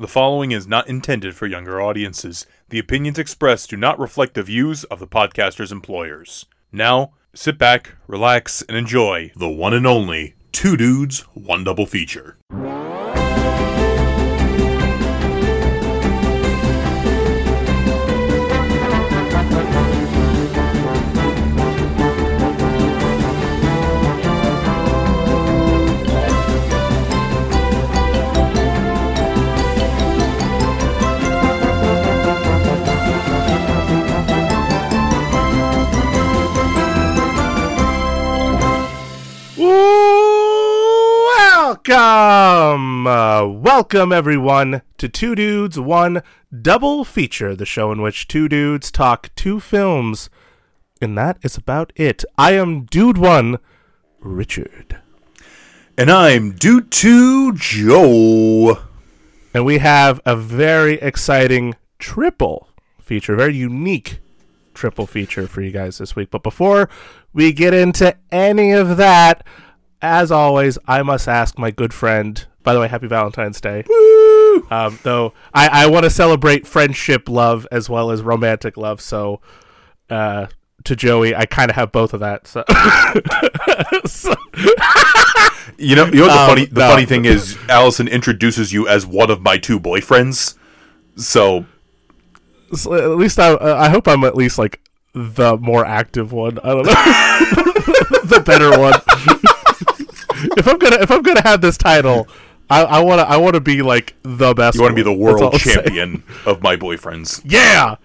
The following is not intended for younger audiences. The opinions expressed do not reflect the views of the podcaster's employers. Now, sit back, relax, and enjoy the one and only Two Dudes, One Double Feature. Welcome, uh, welcome everyone to Two Dudes One Double Feature, the show in which two dudes talk two films, and that is about it. I am Dude One, Richard, And I'm Dude 2 Joe. and we have a very exciting triple feature, very unique triple feature for you guys this week. But before we get into any of that, as always, I must ask my good friend. By the way, happy Valentine's Day. Um, though I, I want to celebrate friendship love as well as romantic love. So, uh, to Joey, I kind of have both of that. So, so You know, you know the Um, funny the no. funny thing is Allison introduces you as one of my two boyfriends. So so at least I, uh, I hope I'm at least like the more active one. I don't know, the better one. If I'm gonna if I'm gonna have this title, I, I wanna I wanna be like the best. you want to be the one. That's all world champion of my boyfriends. Yeah,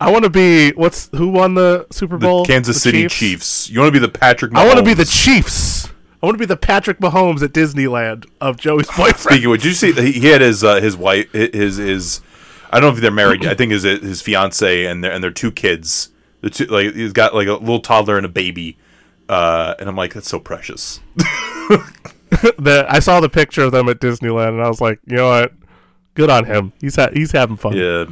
I want to be what's who won the Super The Bowl? Kansas The City Chiefs? Chiefs. You want to be the Patrick Mahomes. I want to be the Chiefs. I want to be the Patrick Mahomes at Disneyland of Joey's boyfriend. Speaking of which, you see he he had his uh, his wife his his I don't know if they're married. I think his his fiance and their and their two kids. The two like he's got like a little toddler and a baby. Uh, and I'm like, that's so precious. the, I saw the picture of them at Disneyland, and I was like, you know what? Good on him. He's ha- he's having fun. Yeah,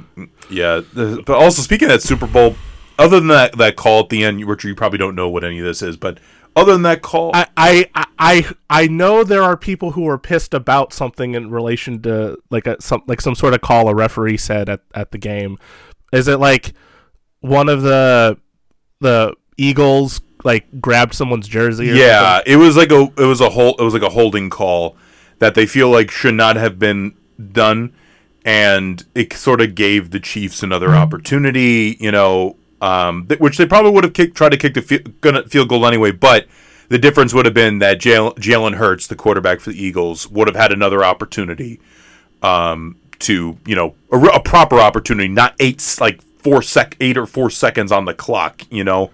yeah. But also speaking of that Super Bowl, other than that that call at the end, which you probably don't know what any of this is, but other than that call, I, I I- I I know there are people who are pissed about something in relation to like a some like some sort of call a referee said at, at the game. Is it like one of the the Eagles like grabbed someone's jersey? Or yeah, it was like a it was a whole it was like a holding call that they feel like should not have been done, and it sort of gave the Chiefs another opportunity. You know, um, th- which they probably would have kicked, tried to kick the fi- gonna field goal anyway, but. The difference would have been that Jal- Jalen Hurts, the quarterback for the Eagles, would have had another opportunity um, to you know a proper opportunity, not eight like four sec eight or four seconds on the clock. You know,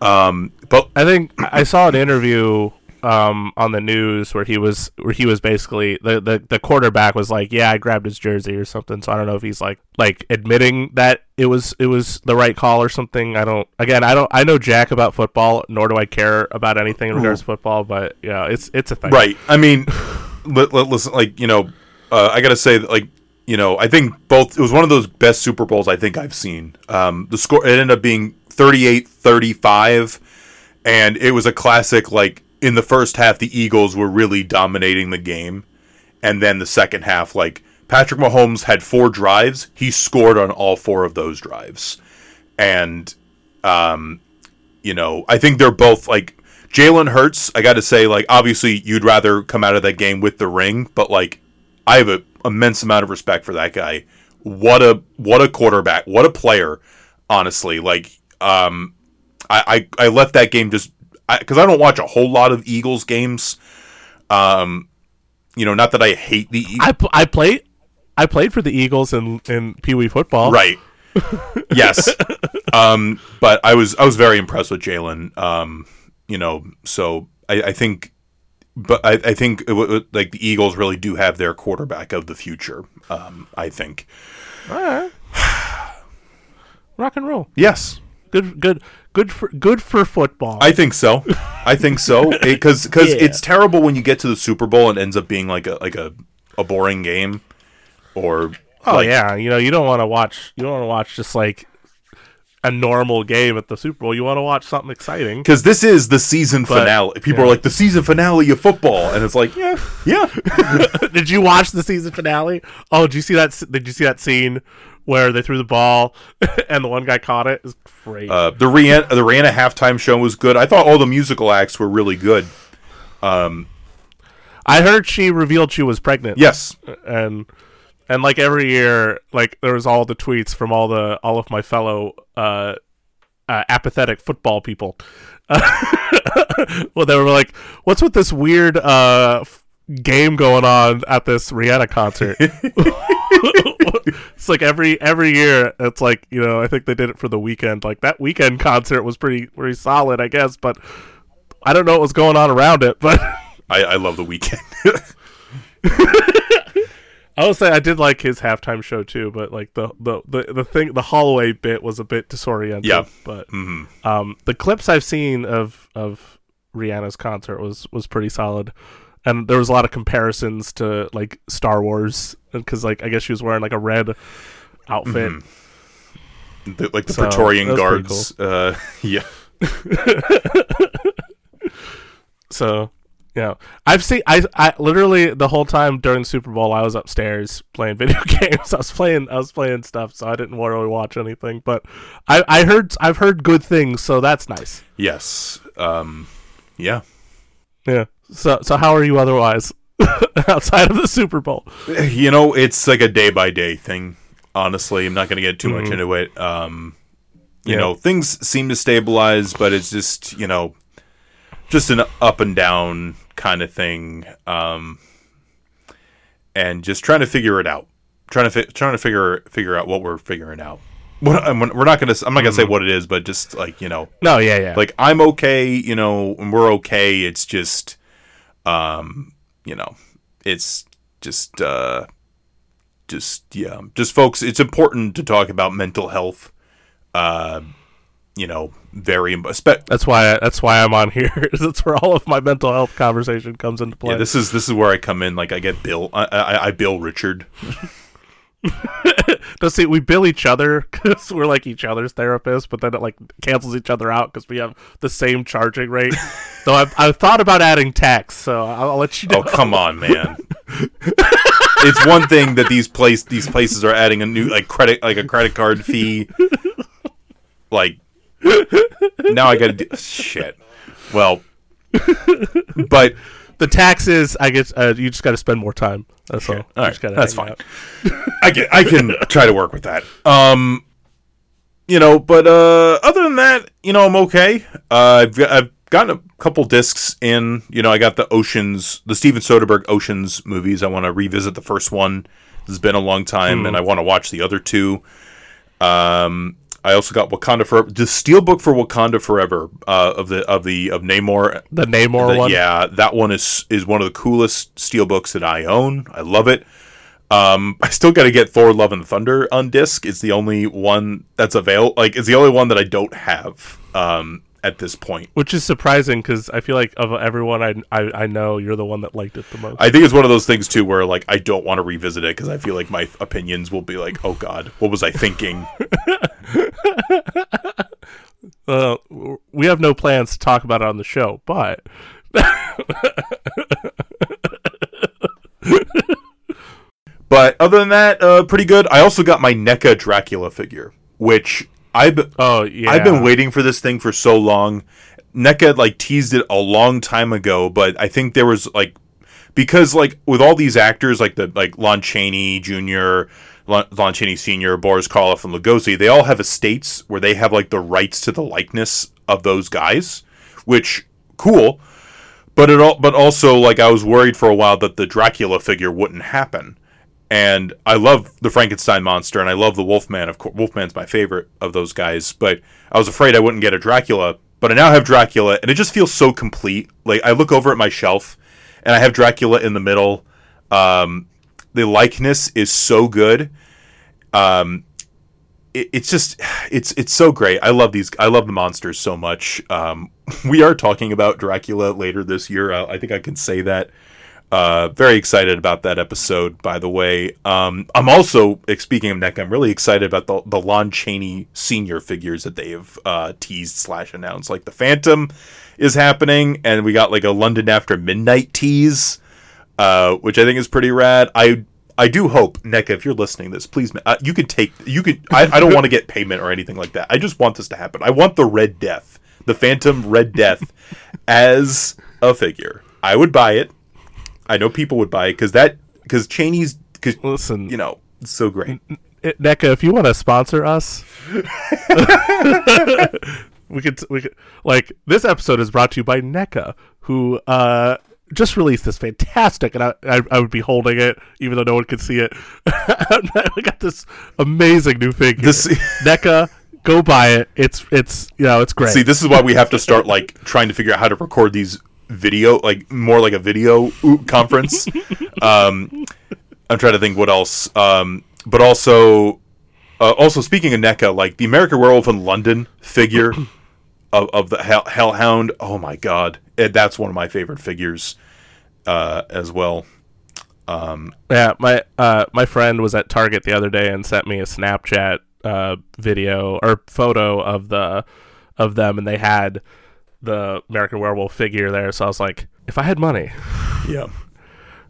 um, but I think I saw an interview um, on the news where he was where he was basically the, the the quarterback was like, yeah, I grabbed his jersey or something. So I don't know if he's like like admitting that it was it was the right call or something. I don't. Again, I don't. I know jack about football, nor do I care about anything in regards to football. But yeah, it's it's a thing. right. I mean, li- li- listen, like you know, uh, I gotta say that like. You know, I think both. It was one of those best Super Bowls I think I've seen. Um, the score it ended up being 38-35, and it was a classic. Like in the first half, the Eagles were really dominating the game, and then the second half, like Patrick Mahomes had four drives, he scored on all four of those drives, and um, you know, I think they're both like Jalen Hurts. I got to say, like, obviously, you'd rather come out of that game with the ring, but like, I have an immense amount of respect for that guy. What a what a quarterback, what a player. Honestly, like, um, I I, I left that game just because I, don't watch a whole lot of Eagles games. Um, you know, not that I hate the Eagles. I pl- I played I played for the Eagles in in Pee Wee football. Right. yes. Um, but I was I was very impressed with Jalen. Um, you know, so I, I think, but I, I think it, w- like the Eagles really do have their quarterback of the future. Um, I think. All right. Rock and roll. Yes, Good good good for good for football. I think so. I think so because because Yeah. it's terrible when you get to the Super Bowl and it ends up being like a like a, a boring game, or Oh like- yeah, you know you don't want to watch. You don't want to watch just like. a normal game at the Super Bowl. You want to watch something exciting. because this is the season But- finale. People yeah. are like the season finale of football, and it's like, yeah, yeah. did you watch the season finale? Oh, did you see that? Did you see that scene where they threw the ball and the one guy caught? It's great. Uh, the Rihanna, the Rihanna halftime show was good. I thought all the musical acts were really good. I heard she revealed she was pregnant. Yes, and and like every year, like there was all the tweets from all the all of my fellow uh, uh apathetic football people. well, they were like, "What's with this weird uh f- game going on at this Rihanna concert?" it's like every every year, it's like you know, I think they did it for the Weeknd. Like that Weeknd concert was pretty pretty solid, I guess, but I don't know what was going on around it, but. I, I love the Weeknd. I will say I did like his halftime show too, but like the the the, the thing the Holloway bit was a bit disorienting. Yeah. but um, the clips I've seen of of Rihanna's concert was was pretty solid, and there was a lot of comparisons to like Star Wars because like I guess she was wearing like a red outfit. The- like the So, Praetorian that was pretty guards. Uh, yeah, So yeah, I've seen I I literally the whole time during the Super Bowl I was upstairs playing video games. I was playing I was playing stuff, so I didn't really watch anything. But I I heard I've heard good things, so that's nice. yes, um, yeah. Yeah. So so how are you otherwise outside of the Super Bowl? You know, it's like a day by day thing. Honestly, I'm not going to get too Mm-hmm. much into it. Um, you Yeah. know, things seem to stabilize, but it's just you know, just an up and down kind of thing. Um, and just trying to figure it out. Trying to fi- trying to figure figure out what we're figuring out. What, I'm, we're not gonna. I'm not gonna say Mm-hmm. what it is, but just like you know, No, yeah, yeah. like I'm okay, you know, and we're okay. It's just, um, you know, it's just, uh, just yeah, just folks. It's important to talk about mental health. Uh, you know, very spe- that's why I, that's why I'm on here. that's where all of my mental health conversation comes into play. yeah, this is this is where I come in. Like I get Bill, I I, I Bill Richard. Let's see, we bill each other because we're like each other's therapists, but then it like cancels each other out because we have the same charging rate. Though I've, I've thought about adding tax, so I'll, I'll let you oh, know. Oh come on, man. it's one thing that these place these places are adding a new like credit like a credit card fee. Like now I gotta do shit. Well, but The taxes, I guess, uh, you just got to spend more time. That's all. All right, that's fine. I can I can try to work with that. Um, you know, but uh, other than that, you know, I'm okay. Uh, I've I've gotten a couple discs in. You know, I got the Oceans, the Steven Soderbergh Oceans movies. I want to revisit the first one. It's been a long time, and I want to watch the other two. Um, I also got Wakanda Forever, the Steelbook for Wakanda Forever uh, of the of the of Namor The Namor the- one. Yeah, that one is is one of the coolest steelbooks that I own. I love it. Um, I still got to get Thor: Love and Thunder on disc. It's the only one that's available. Like, it's the only one that I don't have um, at this point. Which is surprising because I feel like of everyone I, I I know, you're the one that liked it the most. I think it's one of those things too, where like I don't want to revisit it because I feel like my opinions will be like, "Oh God, what was I thinking?" Uh, we have no plans to talk about it on the show, but but other than that, uh, pretty good. I also got my NECA Dracula figure, which I've oh yeah, I've been oh, waiting for this thing for so long. NECA like teased it a long time ago, but I think there was like because like with all these actors like the like Lon Chaney Jr., Lon, Lon Chaney Sr., Boris Karloff, and Lugosi, they all have estates where they have like the rights to the likeness of those guys, which cool. But it all, but also like I was worried for a while that the Dracula figure wouldn't happen. And I love the Frankenstein monster, and I love the Wolfman. Of course, Wolfman's my favorite of those guys. But I was afraid I wouldn't get a Dracula. But I now have Dracula, and it just feels so complete. Like I look over at my shelf, and I have Dracula in the middle. Um, the likeness is so good. Um, it, it's just it's it's so great. I love these. I love the monsters so much. Um, we are talking about Dracula later this year. Uh, I think I can say that. Uh, very excited about that episode, by the way. Um, I'm also, speaking of NECA, I'm really excited about the, the Lon Chaney senior figures that they have uh, teased slash announced. Like the Phantom is happening, and we got like a London After Midnight tease, uh, which I think is pretty rad. I I do hope NECA, if you're listening to this, please, uh, you could take, you could. I, I don't want to get payment or anything like that. I just want this to happen. I want the Red Death, the Phantom Red Death, as a figure. I would buy it. I know people would buy it because that because Chaney's because Listen, you know it's so great. it, NECA, if you want to sponsor us, we could we could like this episode is brought to you by NECA, who uh just released this fantastic, and I, I, I would be holding it even though no one could see it. we got this amazing new figure. This NECA, go buy it. It's it's you know it's great. see this is why we have to start like trying to figure out how to record these video like more like a video conference. um, I'm trying to think what else. Um, but also, uh, also speaking of NECA, like the American Werewolf in London figure of, of the Hell, Hellhound. Oh my god, Eh, that's one of my favorite figures uh, as well. Um, yeah, my uh my friend was at Target the other day and sent me a Snapchat uh video or photo of the of them and they had the American Werewolf figure there. So I was like, if I had money, Yeah.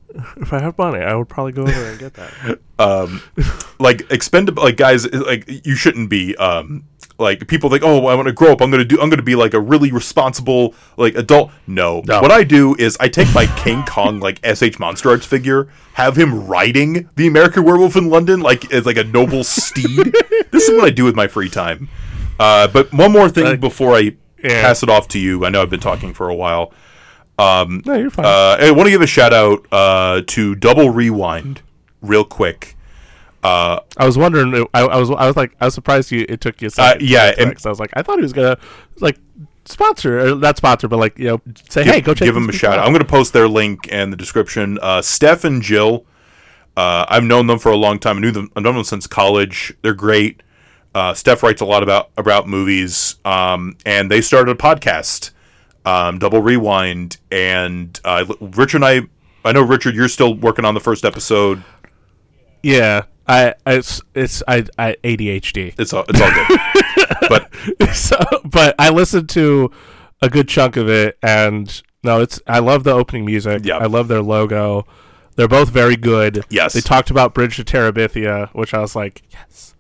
if I had money, I would probably go over and get that. um like expendable like guys like you shouldn't be um like people think oh i want to grow up i'm gonna do i'm gonna be like a really responsible like adult no. No. what i do is i take my king kong like sh monster arts figure have him riding the american werewolf in london like as like a noble steed this is what i do with my free time uh but one more thing Like- before i Yeah. pass it off to you i know i've been talking for a while no, you're fine. uh, I want to give a shout out uh, to Double Rewind, real quick. I was wondering. I, I was. I was like. I was surprised you. It took you. A second Uh, yeah, to and- I was like. I thought he was gonna like sponsor, or not sponsor, but like you know, say, hey, go check. give them a shout out. I'm going to post their link in the description. Uh, Steph and Jill, uh, I've known them for a long time. I knew them. I've known them since college. They're great. Uh, Steph writes a lot about about movies, um, and they started a podcast, um, Double Rewind. And uh, Richard and I, I know Richard, you're still working on the first episode. Yeah, I. I it's. It's. I. I ADHD. It's all it's all good. but so, but I listened to a good chunk of it, and no, it's. I love the opening music. Yeah. I love their logo. They're both very good. Yes. They talked about Bridge to Terabithia, which I was like, yes.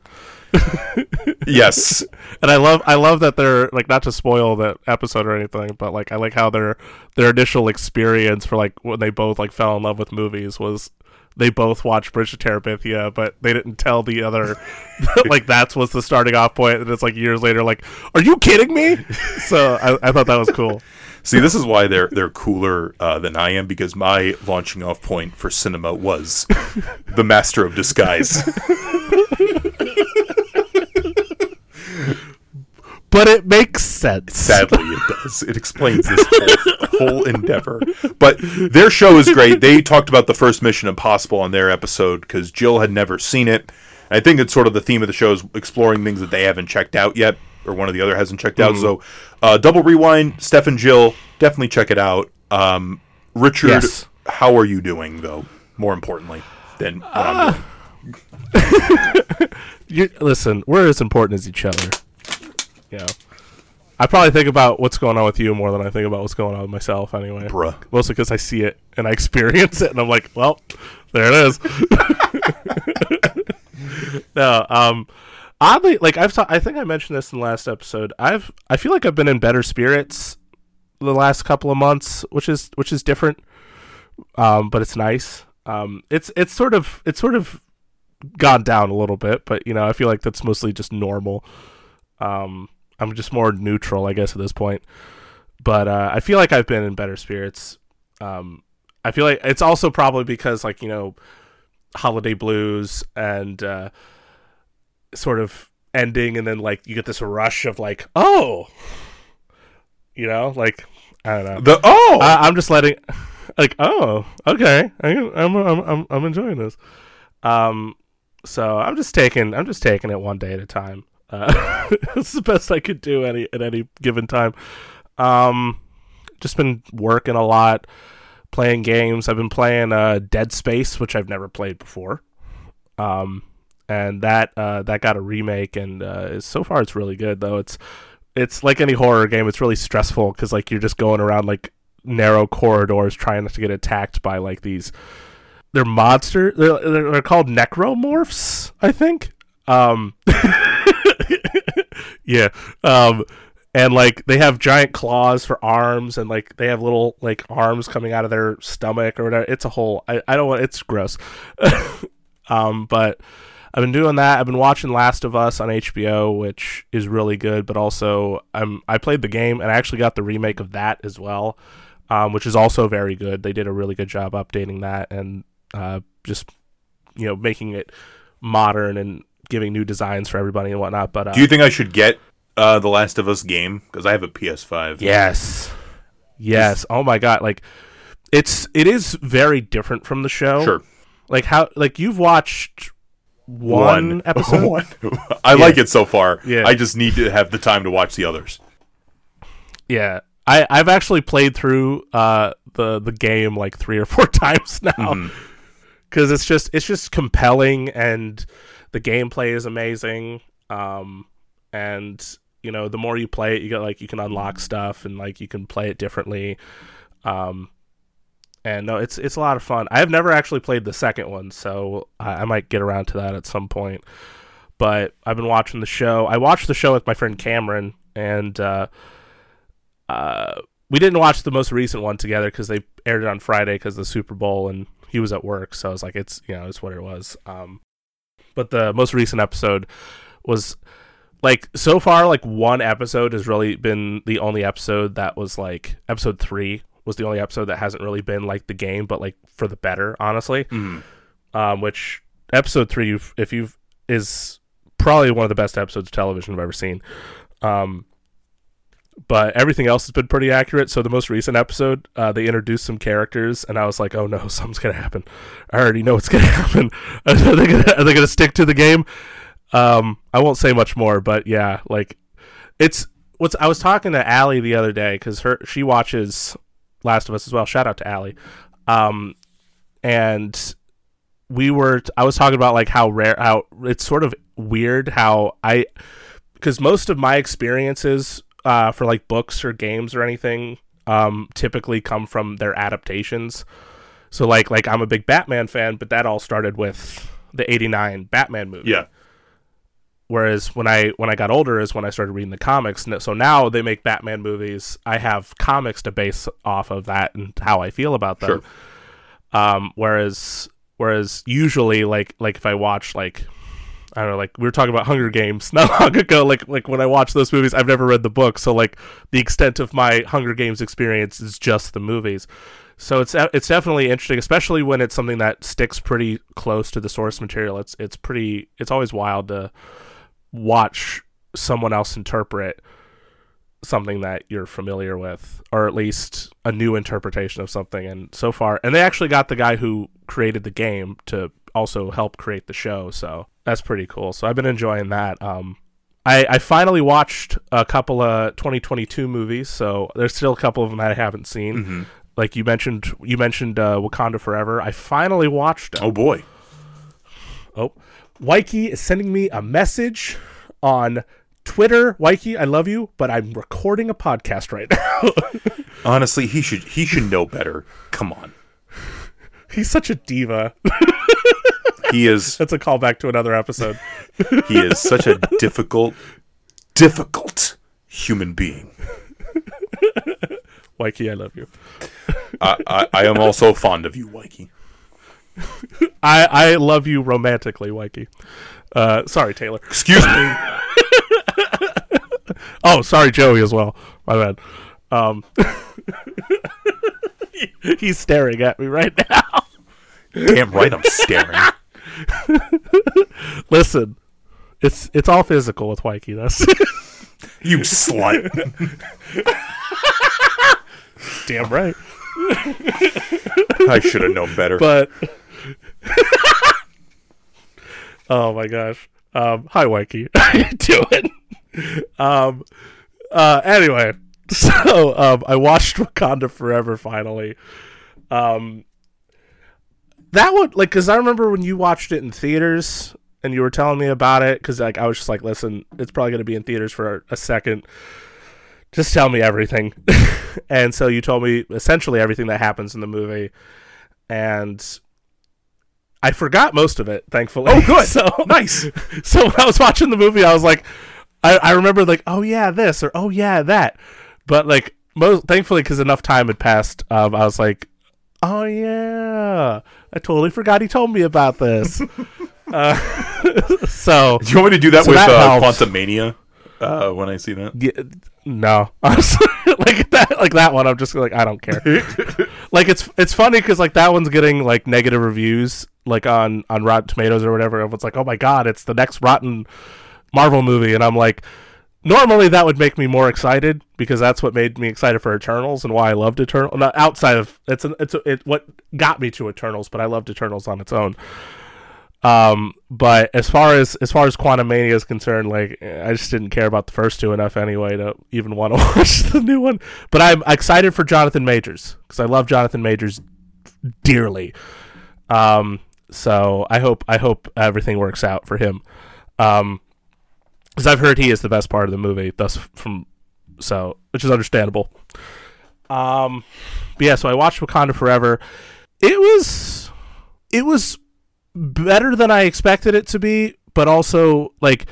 yes, And I love, I love that they're like not to spoil that episode or anything, but like I like how their their initial experience for like when they both like fell in love with movies was they both watched Bridge to Terabithia, but they didn't tell the other like that's was the starting off point, and it's like years later, like, are you kidding me? So I, I thought that was cool. See, this is why they're they're cooler uh, than I am because my launching off point for cinema was the Master of Disguise. But it makes sense. Sadly, it does. It explains this whole, whole endeavor. But their show is great. They talked about the first Mission Impossible on their episode because Jill had never seen it. I think it's sort of the theme of the show is exploring things that they haven't checked out yet, or one of the other hasn't checked out. So, uh, double rewind. Steph and Jill, definitely check it out. Um, Richard, Yes. how are you doing though? More importantly than what I'm doing. You, listen, we're as important as each other. You know, I probably think about what's going on with you more than I think about what's going on with myself. Anyway, Bruh. Mostly because I see it and I experience it, and I'm like, well, there it is. no, um, oddly, like I've, ta- I think I mentioned this in the last episode. I've, I feel like I've been in better spirits the last couple of months, which is, which is different. Um, but it's nice. Um, it's, it's sort of, it's sort of gone down a little bit, but you know, I feel like that's mostly just normal. Um, I'm just more neutral, I guess, at this point. But uh, I feel like I've been in better spirits. Um, I feel like it's also probably because, like, you know, holiday blues and uh, sort of ending, and then like you get this rush of like, oh, you know, like I don't know. The oh, I, I'm just letting, like, oh, okay, I, I'm, I'm, I'm, I'm enjoying this. Um, so I'm just taking, I'm just taking it one day at a time. Uh, it's the best I could do any at any given time. Um, just been working a lot, playing games. I've been playing uh, Dead Space, which I've never played before. Um, and that uh, that got a remake, and uh, so far it's really good. Though it's it's like any horror game. It's really stressful because like you're just going around like narrow corridors trying not to get attacked by like these. They're monster. They're, they're called necromorphs, I think. Um, yeah. Um, and like they have giant claws for arms, and like they have little like arms coming out of their stomach or whatever. It's a whole. I, I don't want. It's gross. um, but I've been doing that. I've been watching Last of Us on HBO, which is really good. But also, I'm I played the game and I actually got the remake of that as well, um, which is also very good. They did a really good job updating that and uh, just you know making it modern and giving new designs for everybody and whatnot. But uh, Do you think I should get uh, the Last of Us game because I have a PS5? yes, yes. Oh my god, like it's it is very different from the show. Sure. Like how like you've watched one, episode. One. I like it so far. Yeah. I just need to have the time to watch the others. Yeah. I, I've actually played through uh, the the game like three or four times now Mm-hmm. because it's just it's just compelling and the gameplay is amazing. Um, and you know the more you play it, you get like you can unlock stuff and like you can play it differently. Um, and no, it's it's a lot of fun. I have never actually played the second one, so I, I might get around to that at some point. But I've been watching the show. I watched the show with my friend Cameron, and uh, uh, we didn't watch the most recent one together because they aired it on Friday because the Super Bowl, and he was at work, so I was like, it's you know, it's what it was. Um, but the most recent episode was like so far, like one episode has really been the only episode that was like episode three was the only episode that hasn't really been like the game, but like for the better, honestly. Mhm. Um, which episode three, you've- if you've is probably one of the best episodes of television I've ever seen. Um, but everything else has been pretty accurate. So the most recent episode, uh, they introduced some characters, and I was like, "Oh no, something's gonna happen! I already know what's gonna happen. are they gonna, are they gonna stick to the game?" Um, I won't say much more, but yeah, like it's what's. I was talking to Allie the other day because her she watches Last of Us as well. Shout out to Allie. Um, and we were I was talking about like how rare how it's sort of weird how I because most of my experiences uh, for like books or games or anything um, typically come from their adaptations. So like like I'm a big Batman fan, but that all started with the '89 Batman movie. Yeah. Whereas when I when I got older is when I started reading the comics. So now they make Batman movies. I have comics to base off of that and how I feel about them. Sure. Um, whereas whereas usually like like if I watch like I don't know like we were talking about Hunger Games not long ago like like when I watch those movies I've never read the book so like the extent of my Hunger Games experience is just the movies. So it's it's definitely interesting, especially when it's something that sticks pretty close to the source material. It's it's pretty it's always wild to watch someone else interpret something that you're familiar with or at least a new interpretation of something and so far and they actually got the guy who created the game to also help create the show so that's pretty cool so i've been enjoying that um I, I finally watched a couple of 2022 movies, so there's still a couple of them that I haven't seen. Mhm. Like you mentioned, you mentioned uh, Wakanda Forever. I finally watched them. Oh boy. Oh, Waiki is sending me a message on Twitter. Waiki, I love you, but I'm recording a podcast right now. Honestly, he should he should know better. Come on. He's such a diva. He is That's a callback to another episode. he is such a difficult difficult human being. Waiki, I love you. I, I, I am also fond of you, Waiki. I, I love you romantically, Waiki. Uh, sorry, Taylor. Excuse me. Oh, sorry, Joey as well. My bad. Um, he's staring at me right now. Damn right I'm staring. Listen, it's it's all physical with Waiki. That's You slut. damn right. I should have known better. But oh my gosh. Um, hi, Waiki. How you doing? Um, uh, anyway, so um, I watched Wakanda Forever finally. Um, that would like because I remember when you watched it in theaters and you were telling me about it because like I was just like, listen, it's probably going to be in theaters for a second. Just tell me everything. and so you told me essentially everything that happens in the movie, and I forgot most of it, thankfully. Oh, good. so Nice. So when I was watching the movie, I was like, I, I remember like, oh yeah, this or oh yeah that, but like most thankfully because enough time had passed, um, I was like, oh yeah, I totally forgot he told me about this. uh, so Do you want me to do that So with that uh, helps. Quantumania uh, when I see that? yeah, no, honestly, like that, like that one, I'm just like I don't care. like it's it's funny because like that one's getting like negative reviews like on on Rotten Tomatoes or whatever. Everyone's like, oh my god, it's the next Rotten Marvel movie, and I'm like, normally that would make me more excited because that's what made me excited for Eternals and why I loved Eternals. Not outside of it's an, it's a, it what got me to Eternals, but I loved Eternals on its own. Um, but as far as as far as Quantumania is concerned, like I just didn't care about the first two enough anyway to even want to watch the new one. But I'm excited for Jonathan Majors because I love Jonathan Majors dearly. Um, so I hope I hope everything works out for him. Um, because I've heard he is the best part of the movie. Thus, from so which is understandable. Um, but yeah, so I watched Wakanda Forever. It was it was better than I expected it to be, but also like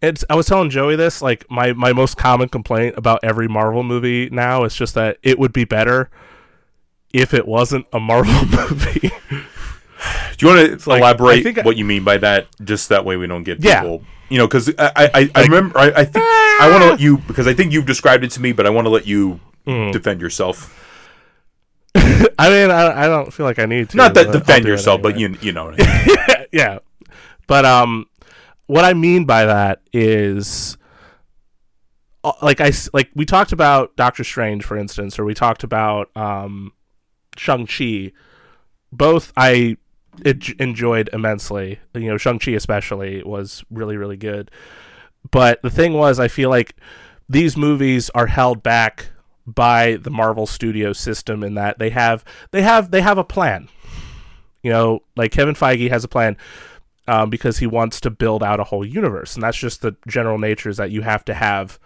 it's I was telling Joey this, like my my most common complaint about every Marvel movie now is just that it would be better if it wasn't a Marvel movie. Do you want to like, elaborate I what you mean by that? Just that way we don't get Yeah. people. You know, because I, I, I, I remember. I, I think I want to let you because I think you've described it to me, but I want to let you Mm. defend yourself. I mean, I, I don't feel like I need to. Not that defend yourself, anyway. but you you know. Mean. yeah. But um, what I mean by that is, uh, like I like we talked about Doctor Strange, for instance, or we talked about um, Shang Chi. Both I en- enjoyed immensely. You know, Shang Chi especially was really really good. But the thing was, I feel like these movies are held back by the Marvel Studio system in that they have they have they have a plan. You know, like Kevin Feige has a plan um, because he wants to build out a whole universe, and that's just the general nature is that you have to have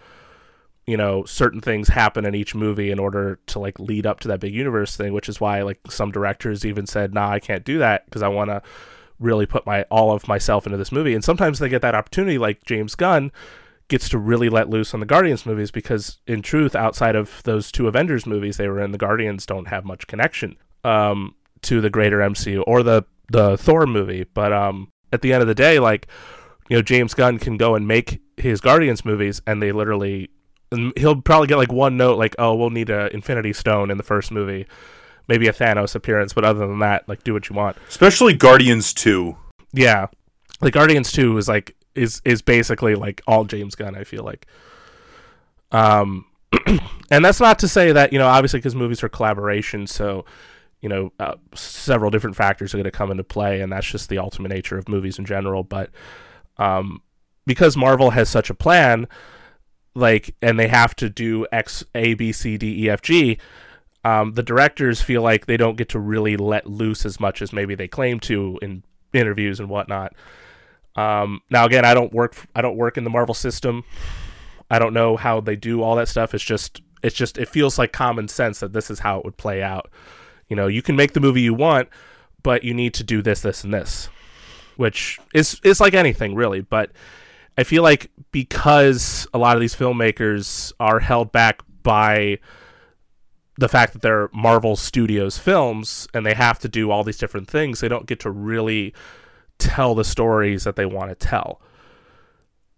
you know certain things happen in each movie in order to like lead up to that big universe thing which is why like some directors even said nah i can't do that because i want to really put my all of myself into this movie. And sometimes they get that opportunity like james gunn gets to really let loose on the guardians movies because in truth outside of those two avengers movies they were in the guardians don't have much connection um, to the greater mcu or the the thor movie. But um, at the end of the day like you know james gunn can go and make his guardians movies and they literally and he'll probably get like one note like oh we'll need a infinity stone in the first movie. Maybe a thanos appearance but other than that like do what you want. Especially Guardians Two. yeah. Like guardians 2 is like is is basically like all james gunn i feel like. Um and that's not to say that you know obviously because movies are collaboration so you know uh, several different factors are going to come into play and that's just the ultimate nature of movies in general but um because marvel has such a plan like and they have to do x a b c d e f g um, the directors feel like they don't get to really let loose as much as maybe they claim to in interviews and whatnot. Um, now, again, I don't work. I don't work in the Marvel system. I don't know how they do all that stuff. It's just, it's just, it feels like common sense that this is how it would play out. You know, you can make the movie you want, but you need to do this, this, and this, which is is like anything really. But I feel like because a lot of these filmmakers are held back by the fact that they're Marvel Studios films and they have to do all these different things, they don't get to really tell the stories that they want to tell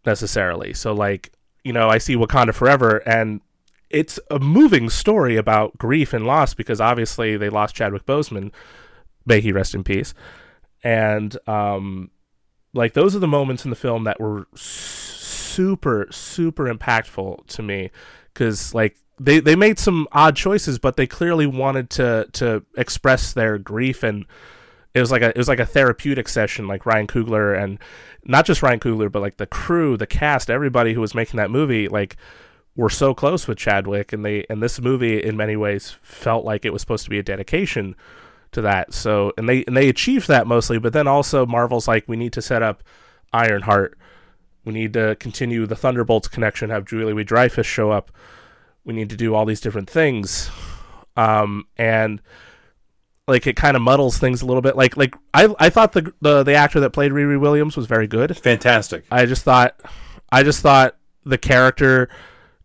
necessarily. So, like, you know, I see Wakanda Forever and it's a moving story about grief and loss because obviously they lost Chadwick Boseman. May he rest in peace. And, um, like, those are the moments in the film that were super, super impactful to me because, like, they they made some odd choices, but they clearly wanted to to express their grief, and it was like a it was like a therapeutic session. Like Ryan Coogler and not just Ryan Coogler, but like the crew, the cast, everybody who was making that movie, like were so close with Chadwick, and they and this movie in many ways felt like it was supposed to be a dedication to that. So and they and they achieved that mostly, but then also Marvel's like we need to set up Ironheart, we need to continue the Thunderbolts connection, have Julie Louis Dreyfus show up, we need to do all these different things, um, and like it kind of muddles things a little bit. Like like I I thought the the the actor that played Riri Williams was very good. Fantastic. I just thought I just thought the character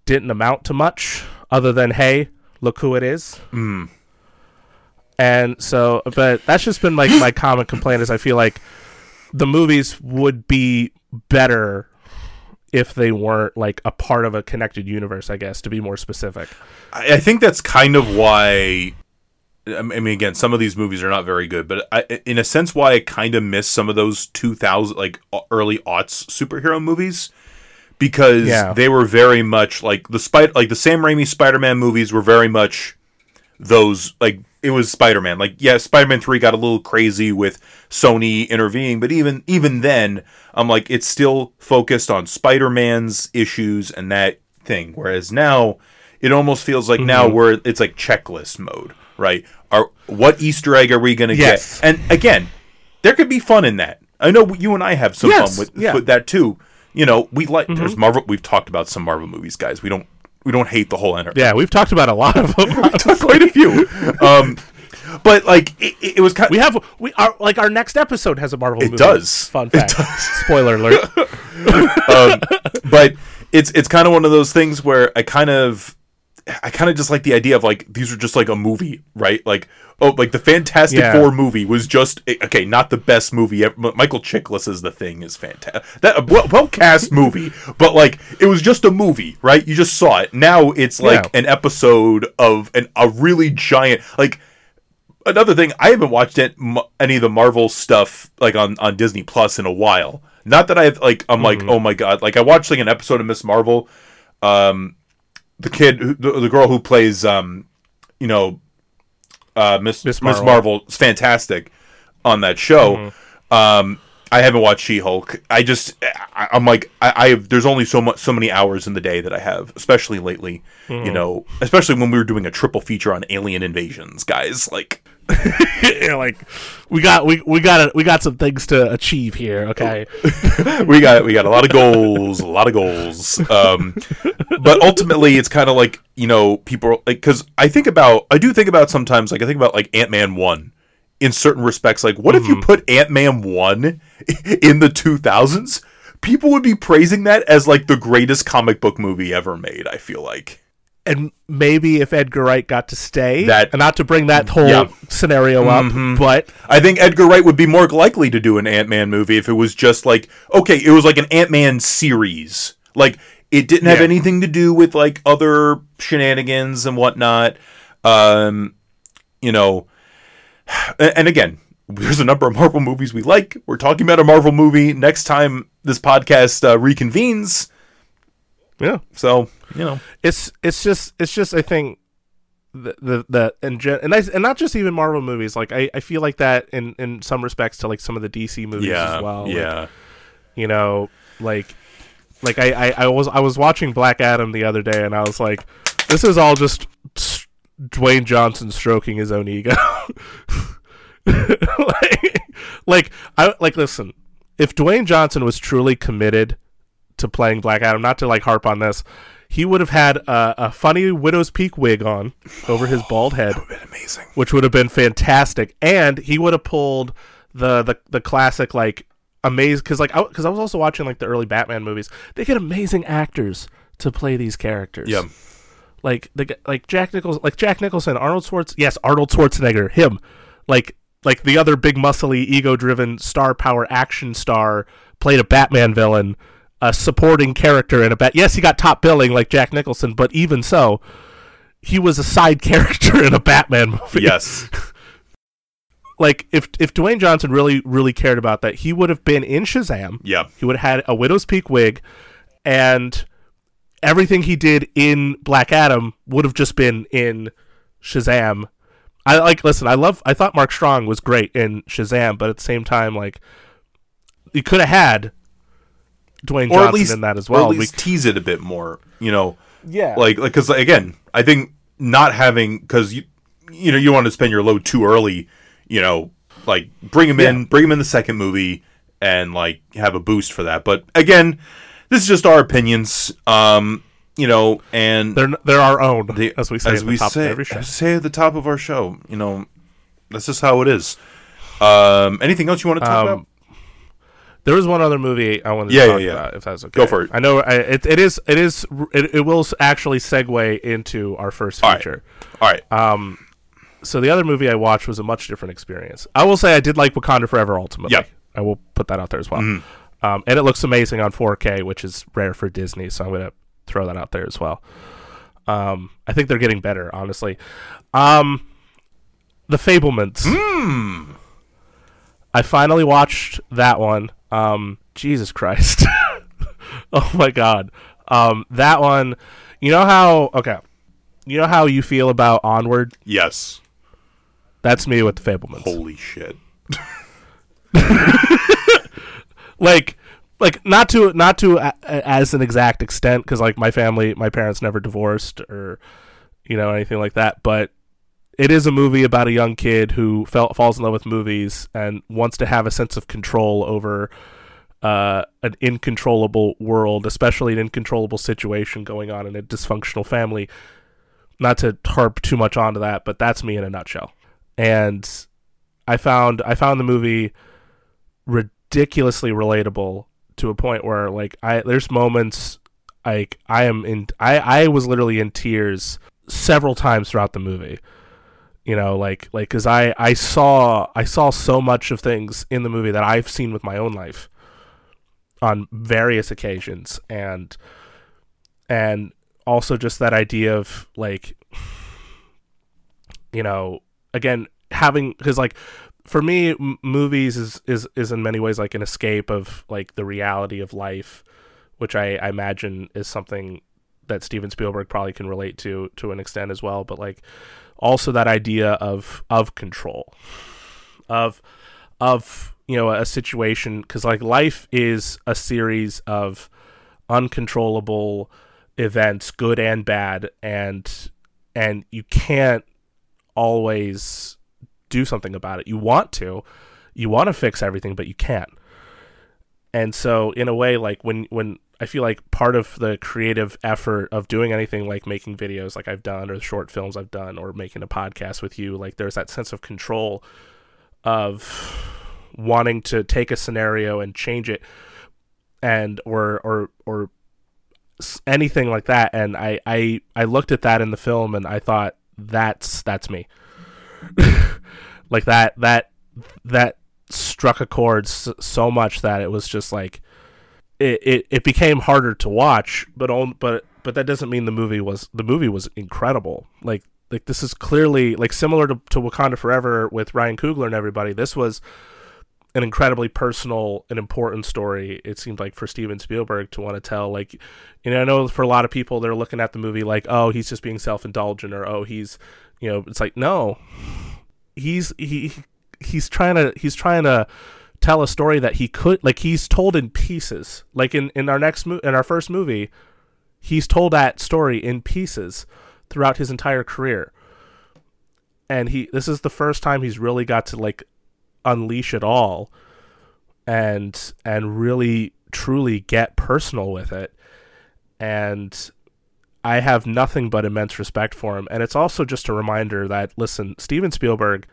didn't amount to much other than hey, look who it is. Mm. And so, but that's just been like my common complaint is I feel like the movies would be better if they weren't like a part of a connected universe. I guess to be more specific. I, I think that's kind of why. I mean, again, some of these movies are not very good, but I, in a sense, why I kind of miss some of those 2000, like early aughts superhero movies, because Yeah. they were very much like the spider, like the Sam Raimi Spider-Man movies were very much those like it was Spider-Man. Like yeah, Spider-Man 3 got a little crazy with Sony intervening, but even even then, I'm like it's still focused on Spider-Man's issues and that thing. Whereas now it almost feels like now Mm-hmm. we're it's like checklist mode, right? Are what Easter egg are we going to Yes. get? And again, there could be fun in that. I know you and I have some Yes, fun with, yeah. Mm-hmm. with that too. You know, we like there's Marvel. We've talked about some Marvel movies, guys. We don't we don't hate the whole enterprise Yeah, we've talked about a lot of them. quite a few. Um, but like it, it was kind. Of, we have we are like our next episode has a Marvel. Movie. It movie. does. Fun It fact. Spoiler alert. but it's it's kind of one of those things where I kind of I kind of just like the idea of like these are just like a movie, right? Like oh, like the Fantastic Yeah. Four movie was just eh, okay, not the best movie ever. M- Michael Chiklis' is The Thing is fantastic. That well, well cast movie, but like it was just a movie, right? You just saw it. Now it's like Yeah. an episode of an a really giant like. Another thing, I haven't watched it, any of the Marvel stuff like on, on Disney Plus in a while. Not that I've like I'm like oh my god, like I watched like an episode of Miss Marvel, um, the kid, who, the, the girl who plays, um, you know, uh, Miss Miss Marvel. Marvel. is fantastic on that show. Um, I haven't watched She Hulk. I just I, I'm like I, I have. There's only so much so many hours in the day that I have, especially lately. You know, especially when we were doing a triple feature on alien invasions, guys. Like. Yeah, like we got we we got we got some things to achieve here. Okay. we got we got a lot of goals, a lot of goals. Um, but ultimately, it's kind of like you know people like because I think about I do think about sometimes like I think about like Ant Man one in certain respects. Like, what if you put Ant Man one in the two thousands? People would be praising that as like the greatest comic book movie ever made. I feel like. And maybe if Edgar Wright got to stay, That- and not to bring that whole Yeah. Mm-hmm. scenario up, but I think Edgar Wright would be more likely to do an Ant Man movie if it was just like okay, it was like an Ant Man series. Like it didn't have Yeah. anything to do with like other shenanigans and whatnot. Um, you know, and again, there's a number of Marvel movies we like. We're talking about a Marvel movie next time this podcast uh, reconvenes. yeah, So you know, it's it's just it's just I think the the, the and gen- and I, and not just even Marvel movies. Like I, I feel like that in in some respects to like some of the DC movies yeah, as well. Like, yeah. you know, like like I, I I was I was watching Black Adam the other day, and I was like, this is all just Dwayne Johnson stroking his own ego. like, like I like listen, if Dwayne Johnson was truly committed to playing Black Adam, not to like harp on this, he would have had a, a funny widow's peak wig on over his bald head Been amazing. which would have been fantastic, and he would have pulled the the, the classic like amazing because like because I, was also watching like the early Batman movies. They get amazing actors to play these characters. Yeah. like the like Jack Nichols like Jack Nicholson, Arnold Schwartz. Yes, Arnold Schwarzenegger. Him, like like the other big muscly ego driven star power action star played a Batman villain. A supporting character in a bat. Yes, he got top billing like Jack Nicholson, but even so, he was a side character in a Batman movie Yes. like if if Dwayne Johnson really really cared about that, he would have been in Shazam. Yeah. He would have had a widow's peak wig, and everything he did in Black Adam would have just been in Shazam. I like listen. I love. I thought Mark Strong was great in Shazam, but at the same time, like you could have had Dwayne or Johnson at least in that as or well. at We- tease it a bit more. You know, Yeah. like like because again, I think not having because you you know you want to spend your load too early, you know, like bring him in, bring him in the second movie, and like have a boost for that. But again, this is just our opinions, um, you know, and they're they're our own, the- as we say as at we the top say of every show. say at the top of our show, you know, that's just how it is. Um, anything else you want to talk Um, about? There was one other movie I wanted to Yeah, talk yeah, yeah. about, if that's okay. Go for it. I know I, it, it is it is it, it will actually segue into our first feature. All right, Um, so the other movie I watched was a much different experience. I will say I did like Wakanda Forever ultimately. Yeah. I will put that out there as well. Mhm. Um, and it looks amazing on 4K, which is rare for Disney, so I'm gonna throw that out there as well. Um, I think they're getting better, honestly. Um, the Fabelmans. Hmm. I finally watched that one. Um, Jesus Christ. oh my god. Um, that one. You know how? Okay. You know how you feel about Onward? yes. That's me with the Fabelmans. Holy shit. like like not to not to a, a- as an exact extent because like my family my parents never divorced or you know anything like that but it is a movie about a young kid who fell, falls in love with movies and wants to have a sense of control over uh, an incontrollable world especially an incontrollable situation going on in a dysfunctional family not to harp too much onto that but that's me in a nutshell and i found i found the movie ridiculously relatable to a point where like I there's moments like I am in I I was literally in tears several times throughout the movie. You know, like like cuz I I saw I saw so much of things in the movie that I've seen with my own life on various occasions. And and also just that idea of like you know again having because like for me m- movies is, is is in many ways like an escape of like the reality of life which I, I imagine is something that steven spielberg probably can relate to to an extent as well. But like also that idea of of control of of you know a situation because like life is a series of uncontrollable events good and bad and and you can't always do something about it. You want to, you want to fix everything, but you can't. And so, in a way, like when when I feel like part of the creative effort of doing anything like making videos, like I've done, or short films I've done, or making a podcast with you, like there's that sense of control of wanting to take a scenario and change it, and or or or anything like that. And I I I looked at that in the film, and I thought that's that's me like that that that struck a chord so much that it was just like it, it, it became harder to watch but on but but that doesn't mean the movie was the movie was incredible. Like like this is clearly like similar to, to Wakanda Forever with Ryan Coogler and everybody this was an incredibly personal and important story it seemed like for Steven Spielberg to want to tell. Like you know I know for a lot of people they're looking at the movie like oh he's just being self-indulgent or oh he's you know it's like no. He's he he's trying to he's trying to tell a story that he could like he's told in pieces. Like in in our next mo- in our first movie he's told that story in pieces throughout his entire career. And he this is the first time he's really got to like unleash it all and and really truly get personal with it. And I have nothing but immense respect for him. And it's also just a reminder that listen Steven Spielberg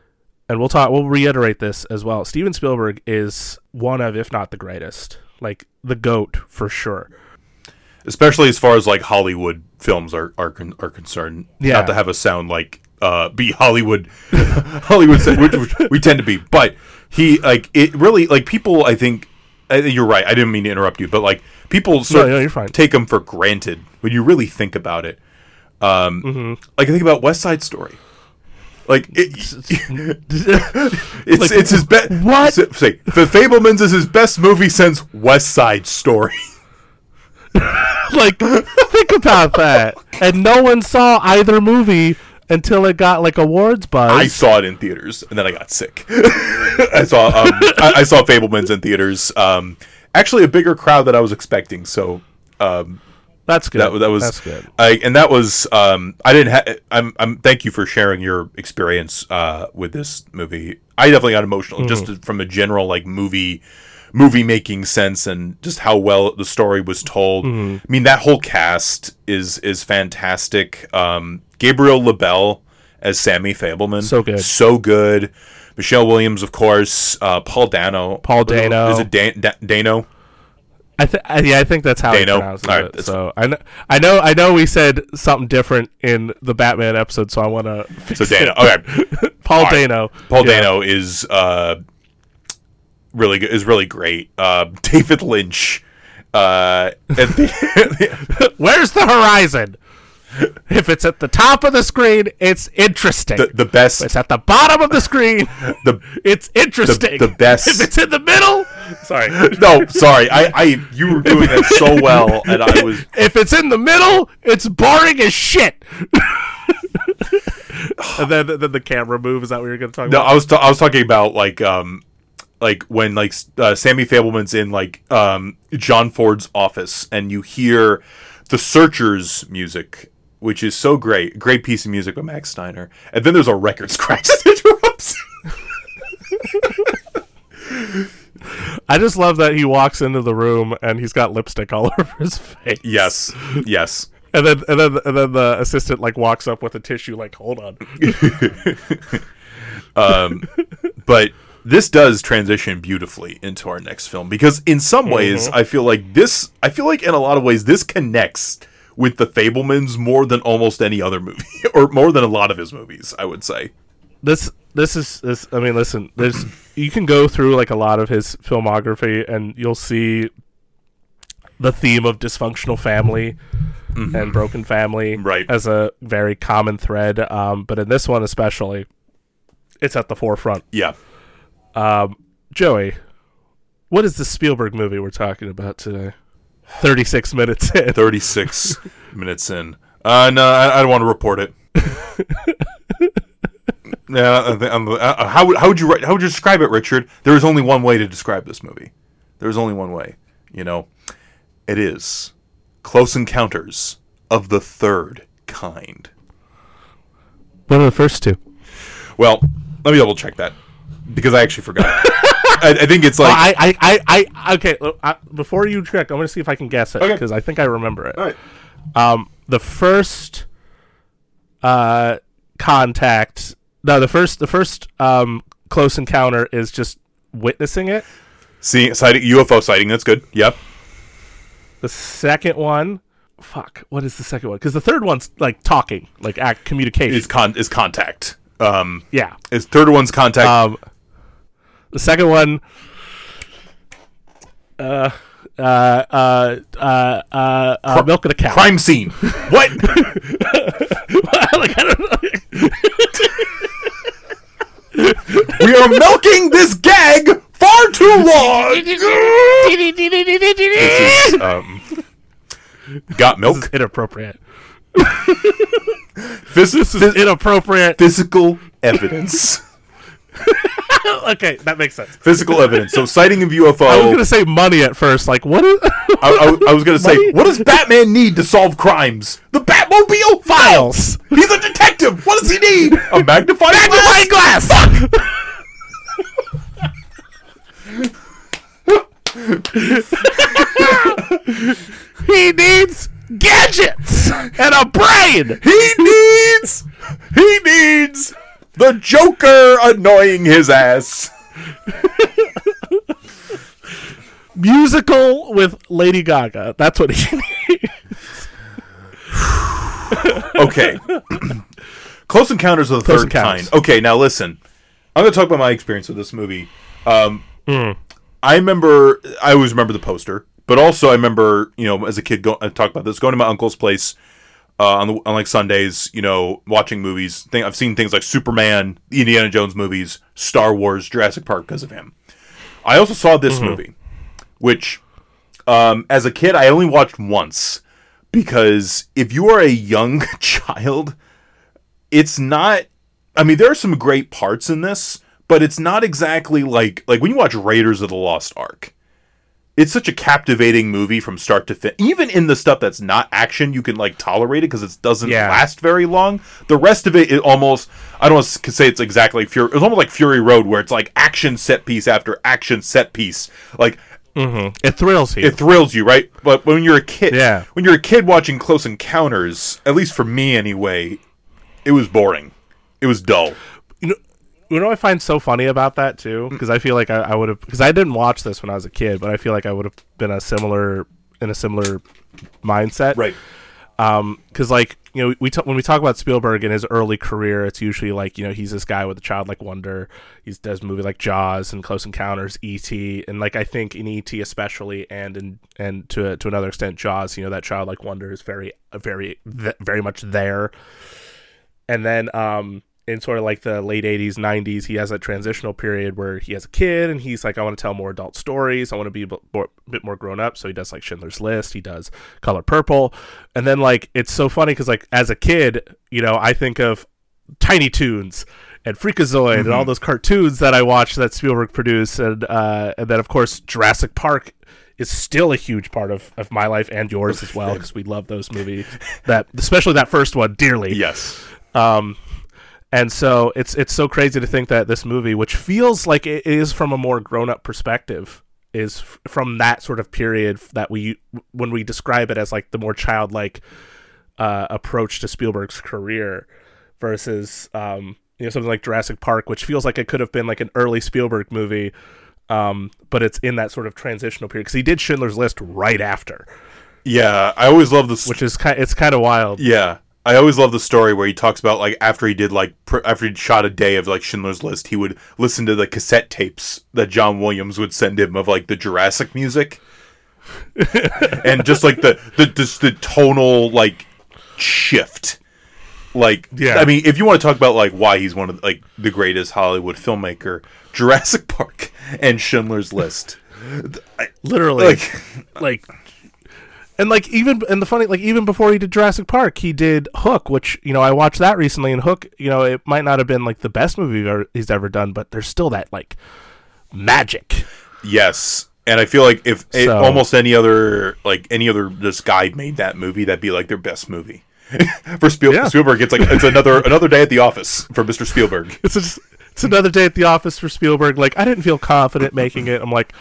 and we'll talk we'll reiterate this as well Steven Spielberg is one of if not the greatest like the goat for sure especially as far as like Hollywood films are are, are concerned. Yeah. Not to have a sound like uh, be Hollywood, Hollywood, which, which we tend to be, but he like it really like people. I think you're right. I didn't mean to interrupt you, but like people sort no, of you're fine. take him for granted when you really think about it. Um, Mm-hmm. like I think about West Side Story. Like it, it's Like, it's his best. what? Say, The Fabelmans is his best movie since West Side Story. like think about that and no one saw either movie until it got like awards buzz I saw it in theaters, and then I got sick. I saw um, I, I saw Fabelmans in theaters. Um, actually, a bigger crowd than I was expecting. So, um, That's good. That, that was That's good. I, and that was um, I didn't. Ha- I'm. I'm. Thank you for sharing your experience uh, with this movie. I definitely got emotional just Mm-hmm. from a general like movie movie making sense and just how well the story was told. Mm-hmm. I mean that whole cast is is fantastic. Um, Gabriel LaBelle as Sammy Fabelman, So good. so good. Michelle Williams, of course. Uh, Paul Dano, Paul Dano. Is it Dan- Da- Dano? I th- I, yeah, I think that's how he Dano. pronounces All right, it. So I know, I know, I know. We said something different in the Batman episode, so I want to. So Dano. Okay. Paul right. Dano. Paul Yeah. Dano is uh, really good. Is really great. Uh, David Lynch. Uh, and the, Where's the horizon? If it's at the top of the screen, it's interesting. the, the best. if it's at the bottom of the screen, The it's interesting. the best- If it's in the middle, sorry. no, sorry. I, I you were doing that so well, and I was If it's in the middle, it's boring as shit. and then, then the camera move. Is that what you're going to talk no. about? No, I was ta- I was talking about like um like when like uh, Sammy Fabelman's in like um John Ford's office, and you hear the Searchers music. Which is so great, great piece of music by Max Steiner, and then there's a record scratch that interrupts. I just love that he walks into the room and he's got lipstick all over his face. Yes, yes. And then and then and then the assistant like walks up with a tissue like hold on. um but this does transition beautifully into our next film because in some ways I feel like this I feel like in a lot of ways this connects with the Fabelmans more than almost any other movie or more than a lot of his movies, I would say. This this is this I mean listen, there's you can go through like a lot of his filmography and you'll see the theme of dysfunctional family and broken family Right. as a very common thread um, but in this one especially it's at the forefront Yeah. Joey, what is the Spielberg movie we're talking about today? 36 minutes in. 36 minutes in. Uh no, I, I don't want to report it. Yeah, I I'm- uh, how would how would you how would you describe it, Richard? There is only one way to describe this movie. There is only one way. You know, it is Close Encounters of the Third Kind. What are the first two? Well, let me double check that because I actually forgot. I, I think it's like I, I, I, I, okay, I, before you check, I'm going to see if I can guess it Okay. because I think I remember it. All right. Um, the first uh, contact, no, the first, the first um, close encounter is just witnessing it. See, sighting UFO sighting. That's good. Yep. The second one, fuck, what is the second one? Because the third one's like talking, like act communication. Is con is contact. Um, yeah. is third one's contact. Um, the second one, uh, uh, uh, uh, uh, uh milking a cow. crime scene. what? like, I don't know. we are milking this gag far too long. this is um, got milk. Inappropriate. Phys- phys- Inappropriate. physical evidence. okay, that makes sense. Physical evidence. So sighting of UFO. I was gonna say money at first. Like, what is I, I- I was gonna say, Money? what does Batman need to solve crimes? The Batmobile files? He's a detective. What does he need? A magnifying Magnifying glass. glass. he needs gadgets and a brain. He needs. He needs the Joker annoying his ass. Musical with Lady Gaga. That's what he needs. Okay. Close Encounters of the Close Third. Kind. Okay, now listen. I'm going to talk about my experience with this movie. Um, I remember, I always remember the poster, but also I remember, you know, as a kid, go, I talked about this, going to my uncle's place uh, on, the, on like Sundays, you know, watching movies. I've seen things like Superman, Indiana Jones movies, Star Wars, Jurassic Park because of him. I also saw this movie, which um, as a kid I only watched once because if you are a young child, it's not. I mean, there are some great parts in this, but it's not exactly like like when you watch Raiders of the Lost Ark. It's such a captivating movie from start to finish. Even in the stuff that's not action, you can like tolerate it because it doesn't Yeah. last very long. The rest of it, it almost I don't want to say it's exactly Fury. It's almost like Fury Road, where it's like action set piece after action set piece. Like mm-hmm. It thrills you. it thrills you, right? But when you're a kid, Yeah. when you're a kid watching Close Encounters, at least for me anyway, it was boring. It was dull. You know, what I find so funny about that too, Mm. because I feel like I, I would have because I didn't watch this when I was a kid, but I feel like I would have been a similar in a similar mindset, Right. because like you know we t- when we talk about Spielberg in his early career, it's usually like you know he's this guy with a childlike wonder. He does movie like Jaws and Close Encounters, E.T. and like I think in E.T. especially, and in and to to another extent Jaws, you know that childlike wonder is very very very much there. And then um in sort of like the late 80s 90s he has that transitional period where he has a kid and he's like i want to tell more adult stories. I want to be a bit more, bit more grown up. So he does like schindler's list. He does color purple. And then like it's so funny because like as a kid you know i think of tiny toons and freakazoid and all those cartoons that i watched that spielberg produced. And uh and then of course jurassic park is still a huge part of, of my life and yours as well because we love those movies. That especially that first one dearly. Yes. um, and so it's it's so crazy to think that this movie, which feels like it is from a more grown up perspective, is f- from that sort of period that we when we describe it as like the more childlike uh, approach to Spielberg's career versus um, you know something like Jurassic Park, which feels like it could have been like an early Spielberg movie. Um, but it's in that sort of transitional period because he did Schindler's List right after, Yeah, I always love this. which is kind it's kind of wild. Yeah, I always love the story where he talks about like after he did like pr- after he shot a day of like Schindler's List, he would listen to the cassette tapes that John Williams would send him of like the Jurassic music, and just like the the just the tonal like shift. Like, Yeah. I mean, if you want to talk about like why he's one of like the greatest Hollywood filmmaker, Jurassic Park and Schindler's List, Literally, like, like and like even and the funny like even before he did Jurassic Park, he did Hook, which you know I watched that recently. And Hook, you know, it might not have been like the best movie he's ever, he's ever done, but there's still that like magic. Yes. And I feel like if it, So- almost any other like any other this guy made that movie, that'd be like their best movie. For Spiel- Yeah. Spielberg, it's like it's another another day at the office for Mr. Spielberg. It's just it's another day at the office for Spielberg. Like I didn't feel confident making it. I'm like,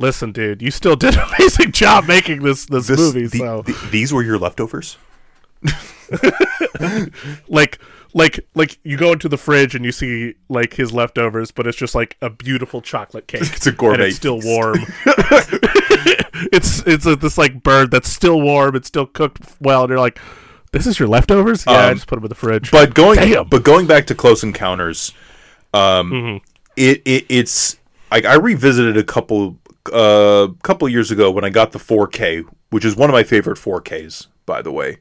listen, dude, you still did an amazing job making this this, This- movie. the- so the- these were your leftovers. like like like you go into the fridge and you see like his leftovers, but it's just like a beautiful chocolate cake. It's a gourmet and it's still warm. it's it's a, this like bird that's still warm. It's still cooked well, and you're like, "This is your leftovers?" Yeah, I Um, just put them in the fridge. But going Damn. but going back to Close Encounters, um, Mm-hmm. it, it it's like I revisited a couple uh couple years ago when I got the 4K, which is one of my favorite 4Ks, by the way.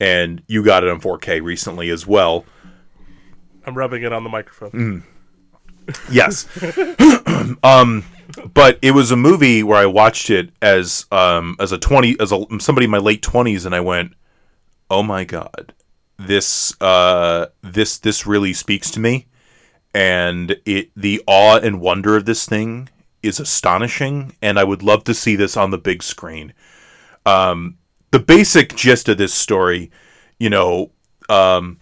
And you got it on 4K recently as well. I'm rubbing it on the microphone. Yes. um, but it was a movie where I watched it as um as a twenty as a somebody in my late twenties, and I went, "Oh my god, this uh this this really speaks to me," and it the awe and wonder of this thing is astonishing, and I would love to see this on the big screen. Um, the basic gist of this story, you know, um,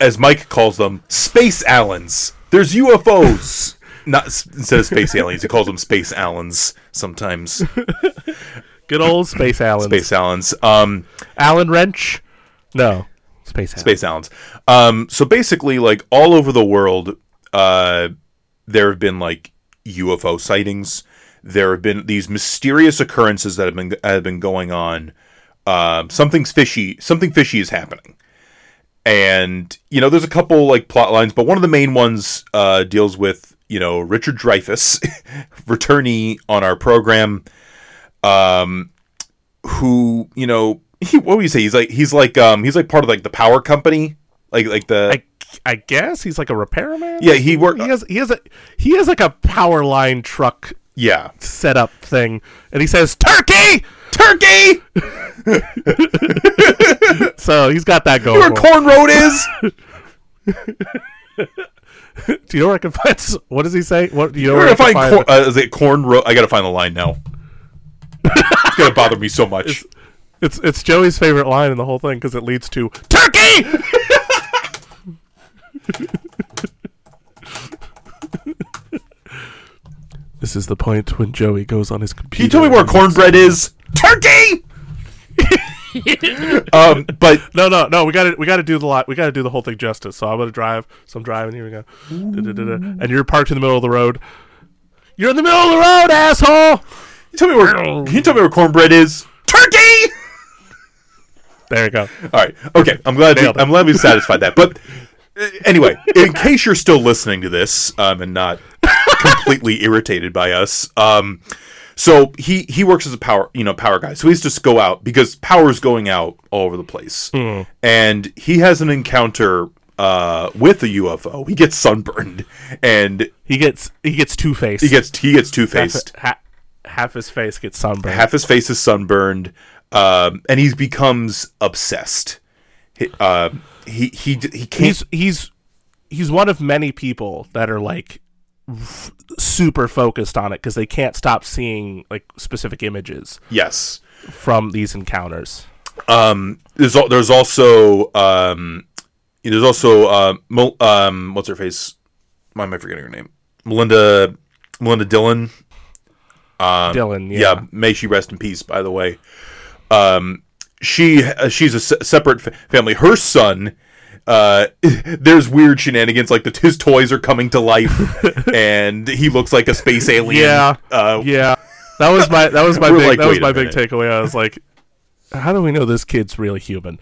as Mike calls them, space Allens. There's UFOs. Not instead of space aliens, he calls them space Allens sometimes. Good old Space Allen. Space Allens. Um, Allen Wrench. No, Space Allen. space Allens. Um, so basically, like all over the world, uh, there have been like UFO sightings. There have been these mysterious occurrences that have been have been going on. Um, something's fishy. Something fishy is happening. and you know there's a couple like plot lines but one of the main ones uh, deals with you know richard dreyfuss returnee on our program um who you know he, what would you say he's like he's like um he's like part of like the power company like like the I, I guess he's like a repairman. yeah he worked he has he has a he has like a power line truck yeah setup thing, and he says turkey. turkey So he's got that going. where for him. corn road is Do you know where I can find? What does he say? What do you know where where I find find? corn uh, is it corn road i gotta find the line now it's gonna bother me so much. It's it's Joey's favorite line in the whole thing because it leads to turkey. This is the point when Joey goes on his computer. Can you tell me where cornbread is? Turkey. um, but No, no, no. We got to we got to do the lot. We got to do the whole thing justice. So I'm gonna drive. So I'm driving. Here we go. Da-da-da-da. And you're parked in the middle of the road. You're in the middle of the road, asshole. you tell me where. Can you tell me where cornbread is? Turkey. There you go. All right. Okay. I'm glad. It. I'm glad we satisfied that. But anyway, in case you're still listening to this um, and not completely irritated by us, um, so he he works as a power you know power guy. So he's just go out because power's going out all over the place, and he has an encounter uh, with a UFO. He gets sunburned, and He gets he gets two faced. he gets he gets two half, faced. ha- half his face gets sunburned. half his face is sunburned, um, and he becomes obsessed. He, uh, he he he can't. he's he's he's one of many people that are like f- super focused on it because they can't stop seeing like specific images yes. from these encounters. Um, there's al- there's also um, there's also uh, Mel- um, what's her face? Why am I forgetting her name? Melinda Melinda Dillon. Dylan, yeah, Yeah. may she rest in peace. By the way, um, she uh, she's a se- separate fa- family. Her son. Uh, there's weird shenanigans like the, his toys are coming to life, and he looks like a space alien. Yeah. uh, yeah. That was my that was my big like, that was my big takeaway. I was like, how do we know this kid's really human?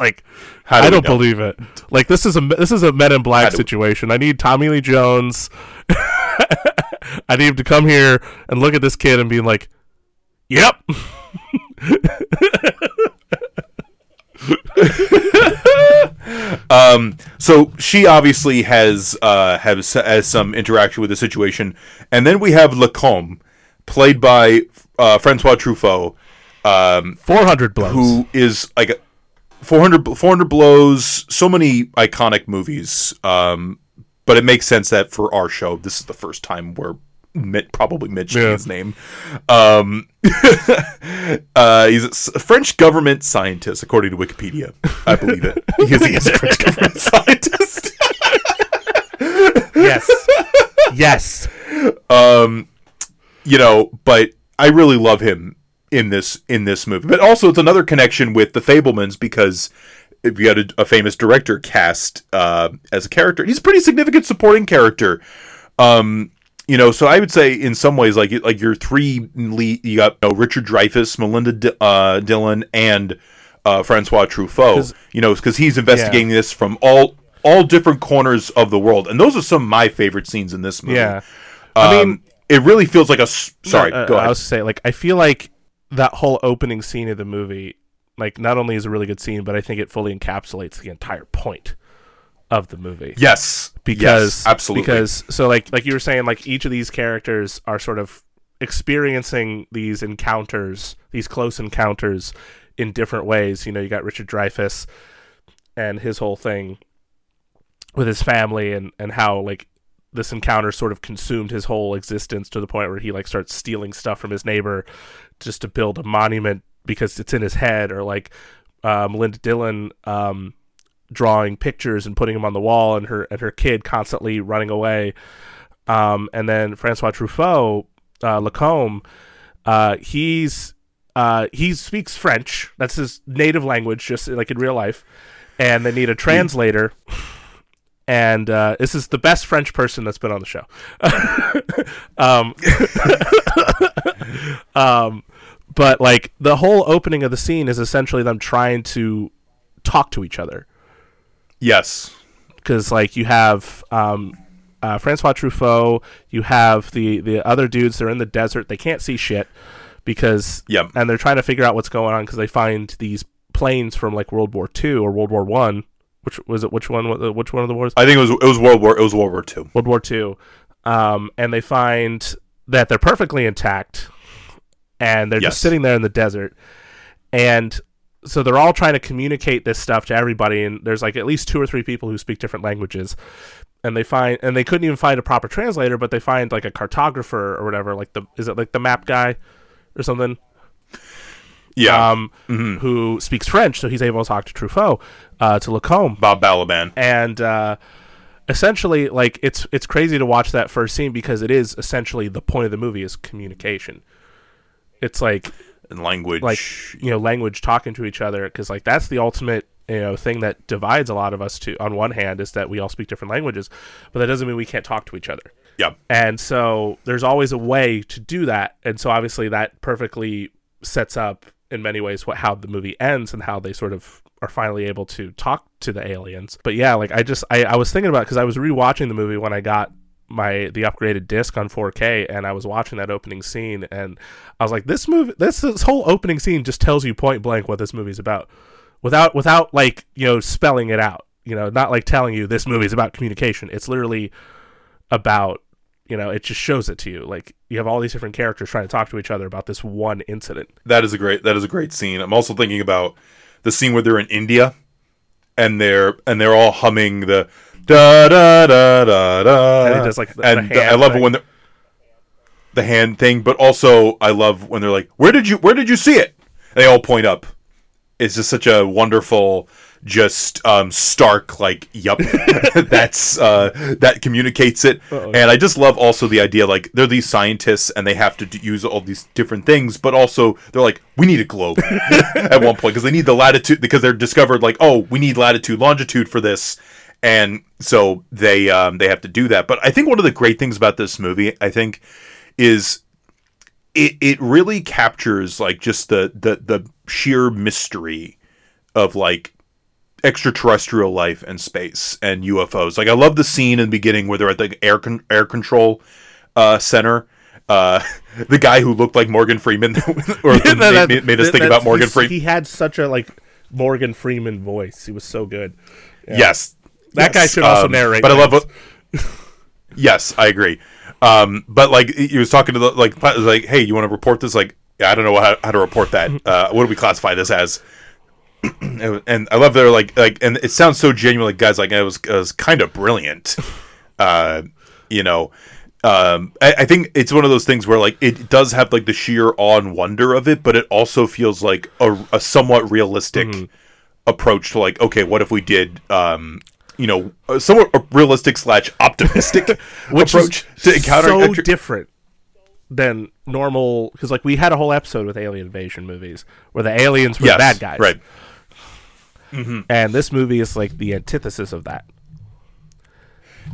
like, How do I don't know? believe it. Like this is a this is a Men in Black situation. I need Tommy Lee Jones. I need him to come here and look at this kid and be like, "Yep, Um, so she obviously has uh, has has some interaction with the situation, and then we have Lacombe, played by uh, Francois Truffaut, um, 400 blows." who is like a 400, 400 blows, so many iconic movies. Um, but it makes sense that for our show, this is the first time we're mit- probably mentioning Yeah. his name. Um, uh, he's a French government scientist, according to Wikipedia. I believe it because he is a French government scientist. yes, yes. um, you know, but I really love him in this in this movie. But also, it's another connection with the Fabelmans because if you had a, a famous director cast uh, as a character, he's a pretty significant supporting character. Um, you know, so I would say in some ways, like like your three lead, you got you know, Richard Dreyfuss, Melinda D- uh, Dillon, and uh, Francois Truffaut. You know, because he's investigating this from all all different corners of the world, and those are some of my favorite scenes in this movie. Yeah. I I mean- it really feels like a. Sorry, Uh, go I ahead. was to say, like, I feel like that whole opening scene of the movie, like, not only is a really good scene, but I think it fully encapsulates the entire point of the movie. yes, because yes, absolutely. because so like like you were saying like each of these characters are sort of experiencing these encounters these close encounters in different ways you know you got richard dreyfuss and his whole thing with his family and and how like this encounter sort of consumed his whole existence to the point where he like starts stealing stuff from his neighbor just to build a monument because it's in his head or like uh, Melinda Dillon um, drawing pictures and putting them on the wall and her and her kid constantly running away. Um, and then Francois Truffaut uh, Lacombe uh, he's uh, he speaks French. That's his native language just like in real life. And they need a translator. And uh, this is the best French person that's been on the show. Um, um, but like the whole opening of the scene is essentially them trying to talk to each other yes, because like you have um, uh, Francois Truffaut, you have the the other dudes. They're in the desert. They can't see shit because Yep. and they're trying to figure out what's going on because they find these planes from like World War Two or World War One. Which was it? Which one? Which one of the wars? I think it was it was World War it was World War Two. World War Two, um, and they find that they're perfectly intact, and they're Yes. just sitting there in the desert, and so they're all trying to communicate this stuff to everybody, and there's like at least two or three people who speak different languages, and they find and they couldn't even find a proper translator, but they find like a cartographer or whatever, like the is it like the map guy or something? Yeah. um, who speaks French, so he's able to talk to Truffaut, uh, to Lacombe, Bob Balaban. and uh, essentially, like it's it's crazy to watch that first scene because it is essentially the point of the movie is communication. It's like and language. like you know language talking to each other because like that's the ultimate you know thing that divides a lot of us to on one hand is that we all speak different languages but that doesn't mean we can't talk to each other yeah. and so there's always a way to do that and so obviously that perfectly sets up in many ways what how the movie ends and how they sort of are finally able to talk to the aliens but yeah like i just i, I was thinking about because i was rewatching the movie when i got my the upgraded disc on 4k and i was watching that opening scene and i was like this movie this this whole opening scene just tells you point blank what this movie's about without without like you know spelling it out you know not like telling you this movie's about communication. It's literally about you know it just shows it to you. Like you have all these different characters trying to talk to each other about this one incident. That is a great that is a great scene. I'm also thinking about the scene where they're in India and they're and they're all humming the da da da da da. And it does, like, the- the and hand I love it when they're the hand thing, but also I love when they're like, "Where did you where did you see it?" And they all point up. It's just such a wonderful, just um, stark like, "Yup, that's uh, that communicates it." And I just love also the idea like they're these scientists and they have to d- use all these different things, but also they're like, "We need a globe" at one point because they need the latitude because they're discovered like, "Oh, we need latitude, longitude for this." And so they um, they have to do that. But I think one of the great things about this movie, I think, is it it really captures like just the the the sheer mystery of like extraterrestrial life and space and UFOs. Like I love the scene in the beginning where they're at the air con- air control uh, center. Uh, the guy who looked like Morgan Freeman, or made, that- made- made us that- think about Morgan Freeman. he had such a like morgan freeman voice he was so good Yes, That guy should also Um, narrate But I love what. yes, I agree. Um, but like he was talking to the like like, hey, you want to report this? Like, I don't know how, how to report that. Uh, what do we classify this as? and I love their like like, and it sounds so genuine. Like guys, like it was it was kind of brilliant. Uh, you know. Um, I, I think it's one of those things where like it does have like the sheer awe and wonder of it, but it also feels like a, a somewhat realistic Mm-hmm. approach to like, okay, what if we did, um, you know, somewhat realistic slash optimistic which approach is to encounter so extra- different than normal because like we had a whole episode with alien invasion movies where the aliens were yes, the bad guys. right? Mm-hmm. and this movie is like the antithesis of that.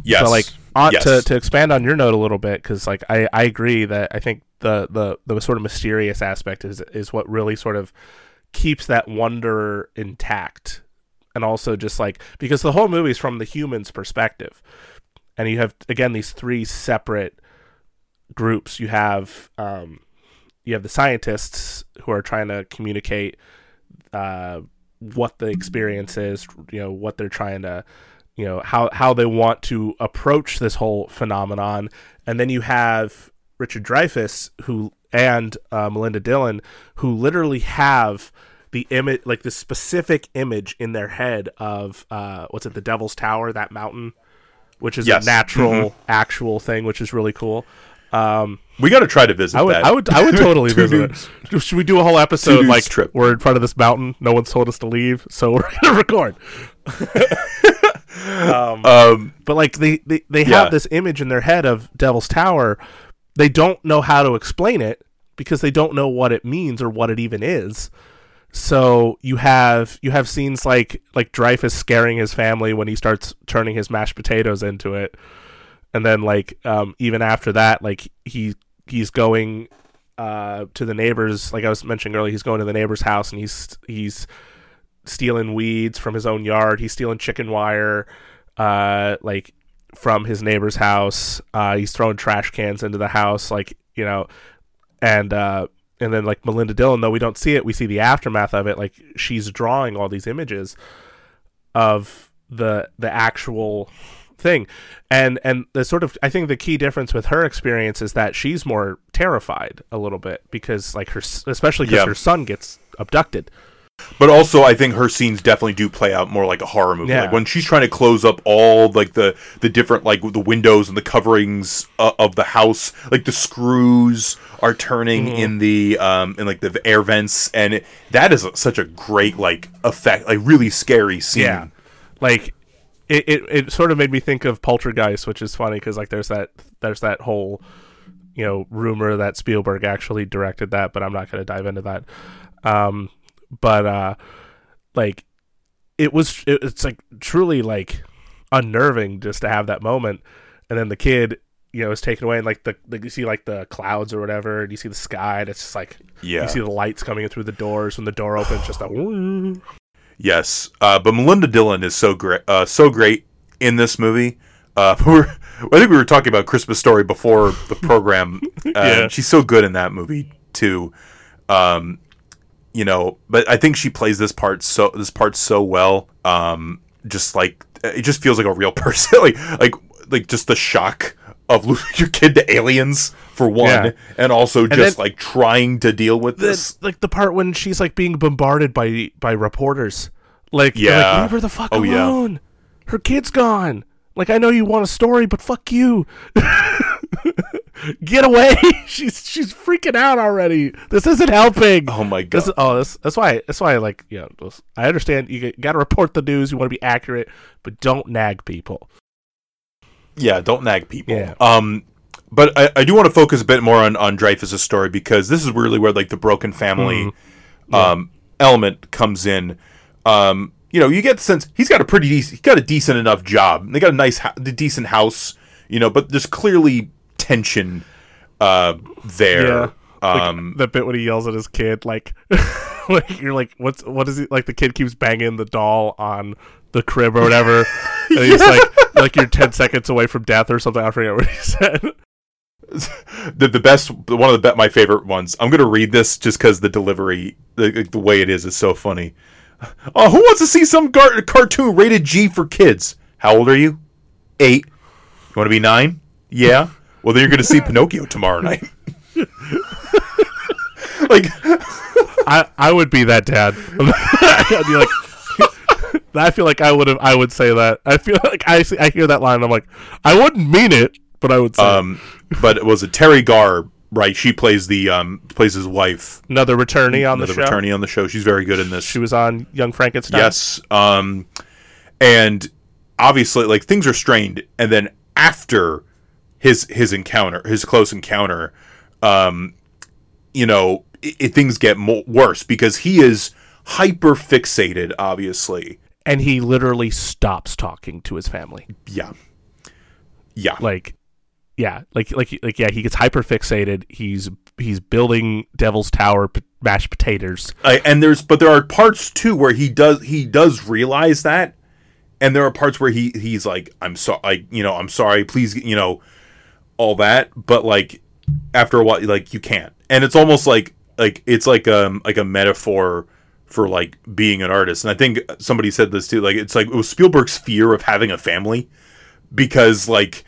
Yes, So like on, yes. to to expand on your note a little bit because like I I agree that I think the the the sort of mysterious aspect is is what really sort of keeps that wonder intact and also just like because the whole movie is from the human's perspective. And you have again these three separate groups. You have um you have the scientists who are trying to communicate uh what the experience is you know what they're trying to you know how how they want to approach this whole phenomenon. And then you have Richard Dreyfuss who and uh, Melinda Dillon who literally have the image like the specific image in their head of uh what's it the Devil's Tower that mountain which is Yes. a natural actual thing which is really cool um we got to try to visit I would, that. I would, I would totally visit it. Should we do a whole episode like trip. we're in front of this mountain? No one's told us to leave, so we're gonna record. um, But like they, they, they Yeah. have this image in their head of Devil's Tower. They don't know how to explain it because they don't know what it means or what it even is. So you have you have scenes like like Dreyfuss scaring his family when he starts turning his mashed potatoes into it, and then like um, even after that, like he he's going uh, to the neighbors. Like I was mentioning earlier, he's going to the neighbor's house and he's he's stealing weeds from his own yard. He's stealing chicken wire, uh, like from his neighbor's house. Uh, he's throwing trash cans into the house, like you know, and uh, and then like Melinda Dillon, though we don't see it, we see the aftermath of it. Like she's drawing all these images of the the actual thing and and the sort of i think the key difference with her experience is that she's more terrified a little bit because like her especially because Yeah. her son gets abducted But also, I think her scenes definitely do play out more like a horror movie. Yeah. Like when she's trying to close up all like the the different like the windows and the coverings uh, of the house, like the screws are turning Mm-hmm. in the um in like the air vents, and it, that is such a great like effect, like really scary scene. Yeah, like it, it, it sort of made me think of Poltergeist, which is funny because like there's that there's that whole you know rumor that Spielberg actually directed that, but I'm not going to dive into that. Um, but uh, like it was, it, it's like truly like unnerving just to have that moment, and then the kid. You know, is taken away, and like the, the you see like the clouds or whatever, and you see the sky, and it's just like Yeah. you see the lights coming in through the doors when the door opens, just that. Yes, uh, but Melinda Dillon is so great, uh, so great in this movie. Uh, I think we were talking about Christmas Story before the program. Yeah. she's so good in that movie too. Um, you know, but I think she plays this part so this part so well. Um, just like it just feels like a real person, like like like just the shock of losing your kid to aliens for one, Yeah. and also just then- like trying to deal with this. the, like the part when she's like being bombarded by by reporters. Like, Yeah. like leave her the fuck Oh, yeah. alone. Her kid's gone. Like, I know you want a story, but fuck you. Get away! she's she's freaking out already. This isn't helping. Oh my god! This is, oh, this, that's why. That's why. Like, you know, I understand you got to report the news. You want to be accurate, but don't nag people. Yeah, don't nag people. Yeah. Um, but I, I do want to focus a bit more on on Dreyfuss's story because this is really where like the broken family Mm-hmm. um element comes in. Um, you know, you get the sense he's got a pretty decent, he's got a decent enough job. They got a nice, the decent house. You know, but there's clearly tension uh there. Like, Um, the bit when he yells at his kid, like, like you're like, what's what is he like? The kid keeps banging the doll on the crib or whatever, and he's like, like you're ten seconds away from death or something. I forget what he said. the the best one of the my favorite ones. I'm gonna read this just because the delivery, the, the way it is, is so funny. Oh, who wants to see some gar- cartoon rated G for kids? How old are you? Eight. You want to be nine? Yeah. Well, then you're gonna see Pinocchio tomorrow night. like, I I would be that dad. I'd be like, I feel like I would have. I would say that. I feel like I see, I hear that line. and I'm like, I wouldn't mean it, but I would say um, but it was a Teri Garr right? She plays the um plays his wife, another returnee on the show. another attorney on the show. She's very good in this. She was on Young Frankenstein. Yes. Um, and obviously, like things are strained, and then after his his encounter, his close encounter, um, you know, i i- things get mo- worse because he is hyper fixated. Obviously, and he literally stops talking to his family. yeah, yeah, like yeah like like like yeah he gets hyper fixated he's he's building devil's tower p- mashed potatoes. I, and there's but there are parts too where he does he does realize that. And there are parts where he he's like i'm sorry you know i'm sorry please you know all that but like after a while like you can't. And it's almost like like it's like um like a metaphor for like being an artist. And i think somebody said this too. Like it's like it was spielberg's fear of having a family because like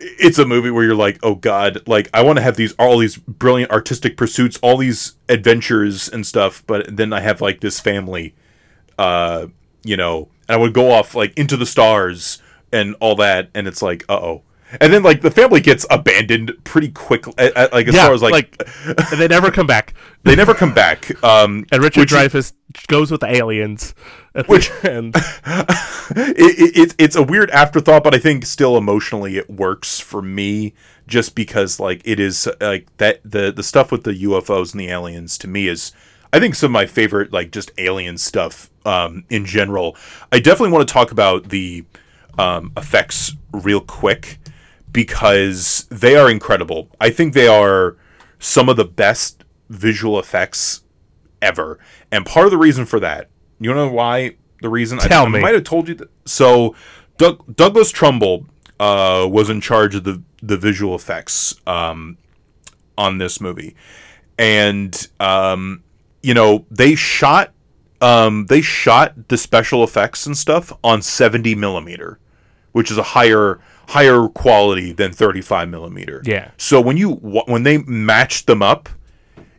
it's a movie where you're like, oh god, like I want to have these all these brilliant artistic pursuits, all these adventures and stuff, but then I have like this family, uh, you know, and I would go off like into the stars and all that, and it's like, uh oh. And then like the family gets abandoned pretty quickly, like as far as like, and they never come back they never come back. Um, and richard dreyfuss goes with the aliens at Which- the end it, it, it's it's a weird afterthought, but I think still emotionally it works for me just because like it is like that the the stuff with the UFOs and the aliens to me is I think some of my favorite like just alien stuff um, in general. I definitely want to talk about the um, effects real quick because they are incredible. I think they are some of the best visual effects ever. And part of the reason for that, you know why the reason? Tell I, me. I might have told you that. So, Doug, Douglas Trumbull uh, was in charge of the the visual effects um, on this movie, and um, you know they shot um, they shot the special effects and stuff on seventy millimeter, which is a higher higher quality than thirty five millimeter. Yeah. So when you when they matched them up,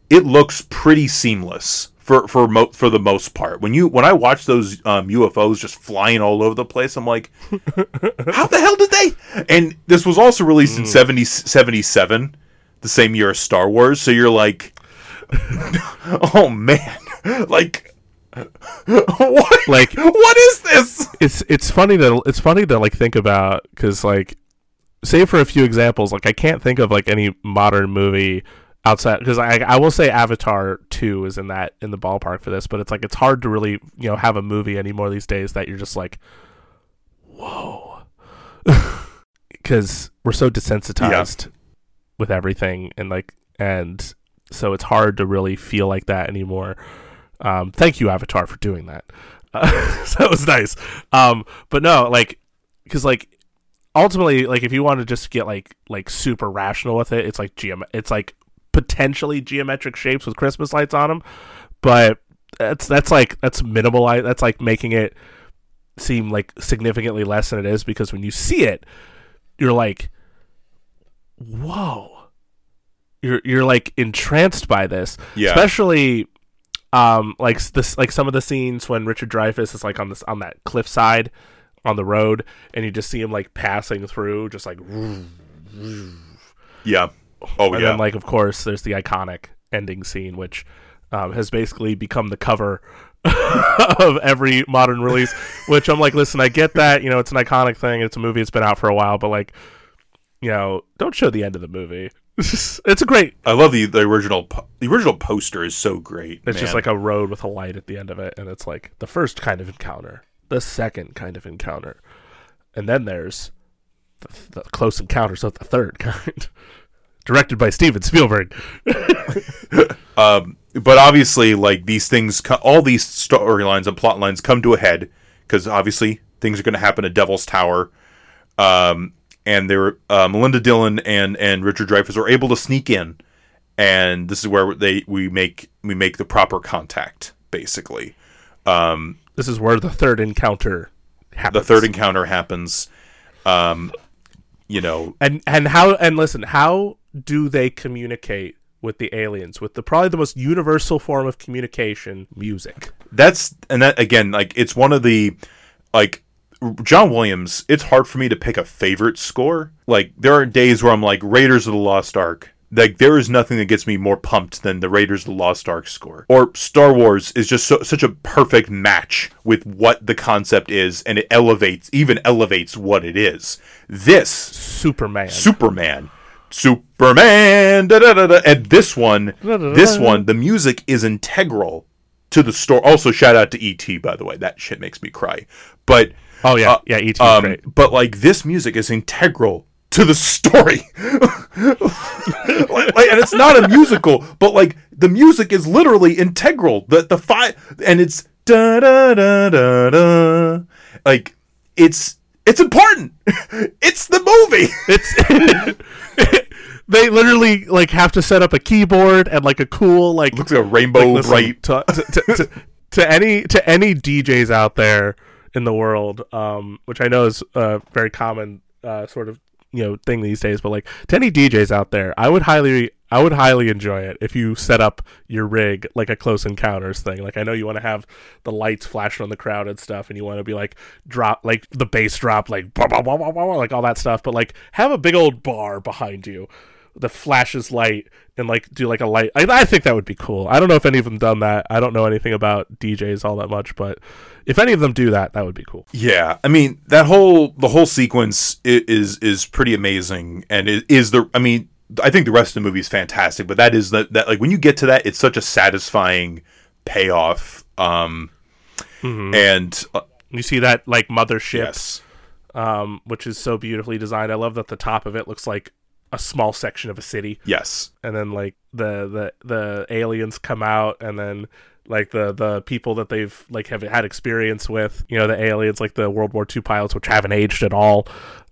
it looks pretty seamless for for mo- for the most part. When you when I watch those um, UFOs just flying all over the place, I'm like, how the hell did they? And this was also released in 70, 77, the same year as Star Wars. So you're like, oh man, like. What? Like- what is this? it's it's funny to it's funny to like think about because like say for a few examples like i can't think of like any modern movie outside because I, I will say avatar 2 is in that in the ballpark for this but it's like it's hard to really you know have a movie anymore these days that you're just like whoa. Because we're so desensitized with everything and like and so it's hard to really feel like that anymore um thank you avatar for doing that. Uh, so that was nice. Um but no like because like ultimately like if you want to just get like like super rational with it it's like geom- it's like potentially geometric shapes with christmas lights on them but that's that's like that's minimal that's like making it seem like significantly less than it is because when you see it you're like whoa. You're you're like entranced by this Yeah. especially um like this like some of the scenes when Richard Dreyfuss is like on this on that cliffside on the road and you just see him like passing through just like yeah oh yeah. and yeah then like of course there's the iconic ending scene which um, has basically become the cover of every modern release which i'm like listen i get that you know it's an iconic thing it's a movie it's been out for a while but like you know don't show the end of the movie it's a great I love the the original po- the original poster is so great. it's just like a road with a light at the end of it and it's like the first kind of encounter the second kind of encounter and then there's the, the close encounters of the third kind directed by steven spielberg Um, but obviously, like these things, all these storylines and plot lines come to a head because obviously things are going to happen at Devil's Tower. Um, and they're uh, Melinda Dillon and and Richard Dreyfuss are able to sneak in, and this is where they we make we make the proper contact, basically. this is where the third encounter happens. The third encounter happens. Um, you know, and and how and listen, how do they communicate with the aliens? With the probably the most universal form of communication, music. that's and that again like it's one of the like John Williams it's hard for me to pick a favorite score like there are days where I'm like Raiders of the Lost Ark like there is nothing that gets me more pumped than the Raiders of the Lost Ark score or Star Wars is just so, such a perfect match with what the concept is and it elevates even elevates what it is this Superman. Superman. Superman. Da, da, da, da. And this one, this one, the music is integral to the story. Also, shout out to ET, by the way. That shit makes me cry. But oh yeah, uh, yeah. ET um, great. but like this music is integral to the story. like, like- and it's not a musical, but like the music is literally integral. The the fi- and it's da da da da da. Like it's it's important. it's the movie. It's they literally like have to set up a keyboard and like a cool like looks like a rainbow like, listen, bright. to, to, to, to, to any to any DJs out there in the world, um, which I know is a very common uh, sort of you know thing these days, but like to any DJs out there, I would highly I would highly enjoy it if you set up your rig like a close encounters thing. Like I know you want to have the lights flashing on the crowd and stuff, and you want to be like drop like the bass drop like blah, blah, blah, like all that stuff, but like have a big old bar behind you that flashes light and like do like a light. I, I think that would be cool. I don't know if any of them done that. I don't know anything about DJs all that much, but if any of them do that, that would be cool. Yeah, I mean that whole the whole sequence is is pretty amazing, and it is the. I mean, I think the rest of the movie is fantastic, but that is that that like when you get to that, it's such a satisfying payoff. Um, and uh, You see that like mothership, yes, um, which is so beautifully designed. I love that the top of it looks like a small section of a city, yes, and then like the the the aliens come out, and then like the the people that they've like have had experience with, you know, the aliens like the World War II pilots, which haven't aged at all.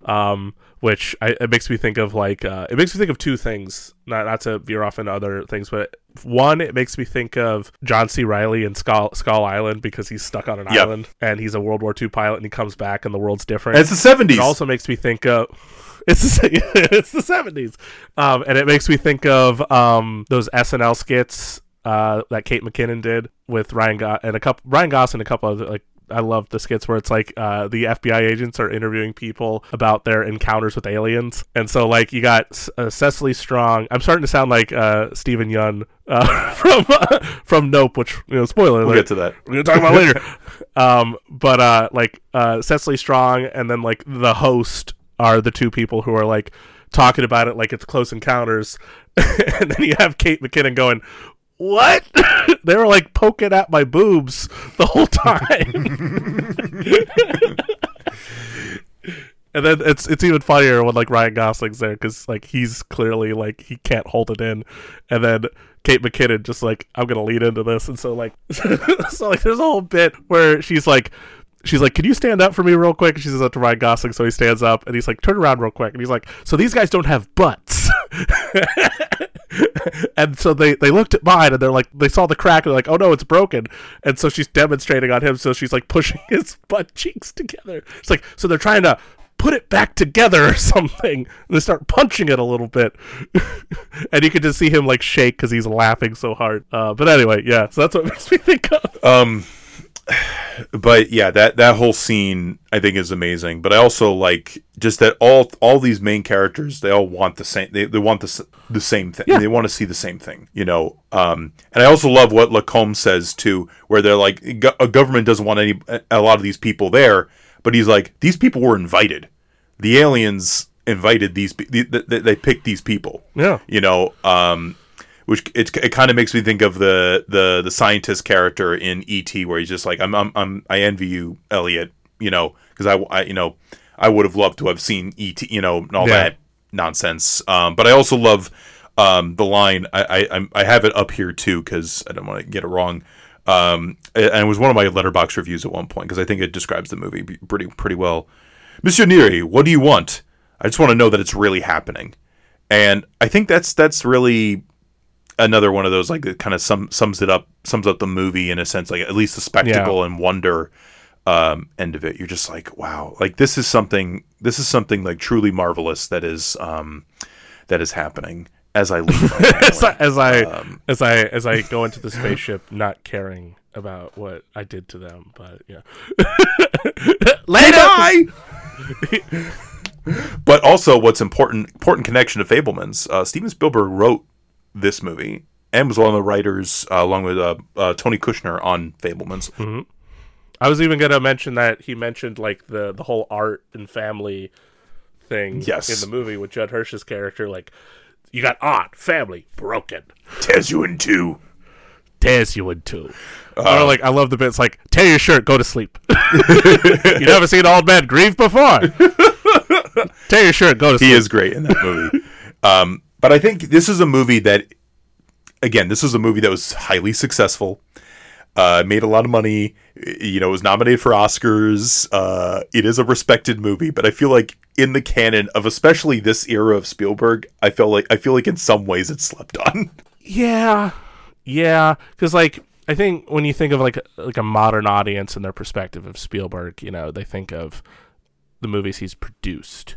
Um, which I, it makes me think of like uh, it makes me think of two things. Not not to veer off into other things, but one, it makes me think of John C. Reilly in Skull Skull Island because he's stuck on an Yep. island and he's a World War II pilot and he comes back and the world's different. and it's the seventies. It also makes me think of it's the, it's the seventies, um, and it makes me think of um, those SNL skits uh, that Kate McKinnon did with Ryan Go- and a couple Ryan Gosling, and a couple of like I love the skits where it's like uh, the FBI agents are interviewing people about their encounters with aliens, and so like you got uh, Cecily Strong. I'm starting to sound like uh, Steven Yeun uh, from from Nope, which you know, spoiler We'll get to that. We're gonna talk about later. um, but uh, like uh, Cecily Strong and then like the host are the two people who are like talking about it like it's close encounters, and then you have Kate McKinnon going. What? they were like poking at my boobs the whole time. and then it's it's even funnier when like Ryan Gosling's there because like he's clearly like he can't hold it in, and then Kate McKinnon just like I'm gonna lead into this, and so like so like there's a whole bit where she's like she's like, "Can you stand up for me real quick?" And she says that to Ryan Gosling, so he stands up and he's like, "Turn around real quick," and he's like, "So these guys don't have butts." and so they they looked at mine and they're like they saw the crack and they're like oh no it's broken. And so she's demonstrating on him so she's like pushing his butt cheeks together. It's like so they're trying to put it back together or something. And they start punching it a little bit. And you can just see him like shake because he's laughing so hard. Uh, but anyway yeah so that's what makes me think of. Um, but yeah, that that whole scene I think is amazing. But I also like just that all all these main characters they all want the same. They, they want the the same thing. Yeah. They want to see the same thing. You know. Um, and I also love what Lacombe says too, where they're like, a government doesn't want any a lot of these people there, but he's like, these people were invited. The aliens invited these. they, they picked these people yeah you know um which it, it kind of makes me think of the the the scientist character in ET where he's just like I'm I'm, I'm I envy you Elliot you know because I, I you know I would have loved to have seen ET you know and all Yeah. that nonsense. Um but I also love um the line I I I'm- have it up here too because I don't want to get it wrong. Um and it was one of my Letterboxd reviews at one point because I think it describes the movie pretty pretty well. Monsieur Neary what do you want? I just want to know that it's really happening. And I think that's that's really another one of those like that kind of sum, sums it up sums up the movie in a sense like at least the spectacle and wonder um, end of it. You're just like wow. Like this is something this is something like truly marvelous that is um, that is happening as I leave as I as I, Um, as I as I go into the spaceship, not caring about what I did to them, but yeah. Later. but also what's important important connection to Fabelmans uh, Steven Spielberg wrote this movie and was one of the writers uh, along with uh, uh, Tony Kushner on Fabelmans I was even gonna mention that he mentioned like the the whole art and family thing Yes. in the movie with Judd Hirsch's character. Like, you got art, family, broken, tears you in two tears you in two. Uh, or like, I love the bits like, tear your shirt, go to sleep. you never seen old man grieve before. tear your shirt, go to sleep. he is great in that movie. um, but I think this is a movie that, again, this is a movie that was highly successful. Uh, made a lot of money. You know, was nominated for Oscars. Uh, it is a respected movie, but I feel like in the canon of especially this era of Spielberg, I feel like I feel like in some ways it's slept on. Yeah, yeah. Because like I think when you think of like like a modern audience and their perspective of Spielberg, you know, they think of the movies he's produced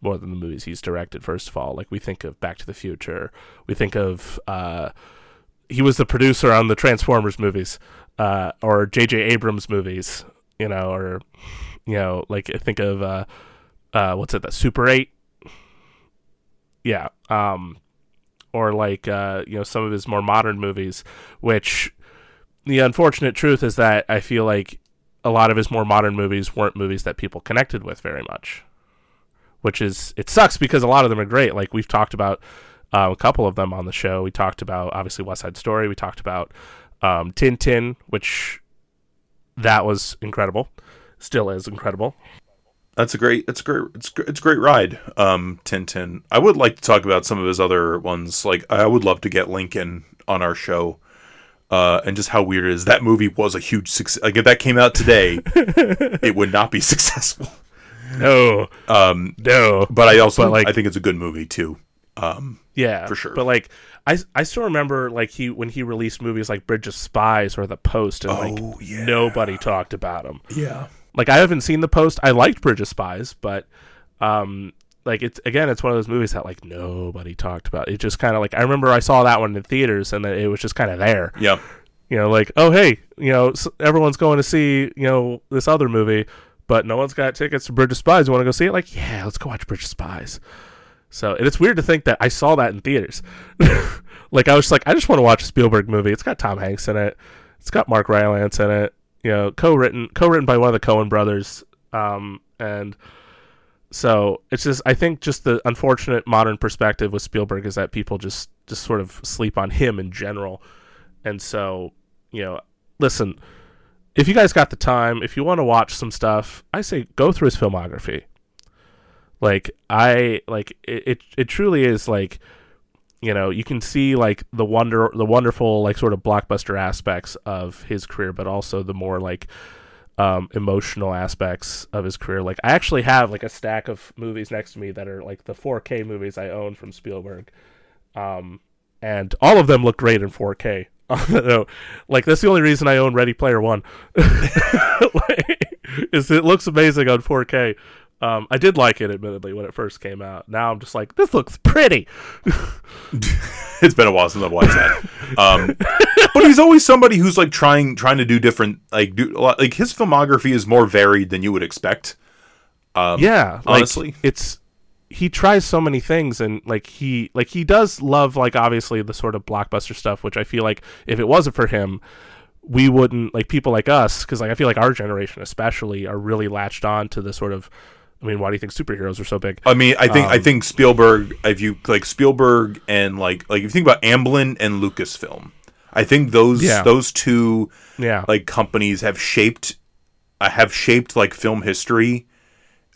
more than the movies he's directed. First of all, like we think of Back to the Future, we think of uh, he was the producer on the Transformers movies, uh, or J.J. Abrams movies, you know, or you know, like I think of uh, uh, what's it, the Super Eight. Yeah. Um, or like uh, you know some of his more modern movies, which the unfortunate truth is that I feel like a lot of his more modern movies weren't movies that people connected with very much. Which is it sucks because a lot of them are great. Like we've talked about uh, a couple of them on the show. We talked about obviously West Side Story. We talked about um, Tintin, which that was incredible, still is incredible. That's a great. It's a great. It's it's a great ride. Um, Tintin. I would like to talk about some of his other ones. Like I would love to get Lincoln on our show. Uh, and just how weird it is. That movie was a huge success. Like if that came out today, it would not be successful. No, Um, no, but I also But, like- I think it's a good movie too. Um, Yeah, For sure. But like, I I still remember like he when he released movies like Bridge of Spies or The Post, and Oh, like yeah. nobody talked about him. yeah. Like I haven't seen The Post. I liked Bridge of Spies, but um, like it's again it's one of those movies that like nobody talked about. It just kind of like I remember I saw that one in theaters and it was just kind of there. Yeah. You know, like oh hey, you know everyone's going to see you know this other movie, but no one's got tickets to Bridge of Spies. You want to go see it? Like yeah, let's go watch Bridge of Spies. So and it's weird to think that I saw that in theaters. like I was like I just want to watch a Spielberg movie. It's got Tom Hanks in it. It's got Mark Rylance in it. You know, co-written co-written by one of the Coen brothers. Um, and so it's just I think just the unfortunate modern perspective with Spielberg is that people just just sort of sleep on him in general. And so, you know, listen, if you guys got the time, if you want to watch some stuff, I say go through his filmography. Like I like it it, it truly is like you know, you can see like the wonder the wonderful like sort of blockbuster aspects of his career, but also the more like um, emotional aspects of his career. Like I actually have like a stack of movies next to me that are like the 4K movies I own from Spielberg, um, and all of them look great in 4K. no, like that's the only reason I own Ready Player One. like, is it looks amazing on 4K. Um, I did like it, admittedly, when it first came out. Now I'm just like, this looks pretty. it's been a while since I've watched that. Um, but he's always somebody who's like trying trying to do different like do like his filmography is more varied than you would expect. Um, yeah, like, honestly. it's he tries so many things, and like he like he does love like obviously the sort of blockbuster stuff, which I feel like if it wasn't for him, we wouldn't like people like us because like I feel like our generation especially are really latched on to the sort of. I mean, why do you think superheroes are so big? I mean, I think I Um, think Spielberg. If you like Spielberg and like like if you think about Amblin and Lucasfilm, I think those Yeah. those two Yeah, like companies have shaped have shaped like film history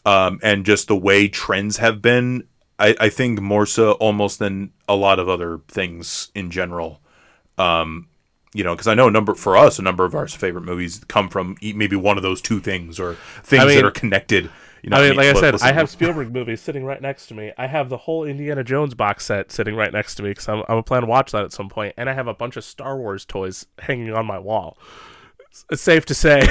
um and just the way trends have been i i think more so almost than a lot of other things in general um you know because i know a number for us a number of our favorite movies come from maybe one of those two things or things mean- that are connected you know I mean, like I said, I have Spielberg movies sitting right next to me. I have the whole Indiana Jones box set sitting right next to me because I'm, I'm planning to watch that at some point, and I have a bunch of Star Wars toys hanging on my wall. It's safe to say,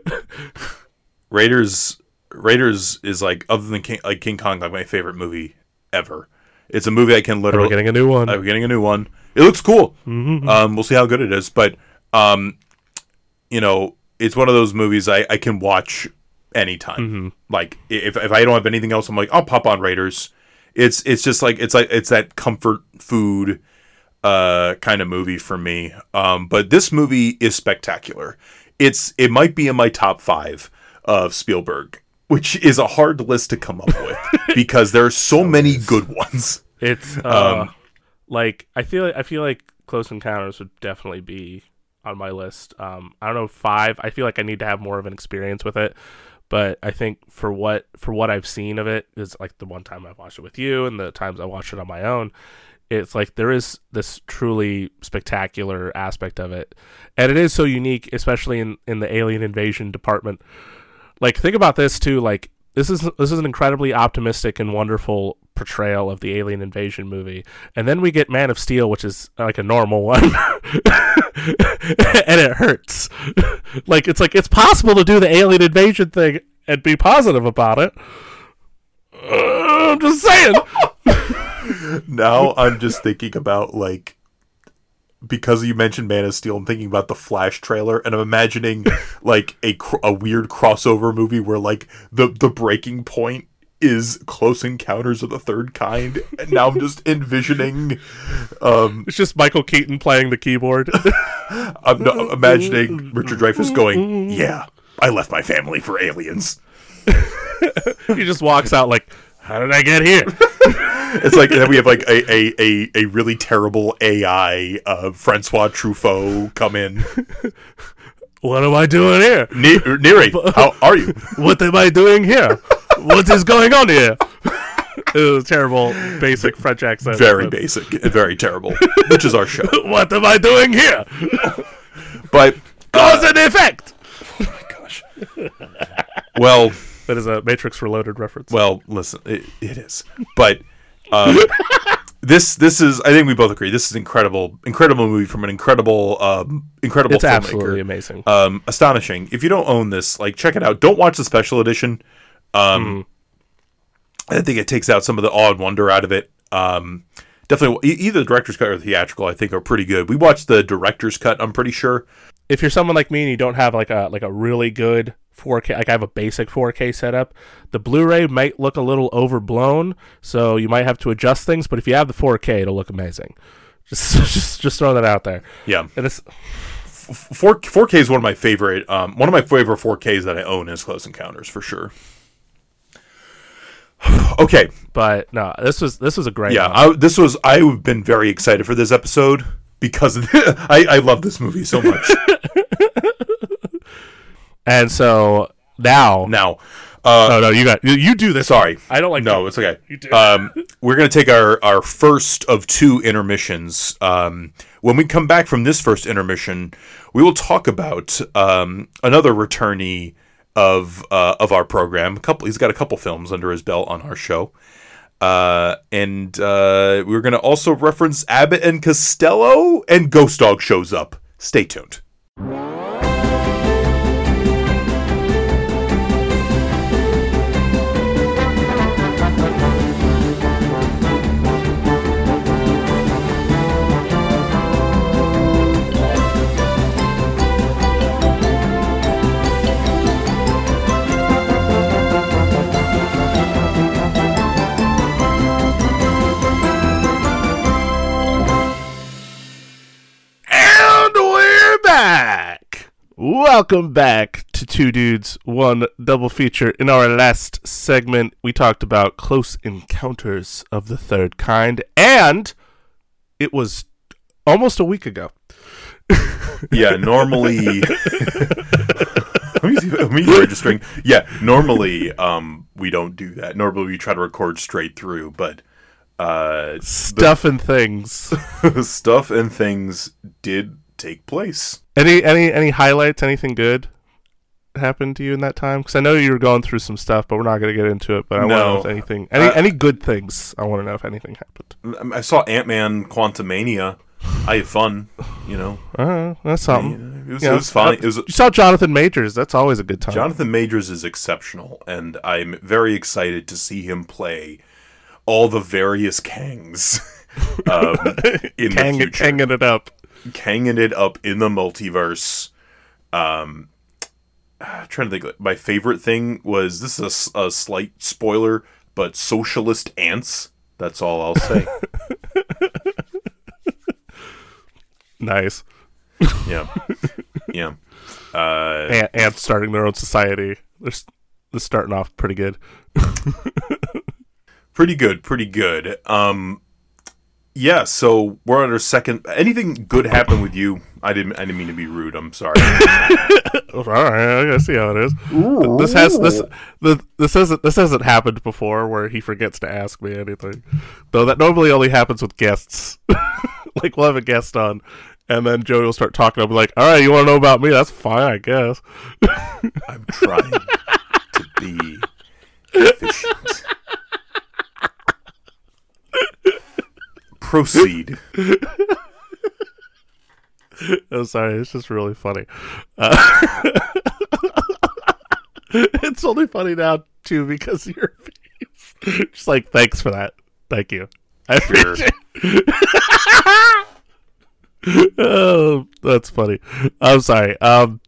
Raiders Raiders is like other than King, like King Kong like my favorite movie ever. It's a movie I can we're literally getting a new one. I'm getting a new one. It looks cool. Mm-hmm. Um, we'll see how good it is, but um, you know, it's one of those movies I, I can watch anytime. Mm-hmm. Like if if I don't have anything else, I'm like I'll pop on Raiders. It's it's just like it's like it's that comfort food uh kind of movie for me. Um, but this movie is spectacular. It's it might be in my top five of Spielberg, which is a hard list to come up with because there are so many good ones. It's uh, Um, like I feel I feel like Close Encounters would definitely be on my list. Um, I don't know five. I feel like I need to have more of an experience with it, but I think for what for what I've seen of it is like the one time I've watched it with you and the times I watched it on my own. It's like there is this truly spectacular aspect of it, and it is so unique, especially in in the alien invasion department. Like think about this too. Like this is this is an incredibly optimistic and wonderful portrayal of the alien invasion movie, and then we get Man of Steel, which is like a normal one, and it hurts. like it's like it's possible to do the alien invasion thing and be positive about it. Uh, I'm just saying. now I'm just thinking about like because you mentioned Man of Steel, I'm thinking about the Flash trailer, and I'm imagining like a cr- a weird crossover movie where like the the breaking point is Close Encounters of the Third Kind, and now I'm just envisioning, um, It's just Michael Keaton playing the keyboard. I'm no, imagining Richard Dreyfuss going, "Yeah, I left my family for aliens." he just walks out like, "How did I get here?" It's like then we have like a a, a, a really terrible AI uh, Francois Truffaut come in. what am I doing here? Ne- Neary, how are you? What am I doing here? what is going on here? it was a terrible, basic French accent. Very basic, very terrible, which is our show. What am I doing here? But Cause and effect. Oh my gosh, well, That is a Matrix Reloaded reference. well, listen, it, it is. But um, this this is, I think we both agree, this is incredible, incredible movie from an incredible, um, incredible it's filmmaker. absolutely amazing. um, astonishing. If you don't own this, like check it out. Don't watch the special edition. Um, I think it takes out some of the awe and wonder out of it. Um, definitely, either the director's cut or the theatrical, I think, are pretty good. We watched the director's cut. I'm pretty sure. if you're someone like me and you don't have like a like a really good 4K, like I have a basic 4K setup, the Blu-ray might look a little overblown, so you might have to adjust things. But if you have the 4K, it'll look amazing. Just just just throw that out there. Yeah, And it's four four K is one of my favorite. Um, one of my favorite four Ks that I own is Close Encounters for sure. okay, but no, this was this was a great yeah. I, this was. I've been very excited for this episode because of I I love this movie so much. And so now, now, uh, no, no, you got you, you do this. sorry, I don't like No, it's okay. You do. Um, we're gonna take our our first of two intermissions. Um, when we come back from this first intermission, we will talk about um, another returnee of uh, of our program. A couple. He's got a couple films under his belt on our show. Uh, and uh, we're going to also reference Abbott and Costello, and Ghost Dog shows up. Stay tuned. Back. Welcome back to Two Dudes, One Double Feature. In our last segment, we talked about Close Encounters of the Third Kind, and it was almost a week ago. Yeah, normally. let me see. Registering. Yeah, normally um we don't do that. Normally we try to record straight through, but uh Stuff and things. stuff and things did take place. Any any any highlights? Anything good happened to you in that time? Because I know you were going through some stuff, but we're not going to get into it. But I want to know if anything, any Uh, any good things. I want to know if anything happened. I saw Ant Man Quantumania. I had fun, you know. Uh, that's something. It was, Yeah. it was fun. It was You saw Jonathan Majors. That's always a good time. Jonathan Majors is exceptional, and I'm very excited to see him play all the various Kangs um, in Kang, the future. hanging it up. Kanging it up in the multiverse. Um, I'm trying to think. My favorite thing was this is a slight spoiler, but socialist ants. That's all I'll say. Nice. yeah, yeah. Uh, Ant, ants starting their own society. They're, they're starting off pretty good. pretty good, pretty good. Um, yeah. So we're on our second. Anything good happen with you? I didn't. I didn't mean to be rude. I'm sorry. All right, I gotta see how it is. This has this the, this hasn't this hasn't happened before where he forgets to ask me anything, though that normally only happens with guests. like we'll have a guest on, and then Joey will start talking. I'll be like, "All right, you want to know about me? That's fine, I guess." I'm trying to be efficient. Proceed. I'm sorry, it's just really funny. Uh, it's only funny now too because your face. Just like thanks for that. Thank you. I Sure. oh, that's funny. I'm sorry. Um,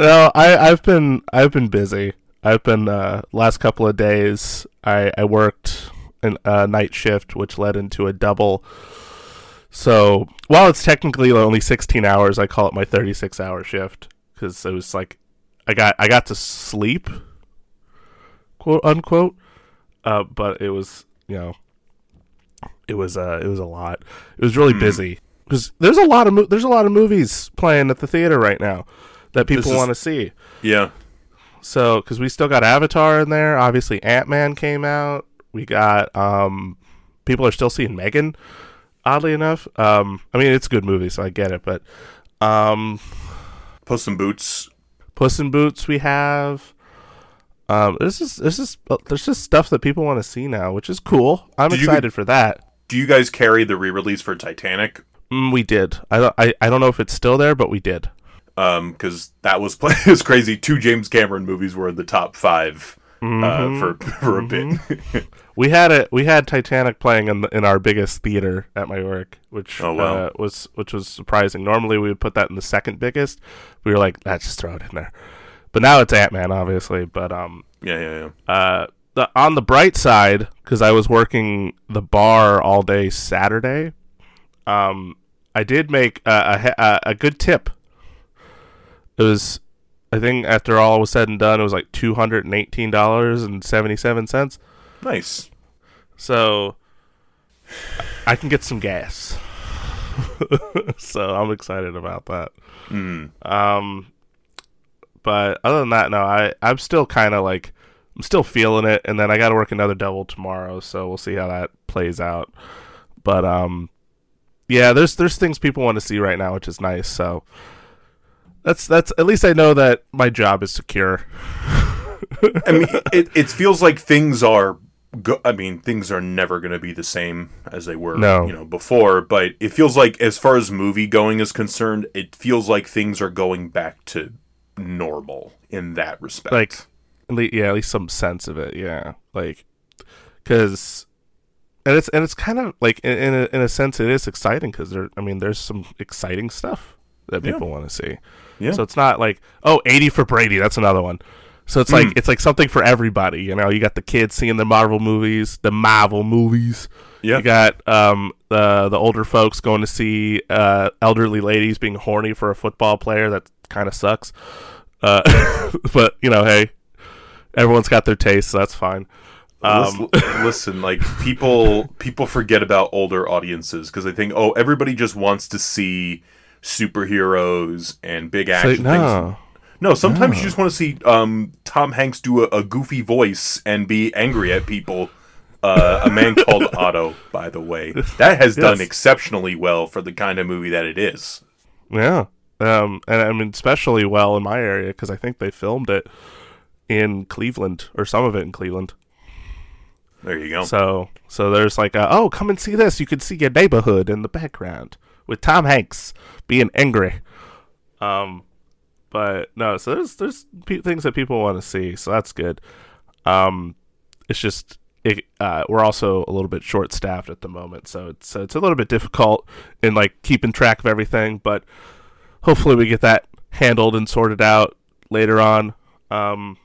no, I I've been I've been busy. I've been uh last couple of days. I I worked an a night shift, which led into a double. So while it's technically only 16 hours, I call it my 36 hour shift because it was like I got I got to sleep, quote unquote. Uh, but it was you know it was uh it was a lot. It was really busy because there's a lot of mo- there's a lot of movies playing at the theater right now that people want to see. Yeah. So because we still got Avatar in there, obviously Ant Man came out. We got um people are still seeing Megan. Oddly enough, um, I mean it's a good movie, so I get it. But um, Post some boots. Puss in Boots we have. Um, this is this is there's just stuff that people want to see now, which is cool. I'm Did you- excited for that. Do you guys carry the re-release for Titanic? Mm, we did. I don't. I, I don't know if it's still there, but we did. Um, because that was play- it was crazy. Two James Cameron movies were in the top five uh, for for a bit. We had it. We had Titanic playing in the, in our biggest theater at my work, which Oh, wow. uh, was which was surprising. Normally, we would put that in the second biggest. We were like, let's just throw it in there. But now it's Ant Man, obviously. But um, yeah, yeah, yeah. uh, the on the bright side, because I was working the bar all day Saturday, um, I did make a, a, a good tip. It was, I think, after all was said and done, it was like two hundred and eighteen dollars and seventy seven cents. Nice. So I can get some gas. so I'm excited about that. Mm. Um, but other than that, no, I I'm still kind of like I'm still feeling it, and then I got to work another double tomorrow, so we'll see how that plays out. But um, yeah, there's there's things people want to see right now, which is nice. So that's that's at least I know that my job is secure. I mean, it it feels like things are. Go- I mean, things are never going to be the same as they were, No. you know, before. But it feels like, as far as movie going is concerned, it feels like things are going back to normal in that respect. like at least, yeah at least some sense of it yeah like because and it's and it's kind of like in, in, a, in a sense it is exciting because there i mean there's some exciting stuff that Yeah. people want to see Yeah. so it's not like oh 80 for brady that's another one so it's Hmm. like it's like something for everybody you know you got the kids seeing the marvel movies the marvel movies yeah, you got um the the older folks going to see uh elderly ladies being horny for a football player that kind of sucks. Uh, but you know, hey, everyone's got their taste, so that's fine. Um, listen, listen, like people people forget about older audiences because they think, oh, everybody just wants to see superheroes and big so, action things. no, No, sometimes you just want to see um, Tom Hanks do a, a goofy voice and be angry at people. Uh, a man called Otto, by the way, that has done exceptionally well for the kind of movie that it is. yeah, um, and I mean especially well in my area because I think they filmed it in Cleveland or some of it in Cleveland. There you go. So so there's like a, oh come and see this. You can see your neighborhood in the background with Tom Hanks being angry. Um, but no, so there's there's pe- things that people want to see, so that's good. Um, it's just it, uh, we're also a little bit short staffed at the moment, so it's so it's a little bit difficult in like keeping track of everything. But hopefully we get that handled and sorted out later on. Um,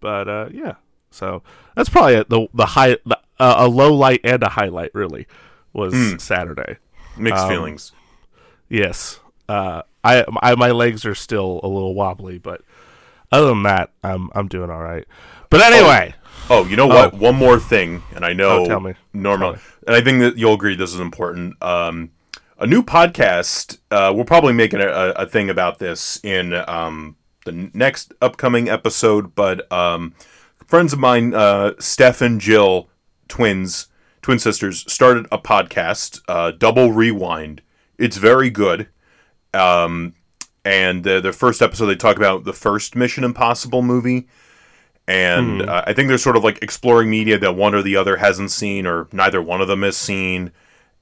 but uh, yeah, so that's probably a, the the high the, uh, a low light and a highlight really was Saturday. Mixed um, feelings. Yes, uh, I, I my legs are still a little wobbly, but other than that, I'm I'm doing all right. But anyway, Oh, you know what? One more thing, and I know Oh, tell me. normal, Tell me. and I think that you'll agree this is important. Um, a new podcast. Uh, we'll probably make a, a, a thing about this in um, the next upcoming episode. But um, friends of mine, uh, Steph and Jill, twins, twin sisters, started a podcast, uh, Double Rewind. It's very good. Um, and uh, the first episode, they talk about the first Mission Impossible movie and uh, I think they're sort of like exploring media that one or the other hasn't seen, or neither one of them has seen.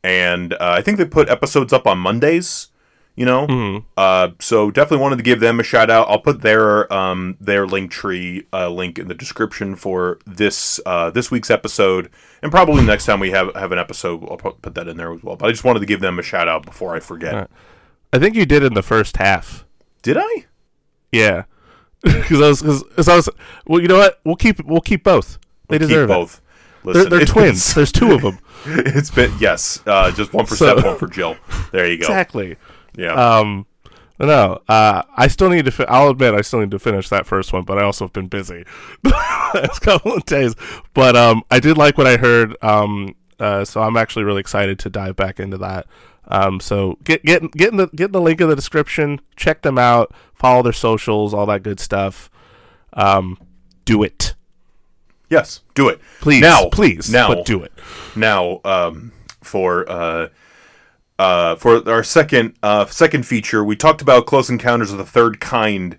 And uh, I think they put episodes up on Mondays. You know, uh, so definitely wanted to give them a shout out. I'll put their um, their link tree uh, link in the description for this uh, this week's episode, and probably next time we have have an episode, I'll put that in there as well. But I just wanted to give them a shout out before I forget. Alright. I think you did in the first half. Did I? Yeah, because I was because I was well. You know what? We'll keep we'll keep both. They Keep deserve it. both. They're, they're it's- twins. There's two of them. It's been yes, uh, just one for So- Steph, one for Jill. There you go. exactly. Yeah. Um, no, uh, I still need to. Fi- I'll admit, I still need to finish that first one, but I also have been busy the last couple of days. But um, I did like what I heard. Um, uh, so I'm actually really excited to dive back into that. Um, so get get get in the get in the link in the description. Check them out. Follow their socials, all that good stuff. Um, do it, Yes, do it. please. Now, please. now, but do it. now, um, for uh, uh, for our second uh, second feature, we talked about Close Encounters of the Third Kind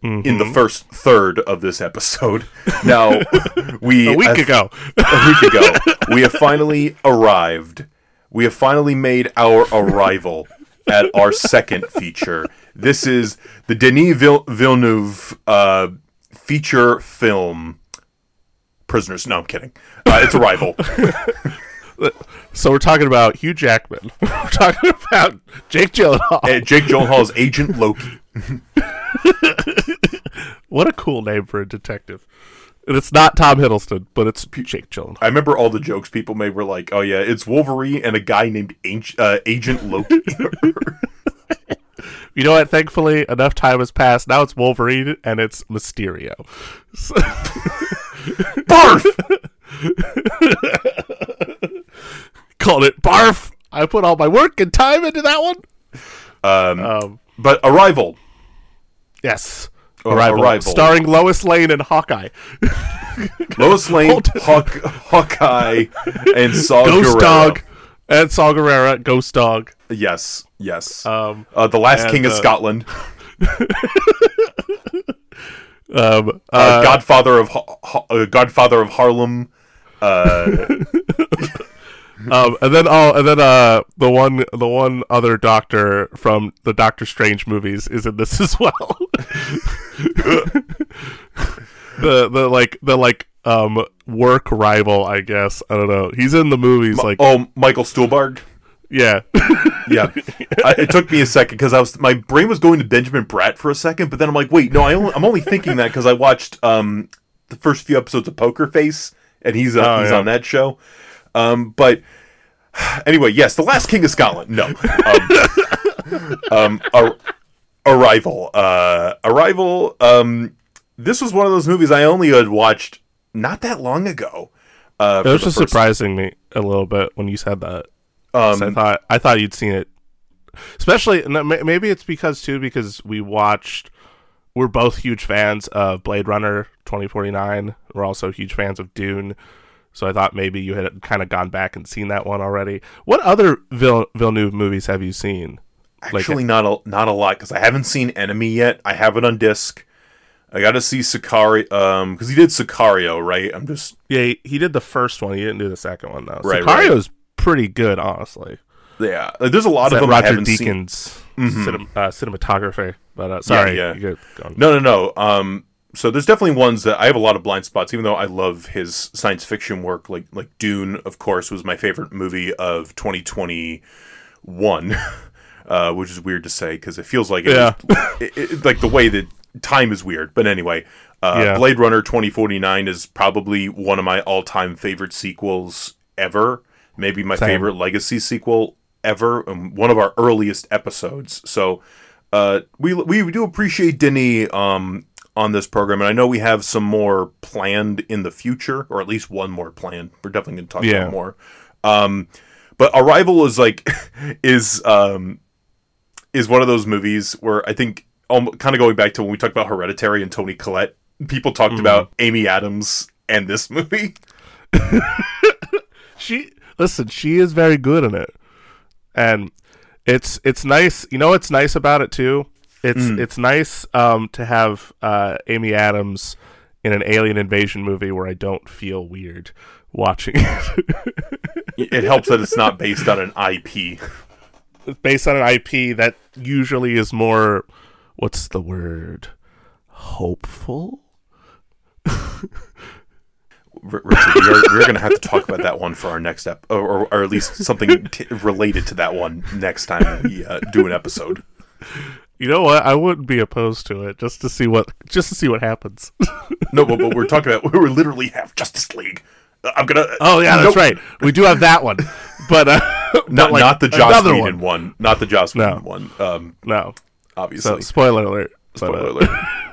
in Mm-hmm. the first third of this episode. Now, we A week have- ago. a week ago, we have finally arrived. We have finally made our arrival at our second feature. This is the Denis Vill- Villeneuve uh, feature film prisoners. No, I'm kidding. Uh, it's Arrival. So we're talking about Hugh Jackman. we're talking about Jake Gyllenhaal. Uh, Jake Gyllenhaal's Agent Loki. What a cool name for a detective. And it's not Tom Hiddleston, but it's Jake Gyllenhaal. I remember all the jokes people made were like, "Oh yeah, it's Wolverine and a guy named uh, Agent Loki." You know what? Thankfully, enough time has passed. Now it's Wolverine and it's Mysterio. So- Barf. Called it barf. I put all my work and time into that one. Um, Um, but Arrival. yes. Arrival, Arrival. starring Lois Lane and Hawkeye. Lois Lane, Hawk, Hawkeye, and Saw Ghost. Dog and Saw Gerrera, Ghost Dog. Yes, yes. Um, uh, the Last and, King of uh, Scotland. um, Uh, uh, Godfather of ha- ha- uh, Godfather of Harlem. Um, and then oh, and then uh, the one, the one other Doctor from the Doctor Strange movies is in this as well. the the like the like um work rival, I guess. I don't know. He's in the movies like oh, Michael Stuhlbarg. yeah. Yeah, I, it took me a second because I was my brain was going to Benjamin Bratt for a second, but then I'm like, wait, no, I only, I'm only thinking that because I watched um, the first few episodes of Poker Face, and he's uh, Oh, he's yeah. on that show. Um, but anyway, yes, the Last King of Scotland. No, um, um, Ar- Arrival. Uh, Arrival. Um, this was one of those movies I only had watched not that long ago. Uh, It was just surprising me a little bit when you said that. Um, I thought I thought you'd seen it, especially maybe it's because too because we watched. We're both huge fans of Blade Runner 2049. We're also huge fans of Dune, so I thought maybe you had kind of gone back and seen that one already. What other Vill- Villeneuve movies have you seen? Like- Actually, not a not a lot because I haven't seen Enemy yet. I have it on disc. I got to see Sicario um because he did Sicario, right? I'm just Yeah, he, he did the first one. He didn't do the second one though. Right, Sicario's pretty good, honestly. yeah. Like, there's a lot Is of them Roger. Deakins cinem- uh, cinematography? But uh, sorry, yeah. Go. No, no, no. Um, so there's definitely ones that I have a lot of blind spots, even though I love his science fiction work. Like like Dune, of course, was my favorite movie of 2021, uh, which is weird to say because it feels like it, Yeah. it, it- like the way that time is weird. But anyway, uh, Yeah. Blade Runner 2049 is probably one of my all-time favorite sequels ever. Maybe my Same. favorite legacy sequel ever, and one of our earliest episodes. So uh, we we do appreciate Denny um, on this program, and I know we have some more planned in the future, or at least one more planned. We're definitely going to talk Yeah. about more. Um, but Arrival is like is um, is one of those movies where I think um, kind of going back to when we talked about Hereditary and Toni Collette, people talked Mm-hmm. about Amy Adams and this movie. she listen she is very good in it and it's it's nice you know what's nice about it too it's Mm. it's nice um to have uh amy adams in an alien invasion movie where i don't feel weird watching it It helps that it's not based on an IP. Based on an ip that usually is more what's the word hopeful Richard, we are, we're going to have to talk about that one for our next ep, or, or, or at least something t- related to that one next time we uh, do an episode. You know what i wouldn't be opposed to it just to see what just to see what happens No, but, but we're talking about we literally have Justice League. Uh, I'm gonna. Oh yeah, that's Nope. right. We do have that one, but uh, but, Not like, not the Joss Whedon one. Not the Joss No. Whedon one. Um, No, obviously. so spoiler alert. But, Spoiler uh,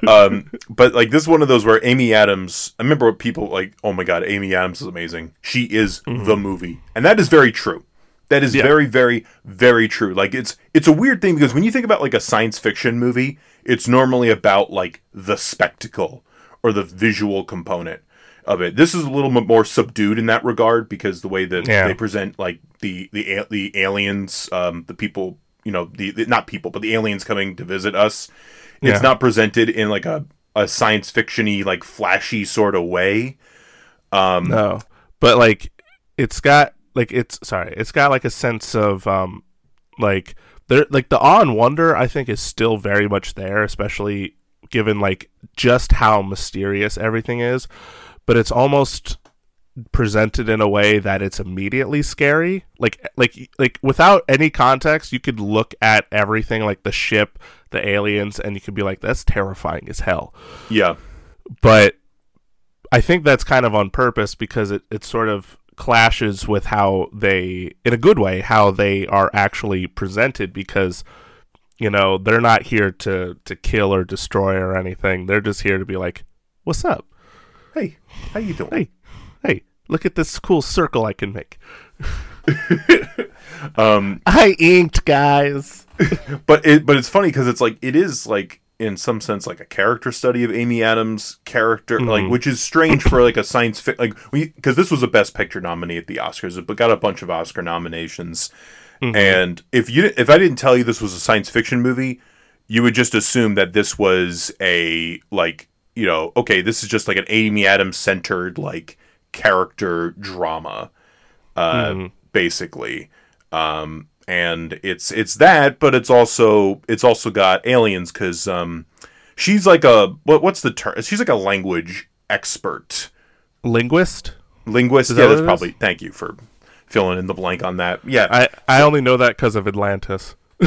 alert. um, but like this is one of those where Amy Adams. I remember people like. Oh my god, Amy Adams is amazing. She is the movie, and that is very true. That is Yeah. very, very, very true. Like it's it's a weird thing because when you think about like a science fiction movie, it's normally about like the spectacle or the visual component of it. This is a little bit more subdued in that regard because the way that Yeah. they present like the the the aliens, um, the people, you know, the, the not people, but the aliens coming to visit us. It's Yeah. not presented in like a a science fictiony like flashy sort of way. Um, no, but like it's got like it's sorry, it's got like a sense of um like there like the awe and wonder I think is still very much there, especially given like just how mysterious everything is, but it's almost presented in a way that it's immediately scary. Like like like without any context, you could look at everything like the ship, the aliens and you could be like that's terrifying as hell. Yeah. But I think that's kind of on purpose because it, it sort of clashes with how they in a good way how they are actually presented because you know they're not here to to kill or destroy or anything. They're just here to be like what's up? Hey, how you doing? hey hey look at this cool circle i can make. Um, i inked guys. But it but it's funny because it's like it is like in some sense like a character study of Amy Adams' character, like which is strange for like a science fiction, like we because this was a Best Picture nominee at the Oscars, but got a bunch of Oscar nominations. And if you if I didn't tell you this was a science fiction movie, you would just assume that this was a like you know okay this is just like an Amy Adams centered like character drama uh, basically. Um, and it's it's that, but it's also it's also got aliens because um, she's like a what what's the term? She's like a language expert, linguist linguist. that Yeah, that's is? probably. Thank you for filling in the blank on that. Yeah, i i only know that because of atlantis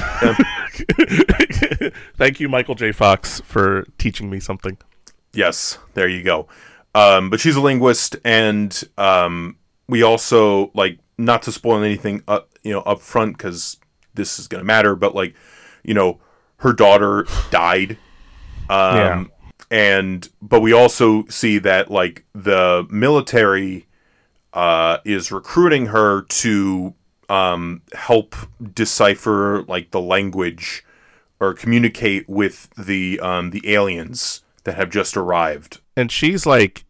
thank you michael j fox for teaching me something Yes, there you go. Um, but she's a linguist, and um, we also like not to spoil anything, uh, you know, up front because this is going to matter. But like, you know, her daughter died, um, Yeah. and but we also see that like the military uh, is recruiting her to um, help decipher like the language or communicate with the um, the aliens that have just arrived. and she's like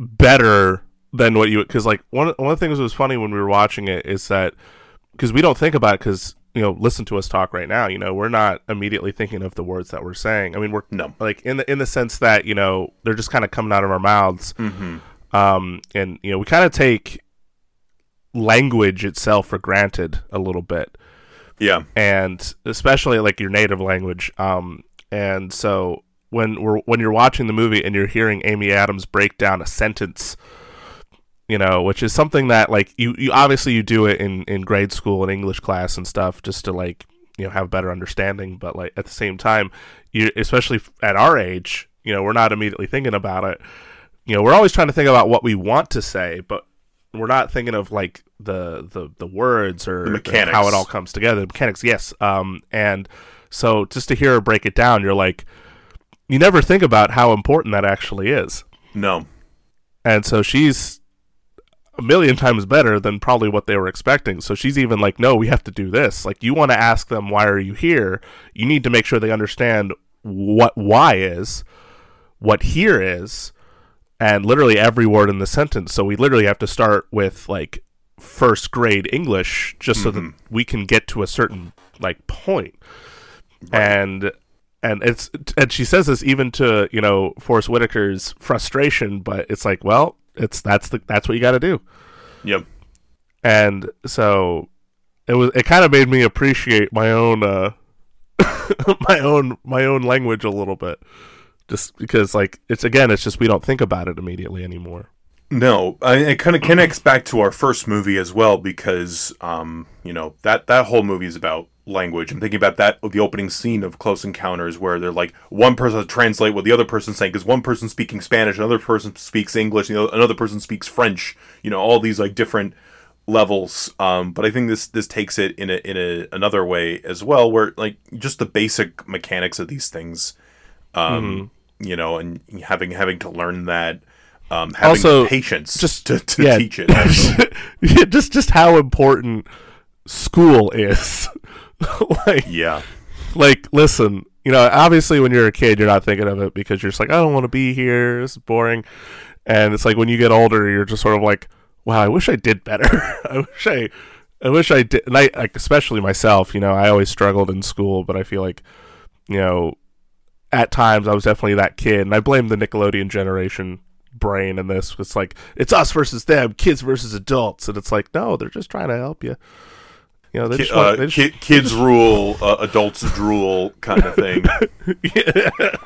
better than what you because like one one of the things that was funny when we were watching it is that because we don't think about it because you know listen to us talk right now you know we're not immediately thinking of the words that we're saying. I mean we're No. like in the in the sense that you know they're just kind of coming out of our mouths. Um and you know we kind of take language itself for granted a little bit. Yeah, and especially like your native language. Um, and so when we're when you're watching the movie and you're hearing Amy Adams break down a sentence, you know, which is something that like you, you obviously you do it in in grade school and English class and stuff just to like you know have a better understanding. But like at the same time, you especially at our age, you know, we're not immediately thinking about it. You know, we're always trying to think about what we want to say, but we're not thinking of like the the the words or mechanics. how it all comes together. The mechanics, yes. Um, and so just to hear her break it down, you're like, you never think about how important that actually is. no, And so she's a million times better than probably what they were expecting. So she's even like, no, we have to do this. Like, you want to ask them, why are you here? You need to make sure they understand what why is, what here is, and literally every word in the sentence. So we literally have to start with like first grade English just so that mm-hmm. we can get to a certain like point. And and it's and she says this even to you know Forest Whitaker's frustration, but it's like, well, it's that's the that's what you got to do. yep, And so it was it kind of made me appreciate my own uh my own my own language a little bit, just because like it's again it's just we don't think about it immediately anymore. no. I, it kind of connects back to our first movie as well because, um, you know, that that whole movie is about language. I'm thinking about that the opening scene of Close Encounters where they're like one person has to translate what the other person's saying because one person's speaking Spanish, another person speaks English, you know, another person speaks French. You know, all these like different levels um but i think this this takes it in a in a another way as well where like just the basic mechanics of these things um you know and having having to learn that um having Also, patience just- to, to yeah. teach it. Yeah, just just how important school is. like yeah like listen, you know, obviously when you're a kid you're not thinking of it because you're just like I don't want to be here, it's boring. And it's like when you get older you're just sort of like, wow, I wish I did better. I wish I I wish I did and I like especially myself, you know, I always struggled in school, but I feel like you know, at times I was definitely that kid and I blame the Nickelodeon generation brain in this. It's like it's us versus them, kids versus adults, and it's like no, they're just trying to help you. You know, Ki- want, uh, just- ki- kids rule uh, adults drool kind of thing The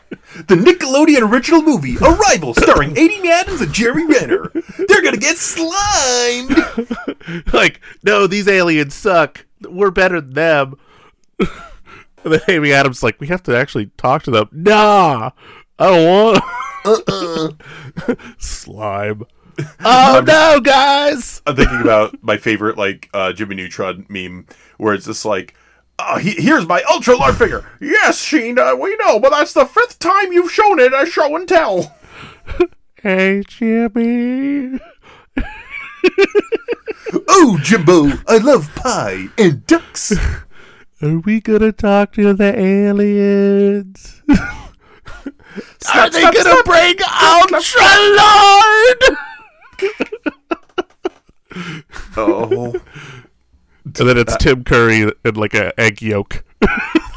Nickelodeon original movie, Arrival, starring Amy Adams and Jerry Renner. They're gonna get slimed. like, no, these aliens suck. We're better than them. and then Amy Adams like, we have to actually talk to them. Nah, I don't want. Slime. Oh no, guys! I'm thinking about my favorite like uh, Jimmy Neutron meme, where it's just like, uh, he- "Here's my ultra large figure." Yes, Sheen, uh, we know, but that's the fifth time you've shown it as show and tell. Hey, Jimmy. Oh, Jimbo, I love pie and ducks. Are we gonna talk to the aliens? Are they stop, gonna stop. bring Ultra Lord? Oh, And then it's Tim Curry in like a egg yolk.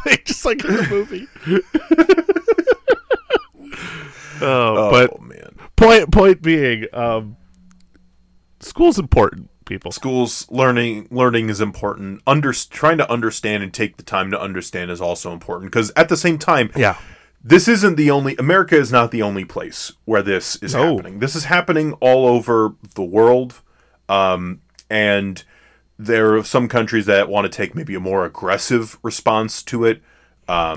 They just like in the movie. oh, oh but man. point point being, um, school's important, people. schools learning learning is important under trying to understand and take the time to understand is also important because at the same time Yeah. This isn't the only america is not the only place where this is No. happening this is happening all over the world um, and there are some countries that want to take maybe a more aggressive response to it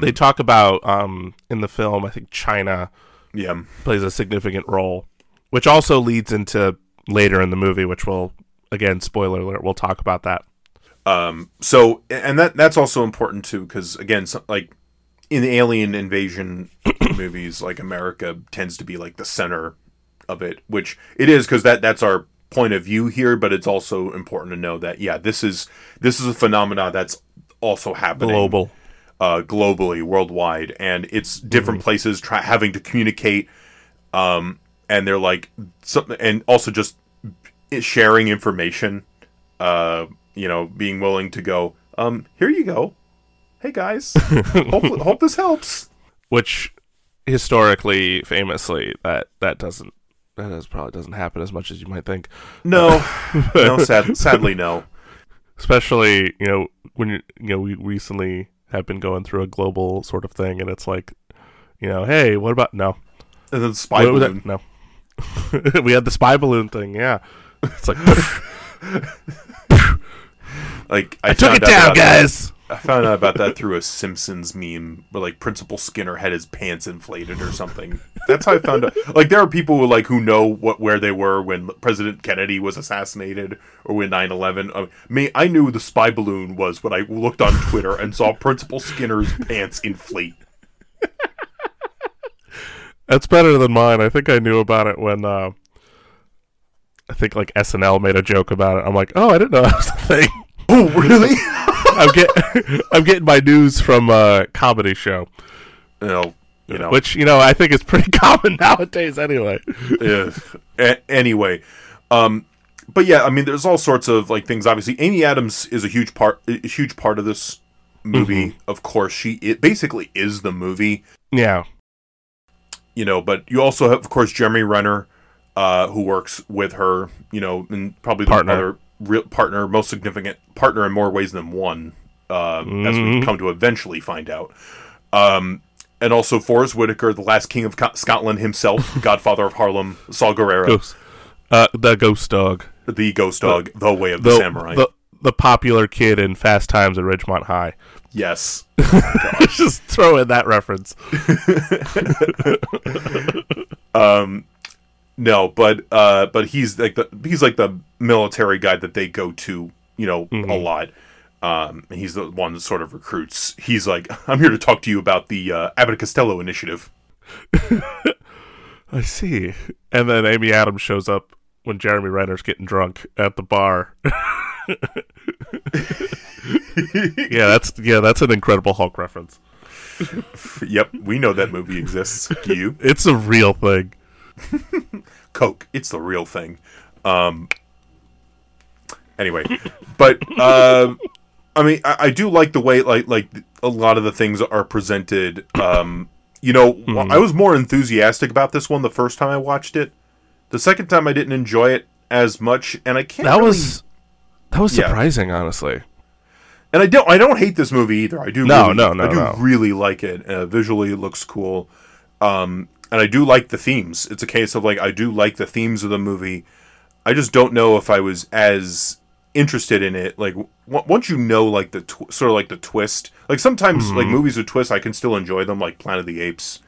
They talk about um in the film, I think China yeah plays a significant role, which also leads into later in the movie, which will again spoiler alert. We'll talk about that. Um, so and that that's also important too because again so, like in the alien invasion movies like america tends to be like the center of it which it is because that that's our point of view here but it's also important to know that yeah this is this is a phenomena that's also happening Global. uh, globally, worldwide, and it's different places try- having to communicate, um, and they're like something, and also just sharing information. Uh, you know, being willing to go, um, here you go, hey guys, hope, hope this helps. Which historically, famously, that that doesn't that is, probably doesn't happen as much as you might think. No, uh, no, sad, sadly, no. Especially, you know, when you you know we recently have been going through a global sort of thing, and it's like, you know, hey, what about no? And then the spy What balloon. No. we had the spy balloon thing. Yeah, it's like Like I, I took it down, that- guys. I found out about that through a Simpsons meme where like Principal Skinner had his pants inflated or something. That's how I found out. Like there are people who like who know what where they were when President Kennedy was assassinated or when 9/11. Uh, me, I knew the spy balloon was when I looked on Twitter and saw Principal Skinner's pants inflate. That's better than mine. I think I knew about it when uh, I think like SNL made a joke about it. I'm like, oh, I didn't know that was a thing. Oh, really? I'm get I'm getting my news from a comedy show, you know, you know. which you know I think is pretty common nowadays. Anyway, Yeah. A- anyway, um, but yeah, I mean, there's all sorts of like things. Obviously, Amy Adams is a huge part, a huge part of this movie. Of course, she it basically is the movie, yeah, you know. But you also have, of course, Jeremy Renner, uh, who works with her, you know, and probably the Partner. other real partner, most significant partner in more ways than one, uh, as we come to eventually find out. Um, and also Forest Whitaker, the last king of Co- Scotland himself, Godfather of Harlem, Saw Gerrera. ghost, uh, the ghost dog, the ghost dog, the way of the, the samurai. the the popular kid in Fast Times at Ridgemont High. yes. Just throw in that reference. No, but uh, but he's like the he's like the military guy that they go to, you know, Mm-hmm. a lot. Um, he's the one that sort of recruits. He's like, I'm here to talk to you about the uh, Abbott Costello initiative. I see. And then Amy Adams shows up when Jeremy Renner's getting drunk at the bar. yeah, that's yeah, that's an Incredible Hulk reference. yep, we know that movie exists. Do you? It's a real thing. Coke. It's the real thing. Um. Anyway, but um, I mean, I, I do like the way like like a lot of the things are presented. Um, you know, Hmm. I was more enthusiastic about this one the first time I watched it. The second time, I didn't enjoy it as much, and I can't. That really- was that was Yeah. surprising, honestly. and I don't. I don't hate this movie either. I do. No, really, no, no, I do no. really like it. Uh, visually, it looks cool. Um, and I do like the themes. It's a case of like I do like the themes of the movie. I just don't know if I was as interested in it. Like w- once you know like the tw- sort of like the twist. Like sometimes like movies with twists, I can still enjoy them. Like Planet of the Apes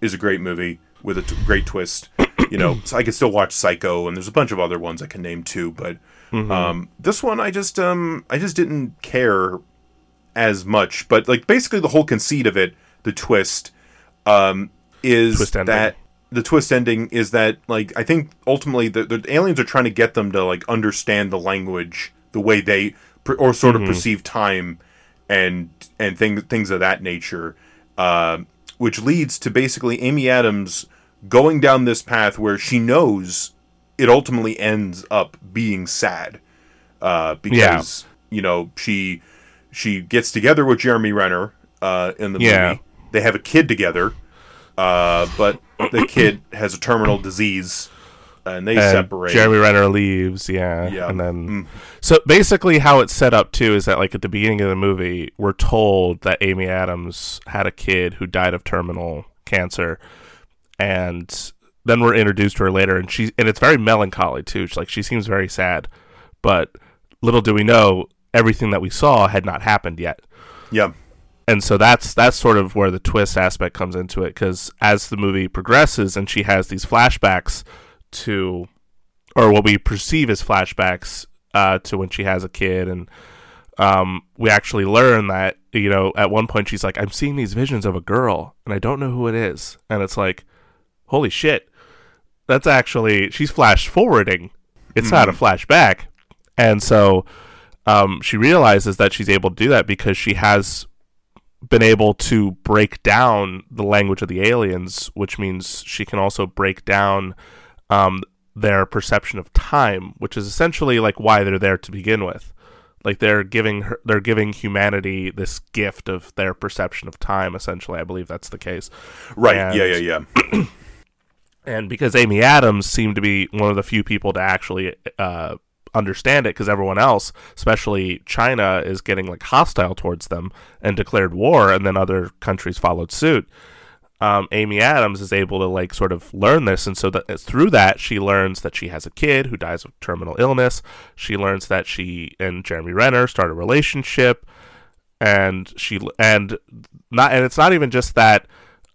is a great movie with a t- great twist. You know, so I can still watch Psycho, and there's a bunch of other ones I can name too. But um, this one, I just um, I just didn't care as much. But like basically, the whole conceit of it, the twist, um, is that the twist ending is that like I think ultimately the, the aliens are trying to get them to like understand the language the way they per, or sort of perceive time and and things things of that nature, uh, which leads to basically Amy Adams going down this path where she knows it ultimately ends up being sad uh, because you know she she gets together with Jeremy Renner uh, in the Yeah. movie. They have a kid together, uh, but the kid has a terminal disease, and they and separate. Jeremy Renner leaves, yeah, Yeah. and then Mm. so basically how it's set up too is that like at the beginning of the movie, we're told that Amy Adams had a kid who died of terminal cancer, and then we're introduced to her later, and she and it's very melancholy too. She, like she seems very sad, but little do we know, everything that we saw had not happened yet yeah, and so that's that's sort of where the twist aspect comes into it because as the movie progresses and she has these flashbacks to or what we perceive as flashbacks uh, to when she has a kid and um, we actually learn that you know at one point she's like i'm seeing these visions of a girl and i don't know who it is. And it's like holy shit. That's actually she's flash forwarding. It's not a flashback. And so um, she realizes that she's able to do that because she has been able to break down the language of the aliens, which means she can also break down um, their perception of time, which is essentially like why they're there to begin with. Like they're giving her, they're giving humanity this gift of their perception of time. Essentially, I believe that's the case. right. And- yeah, yeah, yeah. and because Amy Adams seemed to be one of the few people to actually uh, understand it, because everyone else, especially China, is getting like hostile towards them and declared war, and then other countries followed suit. Um, Amy Adams is able to like sort of learn this, and so that through that she learns that she has a kid who dies of terminal illness. She learns that she and Jeremy Renner start a relationship, and she and not and it's not even just that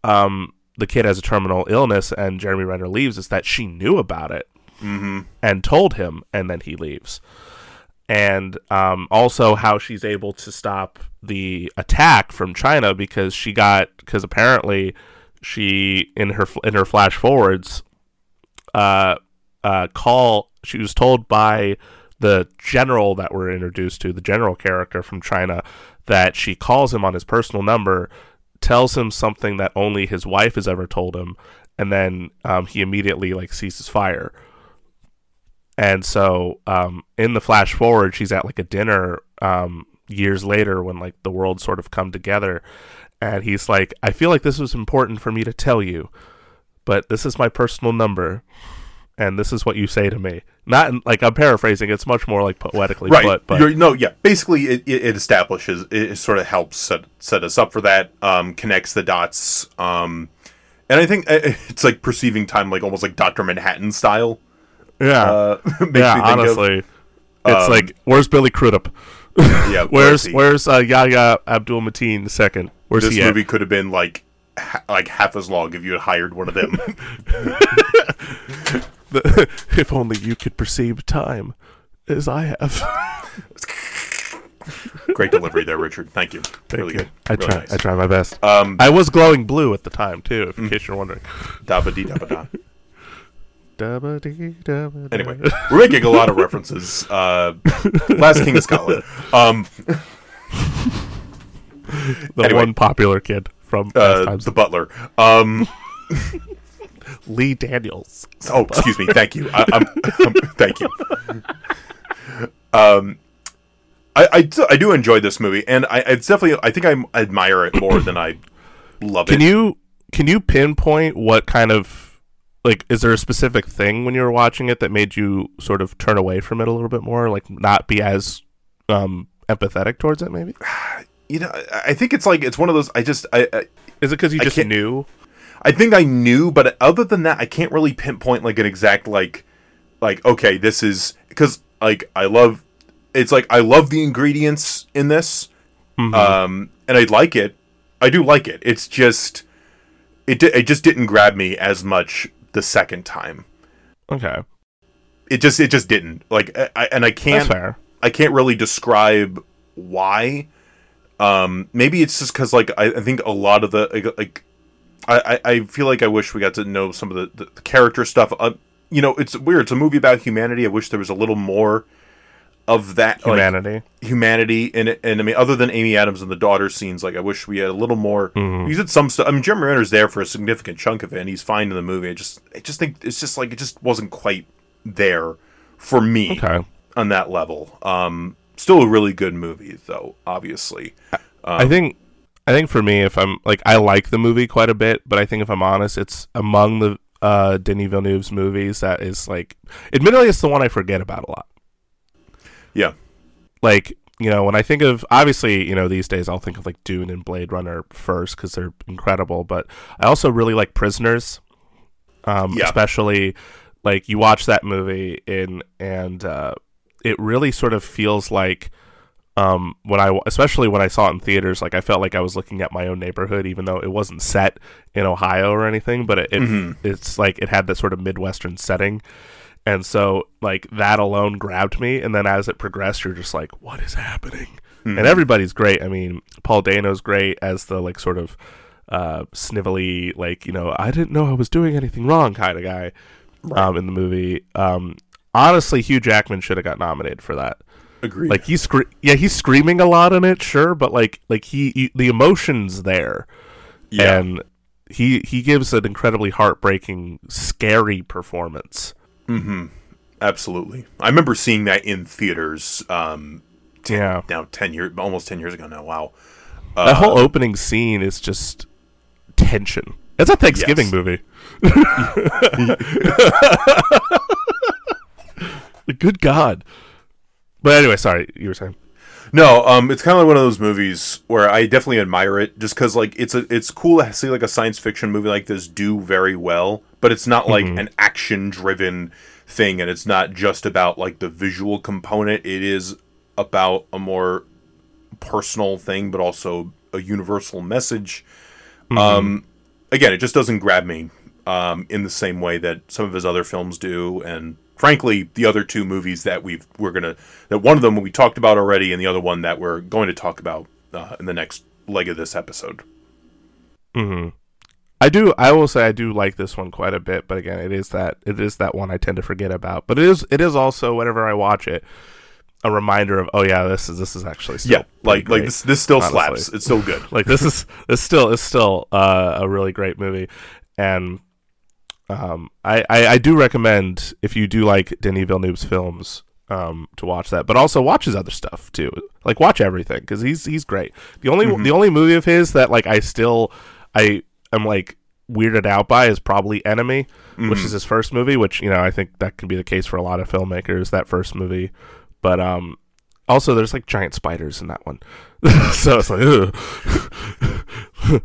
um, the kid has a terminal illness and Jeremy Renner leaves is that she knew about it and told him, and then he leaves. And um, also how she's able to stop the attack from China because she got because apparently she in her in her flash forwards uh, uh, call she was told by the general that we're introduced to the general character from China that she calls him on his personal number tells him something that only his wife has ever told him and then um, he immediately like ceases fire and so um, in the flash forward she's at like a dinner um, years later when like the world sort of come together and he's like i feel like this was important for me to tell you but this is my personal number and this is what you say to me not in, like i'm paraphrasing it's much more like poetically right. but, but You're, no, yeah. Basically, it, it, establishes, it, sort of helps set, set us up for that, um, connects the dots. Um, and I think uh, it's like perceiving time like almost like Dr. Manhattan style. Yeah Uh, makes yeah me think honestly it's um, like where's billy crudup yeah, where's he? where's uh, yahya abdul mateen the second where's this he at? movie could have been like ha- like half as long if you had hired one of them. if only you could perceive time as i have Great delivery there, Richard. Thank you. really you. good. i Really try nice. i try my best Um, i was glowing blue at the time too if in case you're wondering dabba dee da. Anyway, we're making a lot of references. Uh, Last King of Scotland. Um, the anyway. one popular kid from uh, Times the butler. Um, Lee Daniels. oh, excuse me. Thank you. I, I'm, um, thank you. Um, I, I, do- I do enjoy this movie, and I it's definitely I think I admire it more than I love Can it. you can you pinpoint what kind of like is there a specific thing when you were watching it that made you sort of turn away from it a little bit more, like not be as um empathetic towards it? Maybe you know, I- think it's like it's one of those. I just I, I is it because you I just knew? I think I knew, but other than that, I can't really pinpoint like an exact like like okay, this is because like I love it's like I love the ingredients in this, um, and I like it. I do like it. It's just it di- it just didn't grab me as much the second time. Okay, It just it just didn't like I, and I can't fair. I can't really describe why. Um, maybe it's just because like I, I think a lot of the like, I I feel like I wish we got to know some of the, the, the character stuff. Uh, you know, it's weird. It's a movie about humanity. I wish there was a little more of that like, Humanity. humanity in it. And I mean, other than Amy Adams and the daughter scenes, like I wish we had a little more. Mm-hmm. We did some stuff. I mean, Jeremy Renner's there for a significant chunk of it, and he's fine in the movie. I just, I just think it's just like it just wasn't quite there for me okay. on that level. Um, still a really good movie, though. Obviously, I think I think for me, if I'm like I like the movie quite a bit, but I think if I'm honest, it's among the uh Denis Villeneuve's movies that is like admittedly it's the one I forget about a lot. Yeah, Like, you know, when I think of obviously, you know, these days I'll think of like Dune and Blade Runner first cuz they're incredible, but I also really like Prisoners. Um Yeah. especially like you watch that movie in and uh it really sort of feels like um, when I especially when I saw it in theaters, like I felt like I was looking at my own neighborhood, even though it wasn't set in Ohio or anything. But it, it it's like it had that sort of midwestern setting, and so like that alone grabbed me. And then as it progressed, you're just like, what is happening? And everybody's great. I mean, Paul Dano's great as the like sort of uh, snivelly, like you know, I didn't know I was doing anything wrong kind of guy um, in the movie. Um, honestly, Hugh Jackman should have got nominated for that. agreed. Like he's scre- yeah, he's screaming a lot in it, sure, but like like he, he the emotions there, yeah, and he he gives an incredibly heartbreaking, scary performance. Absolutely. I remember seeing that in theaters. Um, Yeah, now ten years, almost ten years ago now. Wow. that whole opening scene is just tension. It's a Thanksgiving Yes. movie. Good God! But anyway, sorry, you were saying. No, um, it's kind of like one of those movies where I definitely admire it, just because like it's a it's cool to see like a science fiction movie like this do very well, but it's not like an action driven thing, and it's not just about like the visual component. It is about a more personal thing, but also a universal message. Um, again, it just doesn't grab me um, in the same way that some of his other films do, and frankly, the other two movies that we've we're gonna that one of them we talked about already, and the other one that we're going to talk about uh, in the next leg of this episode. I do. I will say I do like this one quite a bit, but again, it is that it is that one I tend to forget about. But it is it is also whenever I watch it, a reminder of oh yeah, this is this is actually still Yeah, like like this this still honestly. slaps. It's still good. like this is this still is still uh, a really great movie, and um, I, I I do recommend if you do like Denis Villeneuve's films. Um, to watch that, but also watch his other stuff too. Like watch everything because he's he's great. The only the only movie of his that like I still I am like weirded out by is probably Enemy, which is his first movie. Which you know I think that can be the case for a lot of filmmakers. That first movie, but um, also there's like giant spiders in that one, so it's like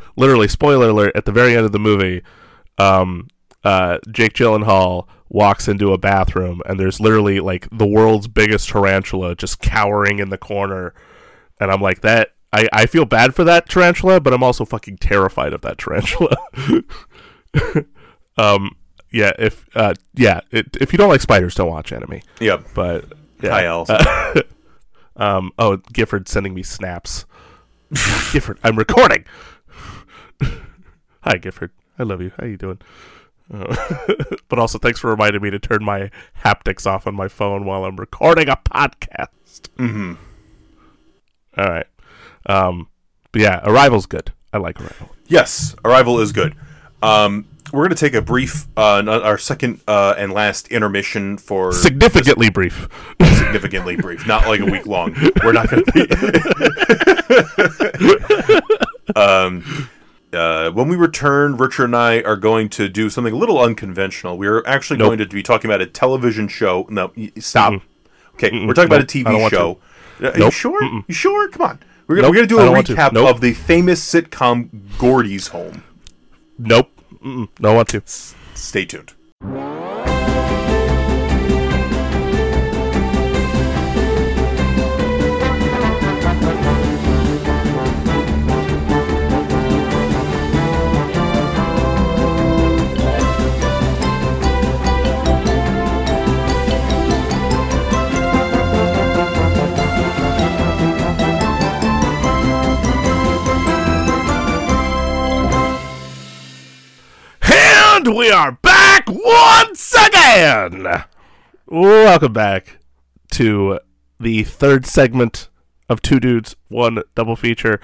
literally spoiler alert at the very end of the movie. Um, uh, Jake Gyllenhaal walks into a bathroom and there's literally like the world's biggest tarantula just cowering in the corner, and I'm like that. I, I feel bad for that tarantula, but I'm also fucking terrified of that tarantula. um, yeah, if uh, yeah, it, if you don't like spiders, don't watch Enemy. Yep. But yeah, Hi, Allison. um, oh, Gifford sending me snaps. Gifford, I'm recording. Hi, Gifford. I love you. How you doing? Uh, but also, thanks for reminding me to turn my haptics off on my phone while I'm recording a podcast. Mm-hmm. All right. Um, but yeah, Arrival's good. I like Arrival. Yes, Arrival is good. Um, we're going to take a brief, uh, our second uh, and last intermission for Significantly brief. significantly brief, not like a week long. We're not going to be. um, uh, when we return, Richard and I are going to do something a little unconventional. We're actually Nope. going to be talking about a television show. No, stop. Mm-mm. Okay, we're talking about a Nope, TV show. Uh, Are you Nope. sure? You sure? Come on. We're gonna, Nope, we're gonna do a recap Nope. of the famous sitcom Gordy's Home. Nope. Mm-mm, don't want to. Stay tuned. And we are back once again. Welcome back to the third segment of Two Dudes, One Double Feature.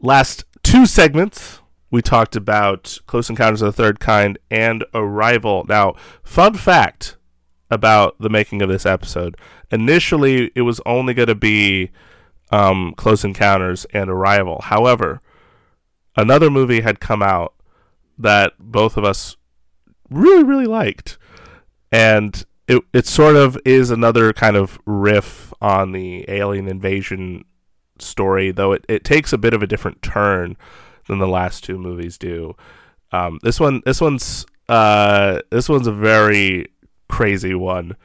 Last two segments, we talked about Close Encounters of the Third Kind and Arrival. Now, fun fact about the making of this episode initially, it was only going to be um, Close Encounters and Arrival. However, another movie had come out that both of us really really liked. And it it sort of is another kind of riff on the alien invasion story though it, it takes a bit of a different turn than the last two movies do. Um, this one this one's uh, this one's a very crazy one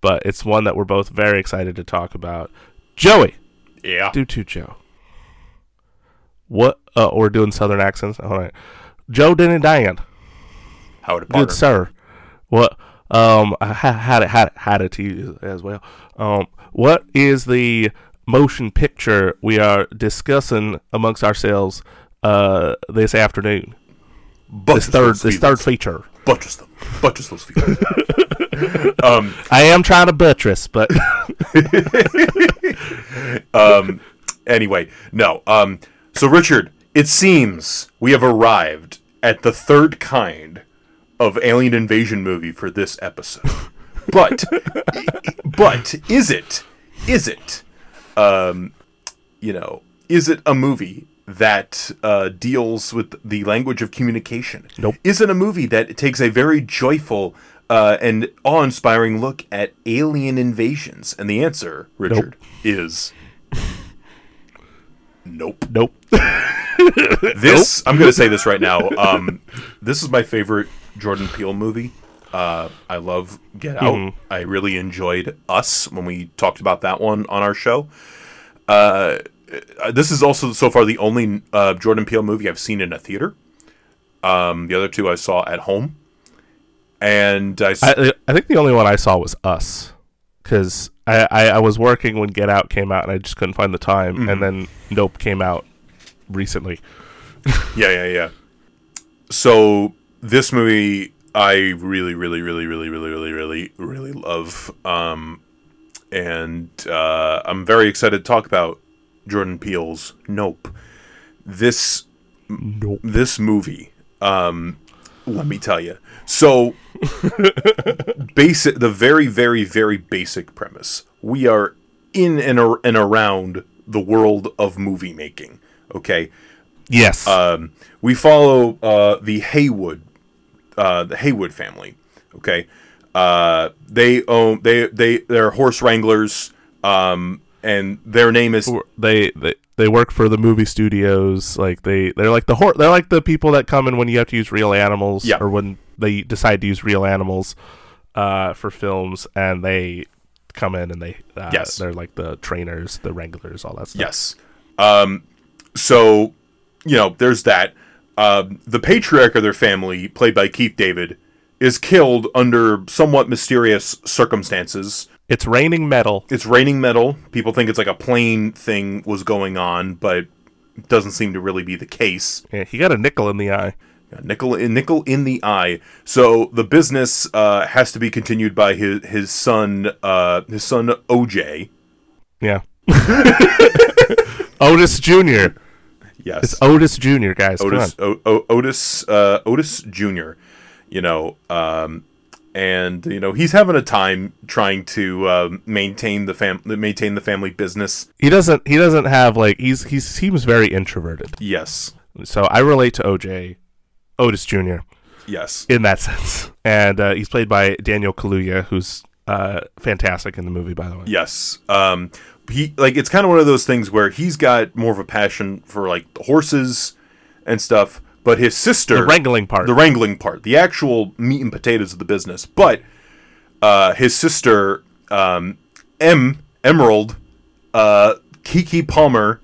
but it's one that we're both very excited to talk about. Joey! Yeah. do to joe. What uh, we're doing southern accents? All right. Joe Denny Diane. Howard. Good sir. What um had it had it had it to you as well. Um what is the motion picture we are discussing amongst ourselves uh this afternoon? Buttress This third this third feature. Buttress them. Buttress those feelings. um, I am trying to buttress, but um, anyway, no. Um, so, Richard, it seems we have arrived at the third kind of alien invasion movie for this episode. But, but is it? Is it? Um, you know, is it a movie that uh, deals with the language of communication? Nope. Is it a movie that takes a very joyful uh, and awe-inspiring look at alien invasions? And the answer, Richard, is nope. nope. This I'm going to say this right now. Um, this is my favorite Jordan Peele movie. Uh, I love Get Out. I really enjoyed Us when we talked about that one on our show. Uh, this is also so far the only uh, Jordan Peele movie I've seen in a theater. Um, the other two I saw at home, and I, I I think the only one I saw was Us. Cause I, I, I was working when Get Out came out and I just couldn't find the time and then Nope came out recently. Yeah, yeah, yeah. So this movie I really, really, really, really, really, really, really, really love. Um, and uh, I'm very excited to talk about Jordan Peele's Nope. This Nope. this movie, um, let me tell you. So, basic, the very, very, very basic premise. We are in and, ar- and around the world of movie making. Okay, Yes. um, we follow uh, the Haywood, uh, the Haywood family. Okay, uh, they own they they they're horse wranglers, um, and their name is they, they they work for the movie studios. Like they they're like the hor- they're like the people that come in when you have to use real animals, Yeah. or when they decide to use real animals uh, for films, and they come in and they uh, Yes. they're like the trainers, the wranglers, all that stuff. yes. Um, so you know, there's that. Um, the patriarch of their family, played by Keith David, is killed under somewhat mysterious circumstances. It's raining metal. It's raining metal. People think it's like a plane thing was going on, but it doesn't seem to really be the case. Yeah, he got a nickel in the eye. Yeah, nickel in nickel in the eye. So the business uh, has to be continued by his his son uh, his son OJ. Yeah. Otis Jr. Yes, It's Otis Jr. Guys. Otis o- o- Otis uh, Otis Jr. You know, um, and you know he's having a time trying to um, maintain the fam maintain the family business. He doesn't. He doesn't have like he's he seems very introverted. Yes, So I relate to OJ, Otis Jr. yes, in that sense, and uh, he's played by Daniel Kaluuya, who's uh, fantastic in the movie, by the way. yes. Um, he like it's kind of one of those things where he's got more of a passion for like the horses and stuff, but his sister The wrangling part. the wrangling part, the actual meat and potatoes of the business. But uh, his sister, um, M Emerald, uh, Keke Palmer,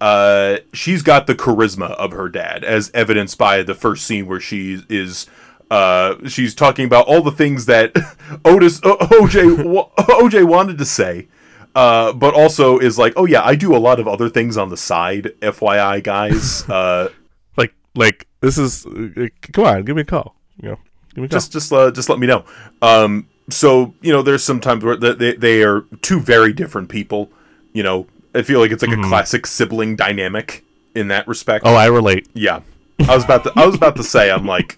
uh, she's got the charisma of her dad, as evidenced by the first scene where she is. Uh, she's talking about all the things that Otis o- OJ OJ wanted to say, uh, but also is like, oh yeah, I do a lot of other things on the side. FYI, guys. Uh, like like this is uh, come on, give me a call. You know, give me just just uh, just let me know. Um, so you know, there's sometimes where they, they they are two very different people. You know, I feel like it's like a classic sibling dynamic in that respect. oh, I relate. yeah. I was about to I was about to say I'm like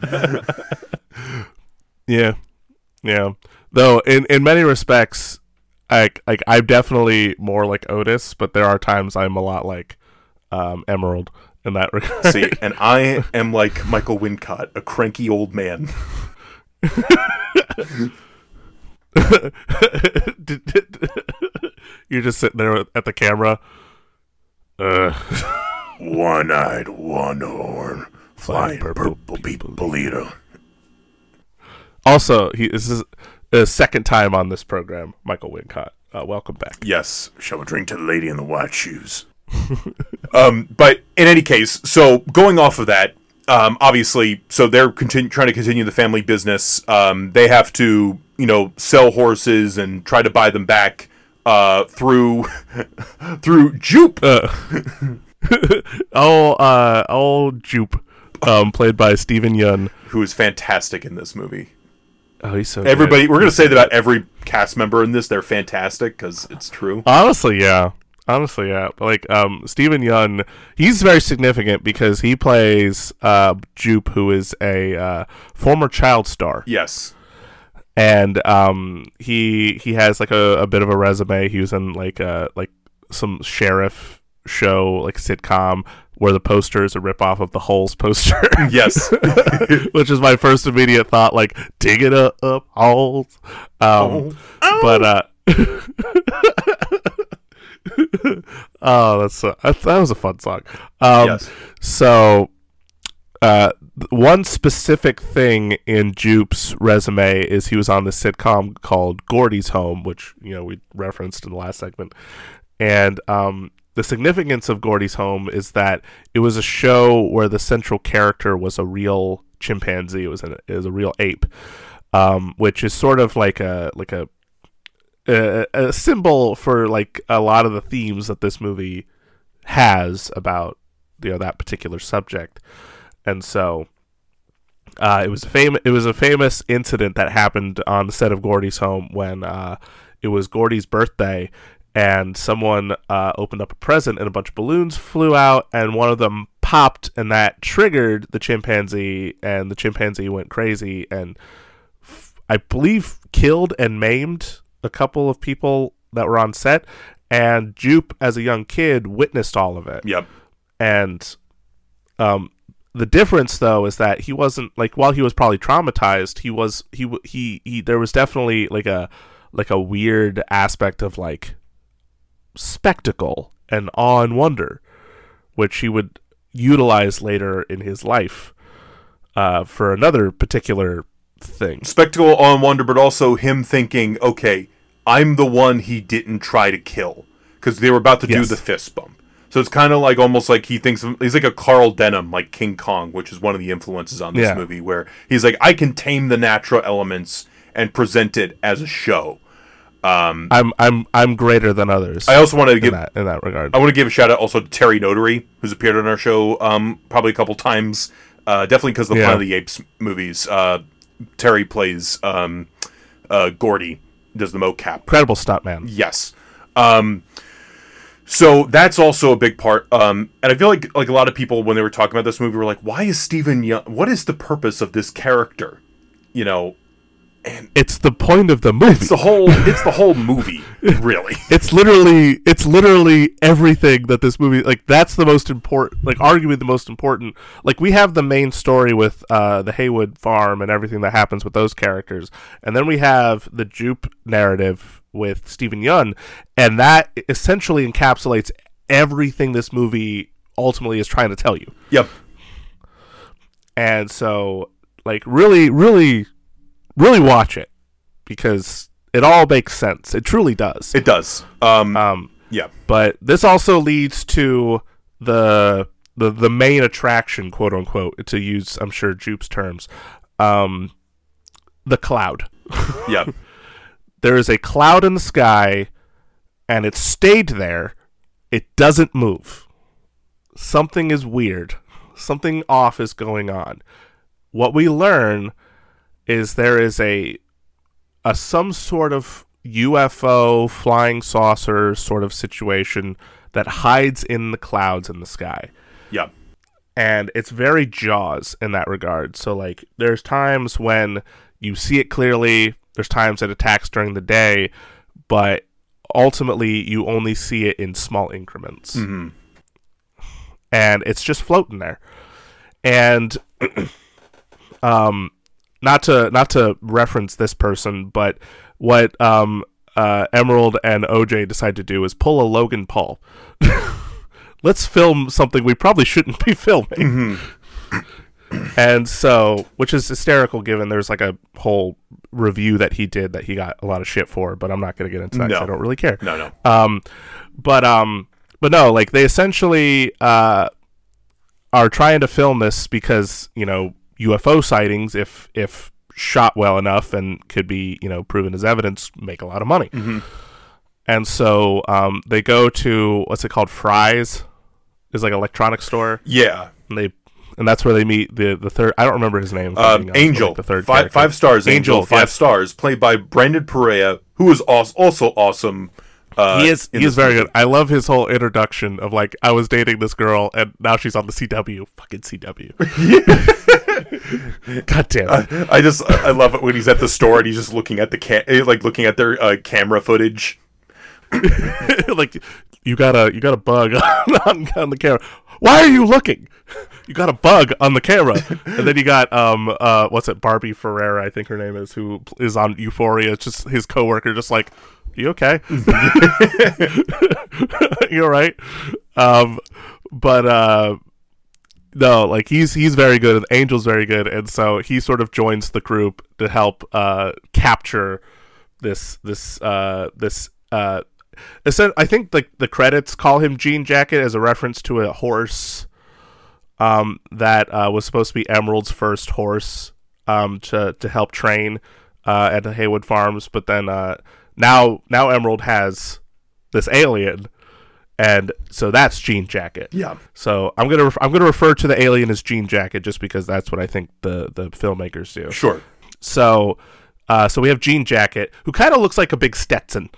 Yeah, yeah. Though in in many respects, like like I'm definitely more like Otis, but there are times I'm a lot like um, Emerald in that regard. see, and I am like Michael Wincott, a cranky old man. You're just sitting there at the camera. Uh, One-eyed, one-horn, flying purple people eater. also, he this is the second time on this program. Michael Wincott, uh, welcome back. Yes, shall we drink to the lady in the white shoes? um, but in any case, so going off of that, um, obviously, so they're continu- trying to continue the family business. Um, they have to, you know, sell horses and try to buy them back uh, through through Jupe. Oh, uh, old Jupe, um, played by Steven Yeun. who is fantastic in this movie. Oh, he's so good. Everybody, we're gonna say that about every cast member in this. They're fantastic because it's true. Honestly, yeah. Honestly, yeah. Like um Steven Yeun, he's very significant because he plays uh Jupe who is a uh, former child star. Yes, And um he he has like a, a bit of a resume. He was in like uh like some sheriff show, like sitcom where the poster is a ripoff of the Holes poster. yes, Which is my first immediate thought, like dig it up, up holes. Um, but uh, oh, that's that was a fun song. Um, yes. So, uh, one specific thing in Jupe's resume is he was on the sitcom called Gordy's Home, which you know we referenced in the last segment, and um, the significance of Gordy's Home is that it was a show where the central character was a real chimpanzee. It was a, it was a real ape, um, which is sort of like a like a a, a symbol for like a lot of the themes that this movie has about you know that particular subject, and so uh, it was a It was a famous incident that happened on the set of Gordy's home when uh, it was Gordy's birthday, and someone uh, opened up a present, and a bunch of balloons flew out, and one of them popped, and that triggered the chimpanzee, and the chimpanzee went crazy, and f- I believe killed and maimed a couple of people that were on set. And Jupe, as a young kid, witnessed all of it Yep. and um the difference though is that he wasn't like while he was probably traumatized he was he he he there was definitely like a like a weird aspect of like spectacle and awe and wonder which he would utilize later in his life uh for another particular thing. Spectacle on wonder but also him thinking okay i'm the one he didn't try to kill because they were about to do the fist bump. So it's kind of like almost like he thinks of, he's like a carl denham like king kong which is one of the influences on this Yeah. movie where he's like i can tame the natural elements and present it as a show i'm i'm i'm greater than others i also want to give that in that regard I want to give a shout out also to Terry Notary, who's appeared on our show um, probably a couple times. Uh, definitely because of the Yeah. Planet of the Apes movies. Uh, Terry plays um, uh, Gordy, does the mocap. incredible stuntman Yes. Um, so that's also a big part. Um, and I feel like like a lot of people when they were talking about this movie were like, "Why is Steven Yeun? What is the purpose of this character?" You know, it's the point of the movie it's the whole it's the whole movie, really. it's literally it's literally everything that this movie like that's the most important like arguably the most important like we have the main story with uh the haywood farm and everything that happens with those characters and then we have the jupe narrative with steven yeun and that essentially encapsulates everything this movie ultimately is trying to tell you. Yep. And so, like, really, really, really watch it because it all makes sense. It truly does. It does. Um, Um, yeah. but this also leads to the the the main attraction, quote unquote, to use I'm sure Jupe's terms, um, the cloud. Yeah. There is a cloud in the sky, and it stayed there. It doesn't move. Something is weird. Something off is going on. What we learn is there is a a some sort of UFO flying saucer sort of situation that hides in the clouds in the sky. Yeah. and it's very jaws in that regard. So like there's times when you see it clearly there's times it attacks during the day but ultimately you only see it in small increments. And it's just floating there. And um not to not to reference this person but what um uh, Emerald and OJ decide to do is pull a Logan Paul. Let's film something we probably shouldn't be filming. and so, which is hysterical given there's like a whole review that he did that he got a lot of shit for, but I'm not going to get into that No. I don't really care. No, no. Um, but um, but no, like they essentially uh are trying to film this because you know UFO sightings, if if shot well enough and could be you know proven as evidence, make a lot of money. And so um, they go to what's it called? Fry's is like an electronics store, Yeah. and they and that's where they meet the the third. I don't remember his name. Um, honest, Angel. like, the third five, five stars. Angel. Angel, five yes. stars. Played by Brandon Perea, who is also, also awesome. Uh, he is he is very movie. good. I love his whole introduction of like I was dating this girl and now she's on the CW. Fucking CW. God damn it. I just I love it when he's at the store and he's just looking at the ca- eh, like looking at their uh, camera footage. like you got a you got a bug on, on, on the camera. Why are you looking? You got a bug on the camera, and then you got um uh what's it Barbie Ferreira I think her name is who is on Euphoria. It's just his coworker, just like you okay? you all right? Um, but uh, no, like he's he's very good, and Angel's very good, and so he sort of joins the group to help uh capture this this uh this uh I think like the credits call him Jean Jacket as a reference to a horse um that uh, was supposed to be Emerald's first horse um to to help train uh at the Haywood Farms but then uh now now Emerald has this alien and so that's Jean Jacket. Yeah. So I'm gonna ref- I'm gonna refer to the alien as Jean Jacket just because that's what I think the the filmmakers do. Sure. So, uh, so we have Jean Jacket, who kind of looks like a big Stetson.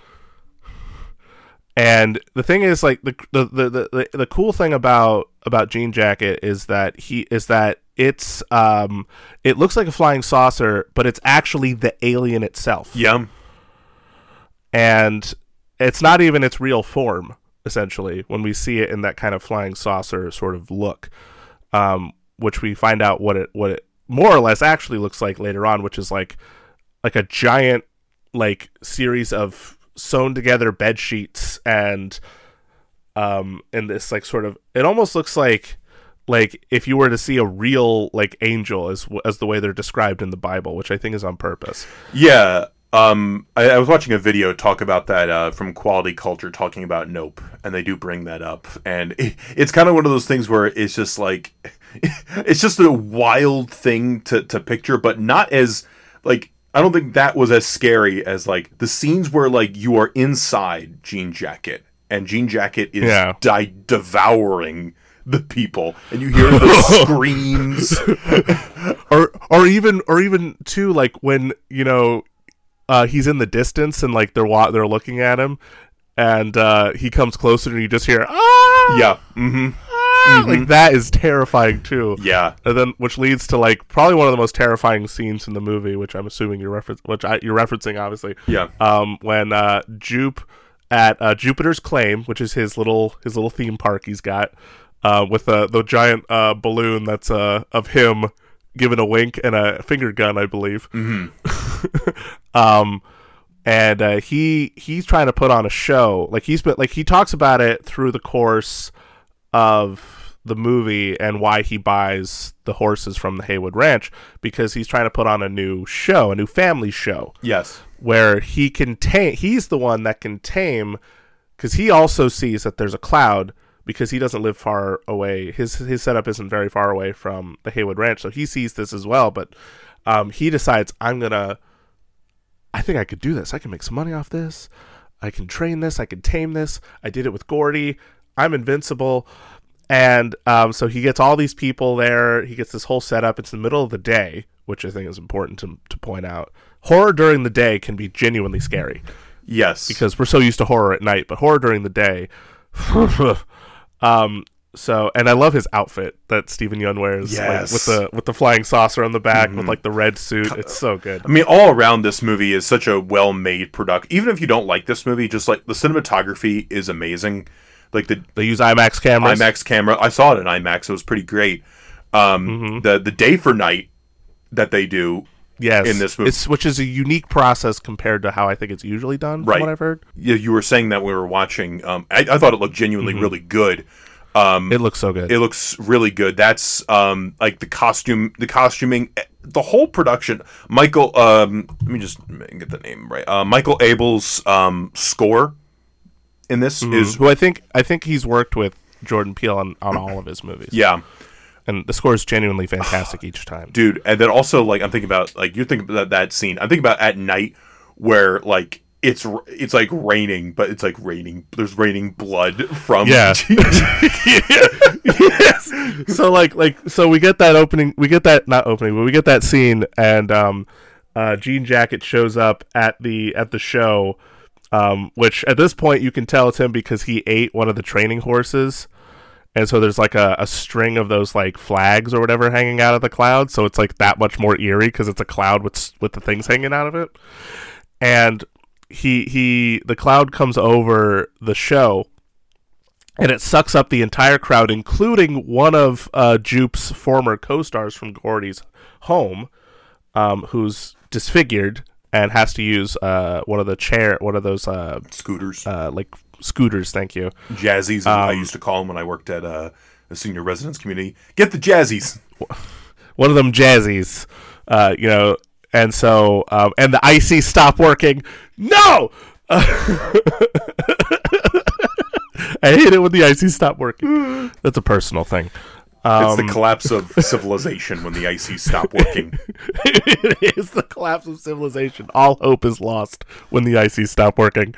And the thing is, like the the, the the the cool thing about about Jean Jacket is that he is that it's um it looks like a flying saucer, but it's actually the alien itself, Yeah. and it's not even its real form. Essentially, when we see it in that kind of flying saucer sort of look, um, which we find out what it what it more or less actually looks like later on, which is like like a giant like series of sewn together bed sheets and um and this like sort of it almost looks like like if you were to see a real like angel as as the way they're described in the Bible, which I think is on purpose. Yeah. Um, I, I was watching a video talk about that uh, from Quality Culture, talking about Nope, and they do bring that up, and it, it's kind of one of those things where it's just like, it's just a wild thing to to picture, but not as like I don't think that was as scary as like the scenes where like you are inside Jean Jacket, and Jean Jacket is Yeah. di- devouring the people, and you hear the screams. or or even or even too like when you know uh he's in the distance and like they're wa- they're looking at him and uh he comes closer and you just hear ah Yeah. Mm-hmm. ah! like that is terrifying too Yeah. and then which leads to like probably one of the most terrifying scenes in the movie which i'm assuming you're reference which I, you're referencing obviously Yeah. um when uh jupe at uh, jupiter's claim which is his little his little theme park he's got uh with uh, the giant uh balloon that's uh of him giving a wink and a finger gun i believe. Um and uh, he he's trying to put on a show. Like he's been like he talks about it through the course of the movie and why he buys the horses from the Haywood Ranch because he's trying to put on a new show, a new family show. Yes. where he can tame he's the one that can tame because he also sees that there's a cloud because he doesn't live far away. His his setup isn't very far away from the haywood ranch so he sees this as well but um, he decides i'm gonna i think i could do this. I can make some money off this. I can train this. I can tame this. I did it with gordy. I'm invincible. And um, so he gets all these people there. He gets this whole setup. It's the middle of the day which i think is important to, to point out. Horror during the day can be genuinely scary. Yes. because we're so used to horror at night, but horror during the day. um. So, and I love his outfit that Steven Yeun wears, like, Yes. with the with the flying saucer on the back, with like the red suit. It's so good. I mean, all around this movie is such a well-made product. Even if you don't like this movie, just like the cinematography is amazing. Like the They use IMAX cameras. IMAX camera, I saw it in IMAX. It was pretty great. Um, Mm-hmm. The the day for night that they do, yes, in this movie. it's which is a unique process compared to how I think it's usually done. Right. What I've heard, you, you were saying that we were watching. Um, I, I thought it looked genuinely Mm-hmm. really good. Um, it looks so good. It looks really good. That's um, like the costume, the costuming, eh, the whole production. Michael, um, let me just get the name right. Uh, Michael Abel's um, score in this is Who I think I think he's worked with Jordan Peele on, on all of his movies. yeah. And the score is genuinely fantastic each time. dude and then also like i'm thinking about like you're thinking about that scene i'm thinking about at night where like it's it's like raining but it's like raining there's raining blood from Yeah. yes. So like like so we get that opening we get that not opening, but we get that scene and um uh Jean Jacket shows up at the at the show um which at this point you can tell it's him because he ate one of the training horses. And so there's like a, a string of those like flags or whatever hanging out of the cloud, so it's like that much more eerie because it's a cloud with with the things hanging out of it. And he he the cloud comes over the show and it sucks up the entire crowd, including one of uh, Jupe's former co-stars from Gordy's home, um, who's disfigured and has to use uh, one of the chair, one of those uh, scooters uh, like scooters. Thank you. jazzies Um, i used to call them when i worked at uh, a senior residence community get the jazzies One of them jazzies, uh, you know, and so um, and the icy stop working. No. I hate it when the icy stop working. That's a personal thing. it's Um, the collapse of civilization when the ices stop working it is the collapse of civilization. All hope is lost when the ICs stop working.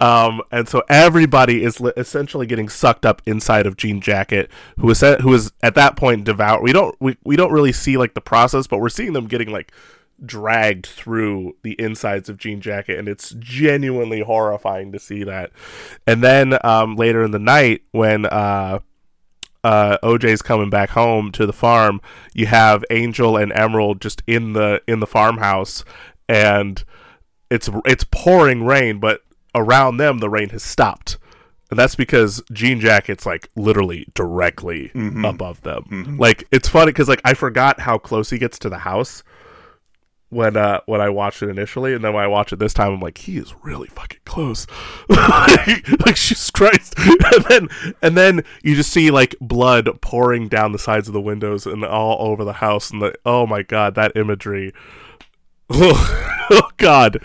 Um, and so everybody is li- essentially getting sucked up inside of Jean Jacket, who is who is at that point devout. We don't we, we don't really see like the process, but we're seeing them getting like dragged through the insides of Jean Jacket, and it's genuinely horrifying to see that. And then um, later in the night, when uh, uh, OJ's coming back home to the farm, you have Angel and Emerald just in the in the farmhouse, and it's it's pouring rain, but around them the rain has stopped, and that's because Jean Jacket's like literally directly above them. Like it's funny because like I forgot how close he gets to the house when uh when I watched it initially, and then when I watch it this time, I'm like, he is really fucking close. like, like Jesus Christ. and then and then you just see like blood pouring down the sides of the windows and all over the house, and the oh my god, that imagery. oh god.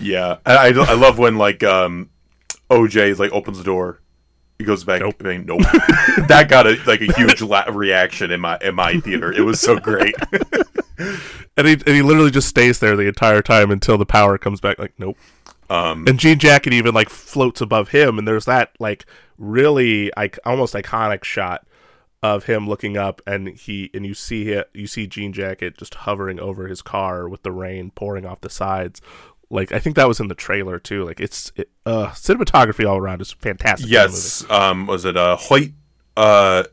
Yeah I, I, I love when like um oj like opens the door he goes back Nope. I mean, nope that got a like a huge la- reaction in my in my theater it was so great And he, and he literally just stays there the entire time until the power comes back. Like, nope. um And Jean Jacket even like floats above him, and there's that like really like almost iconic shot of him looking up, and he and you see it, you see Jean Jacket just hovering over his car with the rain pouring off the sides. Like I think that was in the trailer too. Like it's it, uh cinematography all around is fantastic. Yes. Um, was it uh, Hoyt? Uh,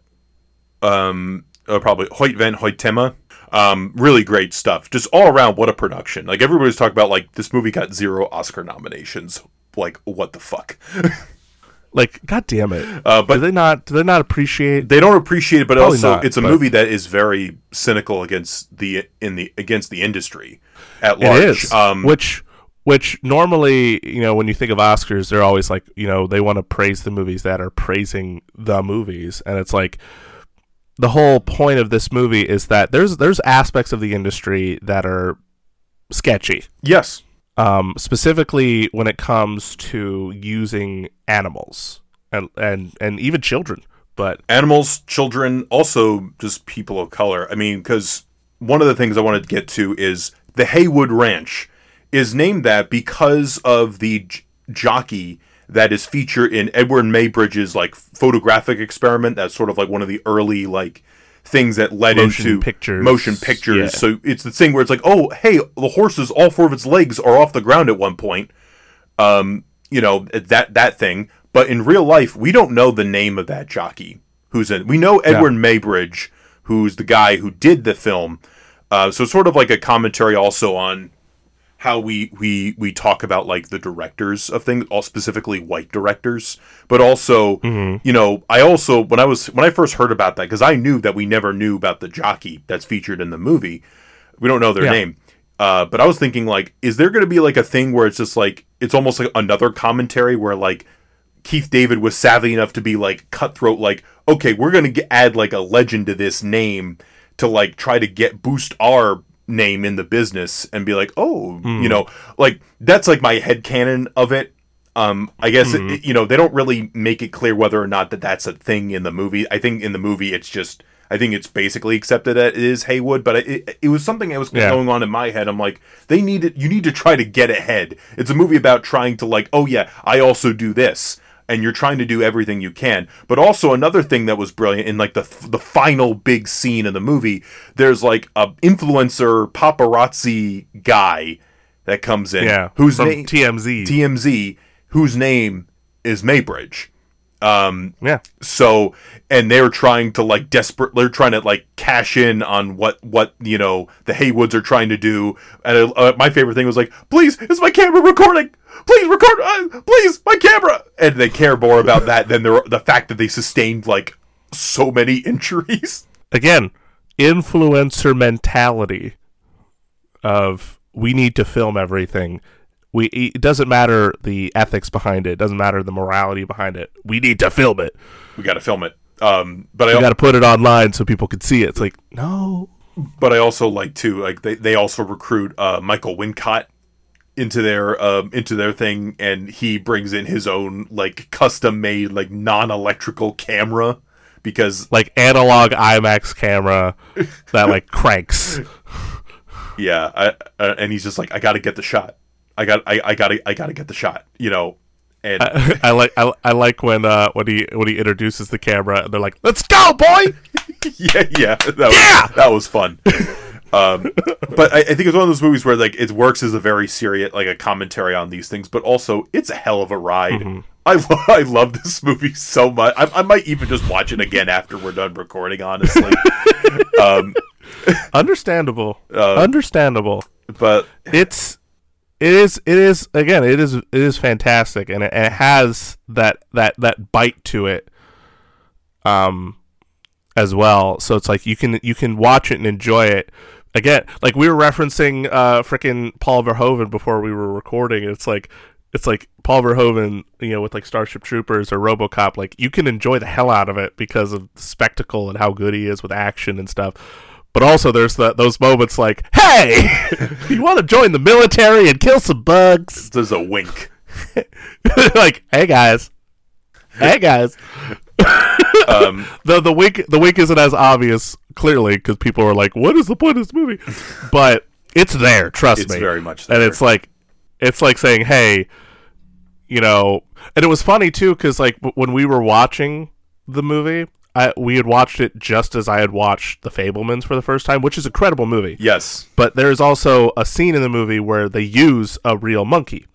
um, uh, probably Hoyt van Hoytema. Um, really great stuff. Just all around, what a production! Like everybody's talking about, like this movie got zero Oscar nominations. Like what the fuck? Like, god damn it! Uh, but do they not? Do they not appreciate? they don't appreciate it, but also not, it's a but- movie that is very cynical against the in the against the industry at large. is. Um, which which normally, you know, when you think of Oscars, they're always like, you know, they want to praise the movies that are praising the movies, and it's like the whole point of this movie is that there's there's aspects of the industry that are sketchy. Yes. Um, specifically when it comes to using animals and and and even children. But animals, children, also just people of color. I mean, because one of the things I wanted to get to is the Haywood Ranch is named that because of the j- jockey that is featured in Eadweard Muybridge's like photographic experiment. That's sort of like one of the early like things that led Motion into pictures. motion pictures. Yeah. So it's the thing where it's like, oh, hey, the horses, all four of its legs are off the ground at one point. Um, you know that that thing. But in real life, we don't know the name of that jockey who's in. We know Edward Maybridge, who's the guy who did the film. Uh, so sort of like a commentary also on how we we we talk about like the directors of things, all specifically white directors, but also you know I also when I was when I first heard about that because I knew that we never knew about the jockey that's featured in the movie. We don't know their Yeah. name. Uh, but I was thinking, like, is there going to be like a thing where it's just like it's almost like another commentary where like Keith David was savvy enough to be like cutthroat, like, okay, we're gonna add like a legend to this name to like try to get boost our name in the business and be like, oh, you know, like that's like my head canon of it. Um, I guess it, you know they don't really make it clear whether or not that that's a thing in the movie. I think in the movie it's just I think it's basically accepted that it is Haywood, but it, it was something that was Yeah. going on in my head. I'm like, they need it. You need to try to get ahead. It's a movie about trying to like, oh yeah, I also do this, and you're trying to do everything you can. But also another thing that was brilliant in like the the final big scene of the movie. There's like a influencer paparazzi guy that comes in, yeah, whose name TMZ. TMZ, whose name is Muybridge. yeah, So, and they're trying to like desperate. They're trying to like cash in on what what you know the Haywoods are trying to do. And uh, my favorite thing was like, "Please, is my camera recording? Please record, uh, please, my camera." And they care more about that than the the fact that they sustained like so many injuries. again, influencer mentality of we need to film everything. We it doesn't matter the ethics behind it, it doesn't matter the morality behind it. We need to film it. We got to film it. Um, but I got to put it online so people can see it. It's like no, but I also like to like they, they also recruit uh, Michael Wincott into their um, into their thing, and he brings in his own like custom made like non electrical camera because like analog IMAX camera that like cranks. yeah, I, uh, and he's just like I got to get the shot. I got I, I got to I got to get the shot. You know, and I like I, I like when uh when he when he introduces the camera and they're like, "Let's go, boy!" yeah, yeah, that was, Yeah! that was fun. Um, but I, I think it's one of those movies where like it works as a very serious like a commentary on these things, but also it's a hell of a ride. I lo- I love this movie so much. I, I might even just watch it again after we're done recording. Honestly, um, Understandable. Uh, Understandable. but it's it is it is again it is it is fantastic and it, and it has that that that bite to it um as well so it's like you can you can watch it and enjoy it again like we were referencing uh freaking Paul Verhoeven before we were recording it's like it's like Paul Verhoeven you know with like Starship Troopers or RoboCop like you can enjoy the hell out of it because of the spectacle and how good he is with action and stuff. But also there's the, those moments like hey you want to join the military and kill some bugs? There's a wink. like hey guys. Hey guys Um, the the wink the wink isn't as obvious clearly because people are like, "What is the point of this movie?" But it's there. Trust It's me, very much And it's like, it's like saying, "Hey, you know." And it was funny too because like when we were watching the movie, I we had watched it just as I had watched The Fabelmans for the first time, which is a credible movie. yes, But there's also a scene in the movie where they use a real monkey,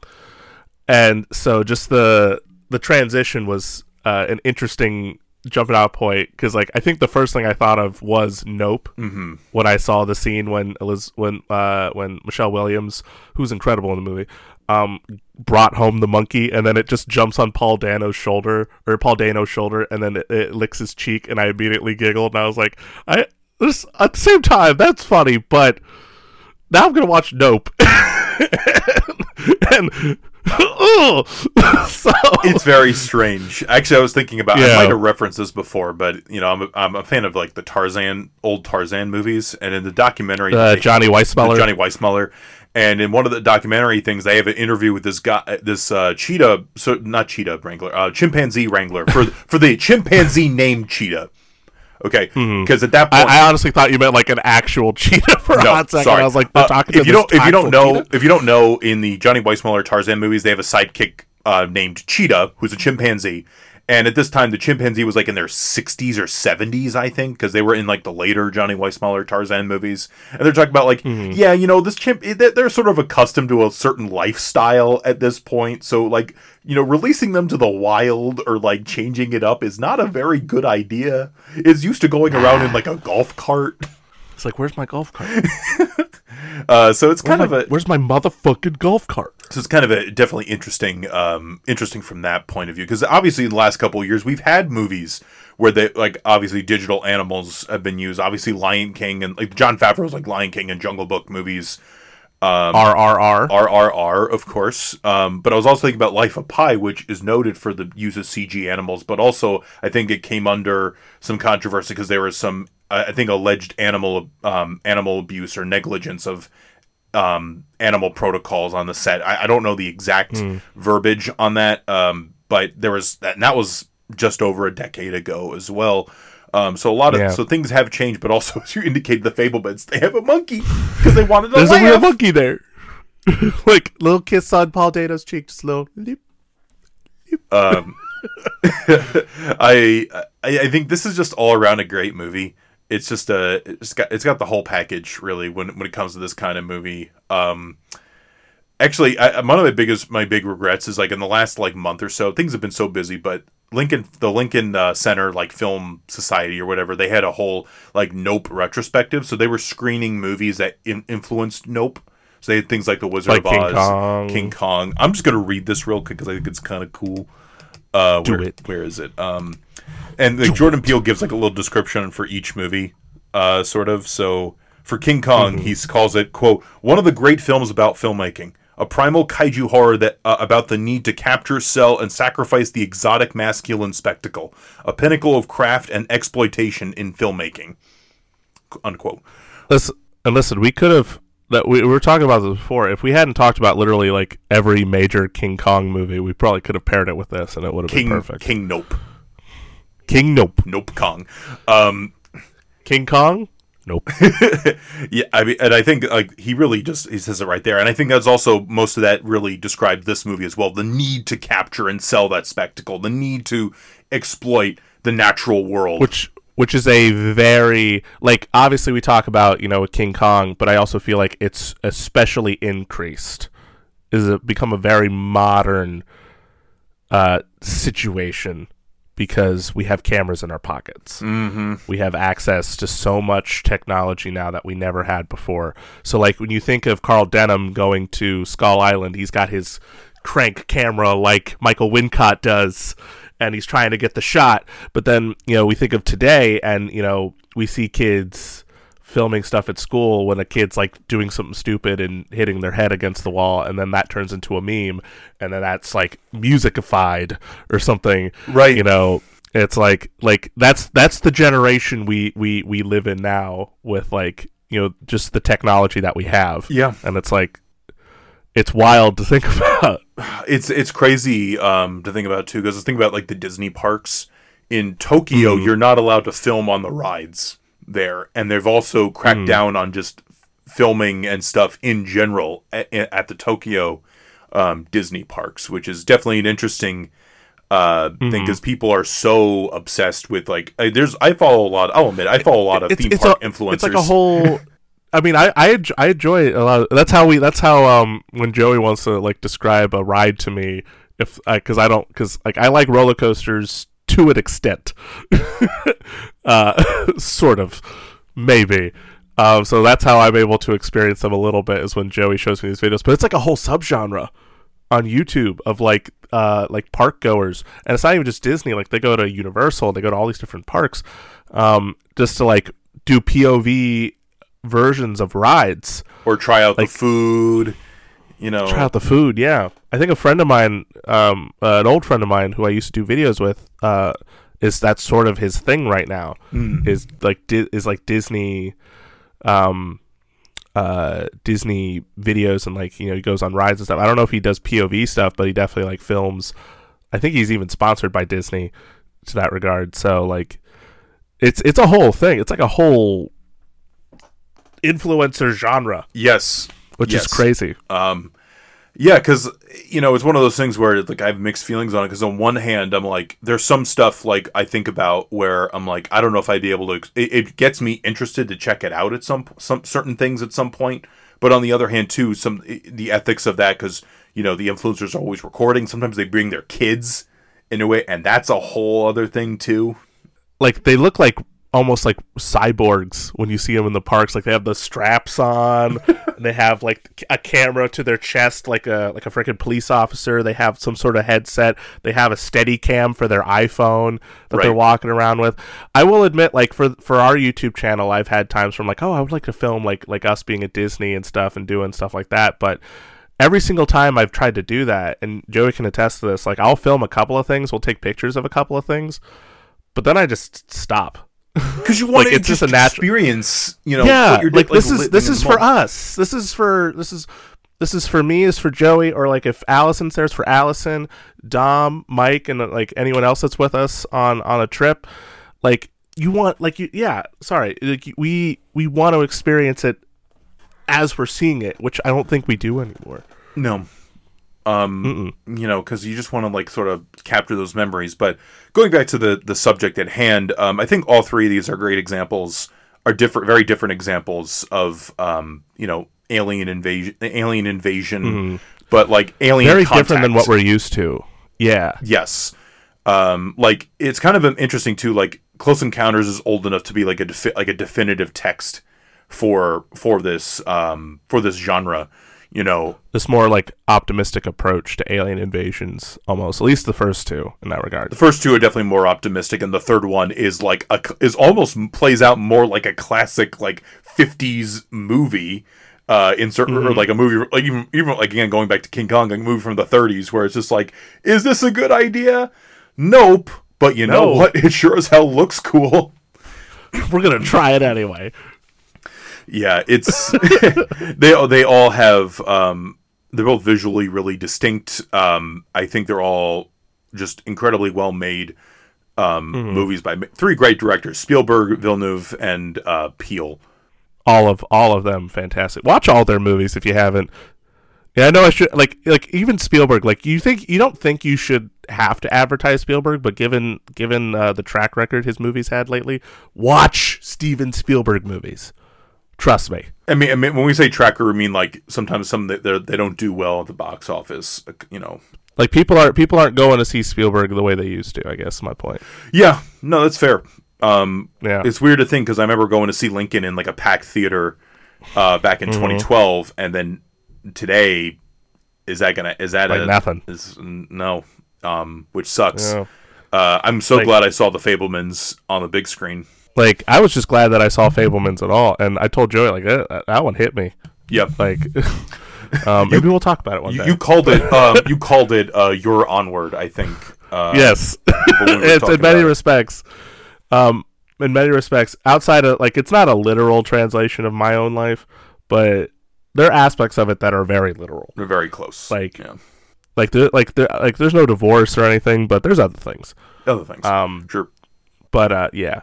and so just the the transition was uh, an interesting jumping out point because like I think the first thing I thought of was Nope mm-hmm. when I saw the scene when Eliz- when uh, when Michelle Williams, who's incredible in the movie, um, brought home the monkey and then it just jumps on Paul Dano's shoulder or Paul Dano's shoulder and then it, it licks his cheek and I immediately giggled and I was like I this at the same time that's funny but now I'm gonna watch Nope and Ugh. so it's very strange. Actually, I was thinking about. I might have referenced this before, but you know, I'm a, I'm a fan of like the Tarzan, old Tarzan movies, and in the documentary, uh, they- Johnny Weissmuller. Johnny Weissmuller, and in one of the documentary things, they have an interview with this guy, this uh, cheetah, so not cheetah wrangler, uh, chimpanzee wrangler for for the chimpanzee named Cheetah. Okay, because at that point, I, I honestly thought you meant like an actual cheetah for a hot second. sorry. I was like, they're Uh, talking if you this don't if you don't know cheetah? if you don't know in the Johnny Weissmuller Tarzan movies, they have a sidekick uh, named Cheetah, who's a chimpanzee. And at this time, the chimpanzee was like in their 60s or 70s, I think, because they were in like the later Johnny Weissmuller Tarzan movies. And they're talking about like, Mm-hmm. yeah, you know, this chimp, they- they're sort of accustomed to a certain lifestyle at this point. So, like, you know, releasing them to the wild or like changing it up is not a very good idea. It's used to going around in like a golf cart. It's like, where's my golf cart? Uh, so it's kind of a where's my motherfucking golf cart? so it's kind of a definitely interesting um interesting from that point of view because obviously in the last couple of years we've had movies where they like obviously digital animals have been used obviously lion king and like jon favreau's like lion king and jungle book movies RRR. rrr of course um but i was also thinking about life of pi which is noted for the use of cg animals but also i think it came under some controversy because there was some i think alleged animal um animal abuse or negligence of um, animal protocols on the set. I, I don't know the exact Hmm. verbiage on that, um, but there was that, and that was just over a decade ago as well. Um, so a lot of Yeah. so things have changed, but also as you indicated, the Fabelmans they have a monkey because they wanted to There's laugh. a real monkey there. like little kiss on Paul Dano's cheek, just a little. leap. um, I, I I think this is just all around a great movie. It's just a it's got it's got the whole package really when when it comes to this kind of movie. Um, actually, I, one of my biggest my big regrets is like in the last like month or so, things have been so busy, but Lincoln the Lincoln uh, Center like Film Society or whatever they had a whole like Nope retrospective, so they were screening movies that in- influenced Nope. So they had things like The Wizard Like of King Oz, Kong. King Kong. I'm just gonna read this real quick because I think it's kind of cool. Uh, Do where, it. Where is it? Um, and like Jordan Peele gives like a little description for each movie, uh, sort of. So for King Kong, he calls it quote one of the great films about filmmaking, a primal kaiju horror that uh, about the need to capture, sell, and sacrifice the exotic masculine spectacle, a pinnacle of craft and exploitation in filmmaking. Unquote. Listen, and listen, we could have that we, we were talking about this before. If we hadn't talked about literally like every major King Kong movie, we probably could have paired it with this, and it would have King been perfect. King Nope King, nope. Nope Kong. Um, King Kong, nope. Yeah, I mean, and I think like he really just he says it right there, and I think that's also most of that really describes this movie as well. The need to capture and sell that spectacle, the need to exploit the natural world. which which is a very like obviously we talk about you know King Kong, but I also feel like it's especially increased. Is it become a very modern uh, situation because we have cameras in our pockets. Mm-hmm. We have access to so much technology now that we never had before. So, like when you think of Carl Denham going to Skull Island, he's got his crank camera like Michael Wincott does, and he's trying to get the shot. But then, you know, we think of today, and you know, we see kids filming stuff at school when a kid's like doing something stupid and hitting their head against the wall and then that turns into a meme and then that's like musicified or something Right. you know it's like like that's that's the generation we we we live in now with like you know just the technology that we have Yeah. and it's like it's wild to think about it's it's crazy um, to think about too, because think about like the Disney parks in Tokyo. You're not allowed to film on the rides there, and they've also cracked down on just filming and stuff in general at, at the Tokyo um, Disney parks, which is definitely an interesting uh, thing because people are so obsessed with like uh, there's I follow a lot. I'll admit I follow a lot of theme park a, influencers. It's like a whole. I mean, I I, I enjoy a lot. That's how we. That's how um when Joey wants to like describe a ride to me, if because I don't because like I like roller coasters to an extent, uh, sort of, maybe. Um, so that's how I'm able to experience them a little bit is when Joey shows me these videos. But it's like a whole subgenre on YouTube of like uh like park goers, and it's not even just Disney. Like they go to Universal, they go to all these different parks, um, just to like do POV versions of rides. or try out like- the food. You know, Try out the food, yeah. I think a friend of mine, um, uh, an old friend of mine who I used to do videos with, uh, is that sort of his thing right now. Hmm. Is like di- is like Disney, um, uh, Disney videos and like you know he goes on rides and stuff. I don't know if he does POV stuff, but he definitely like films. I think he's even sponsored by Disney to that regard. So like, it's it's a whole thing. It's like a whole influencer genre, yes, which Yes. is crazy. Um, yeah, because you know it's one of those things where like I have mixed feelings on it. Because on one hand, I'm like, there's some stuff like I think about where I'm like, I don't know if I'd be able to. It, it gets me interested to check it out at some some certain things at some point. But on the other hand, too, some the ethics of that because you know the influencers are always recording. Sometimes they bring their kids in a way, and that's a whole other thing too. like they look like almost like cyborgs when you see them in the parks. Like they have the straps on and they have like a camera to their chest like a like a freaking police officer. They have some sort of headset. They have a steady cam for their iphone that they're walking around with. I will admit like for for our youtube channel i've had times from like oh i would like to film like like us being at disney and stuff and doing stuff like that but every single time I've tried to do that, and Joey can attest to this, like I'll film a couple of things, we'll take pictures of a couple of things, but then I just stop. Because you want Like, to it's just just a natural- experience, you know, yeah, like this is this is for moment. us. This is for this is this is for me. Is for Joey, or like if Allison's there, it's for Allison, Dom, Mike, and like anyone else that's with us on on a trip. Like you want, like you, yeah. Sorry, like we we want to experience it as we're seeing it, which I don't think we do anymore. No. Um, you know, because you just want to like sort of capture those memories. But going back to the the subject at hand, um, I think all three of these are great examples, are different, very different examples of um, you know, alien invasion, alien invasion, but like alien Very different than what we're used to. Yeah, Yes. Um, like it's kind of um, interesting too. Like Close Encounters is old enough to be like a defi- like a definitive text for for this um for this genre. You know, this more like optimistic approach to alien invasions, almost at least the first two in that regard. the first two are definitely more optimistic, and the third one is like a is almost plays out more like a classic like '50s movie. Uh, in certain or like a movie, like even even like again going back to King Kong, like a movie from the 30s, where it's just like, is this a good idea? Nope. But you know No. what? It sure as hell looks cool. We're gonna try it anyway. Yeah, it's they they all have um they're both visually really distinct. Um I think they're all just incredibly well made um movies by three great directors, Spielberg, Villeneuve and uh Peele. all of all of them fantastic. Watch all their movies if you haven't. Yeah, I know I should like like even Spielberg. Like you think you don't think you should have to advertise Spielberg, but given given uh, the track record his movies had lately, watch Steven Spielberg movies. Trust me. I mean, I mean when we say tracker, we mean like sometimes some that they don't do well at the box office, you know. Like people aren't people aren't going to see Spielberg the way they used to. I guess my point. Yeah, no, that's fair. Um Yeah. it's weird to think because I remember going to see Lincoln in like a packed theater uh, back in Mm-hmm. 2012, and then today is that gonna is that Like a, nothing. Is no, um, which sucks. Yeah. Uh, I'm so Like- glad I saw the Fabelmans on the big screen. Like I was just glad that I saw Fabelmans at all, and I told Joey like that, that one hit me. Yep. Like, um, maybe we'll talk about it one You, day. you called it. Um, you called it. Uh, your onward. I think. Uh, yes, we it's in many respects. Um, in many respects, outside of like, it's not a literal translation of my own life, but there are aspects of it that are very literal. We're very close. Like- yeah. Like, there, like, there, like, there's no divorce or anything, but there's other things. other things. Um, sure. but uh, yeah,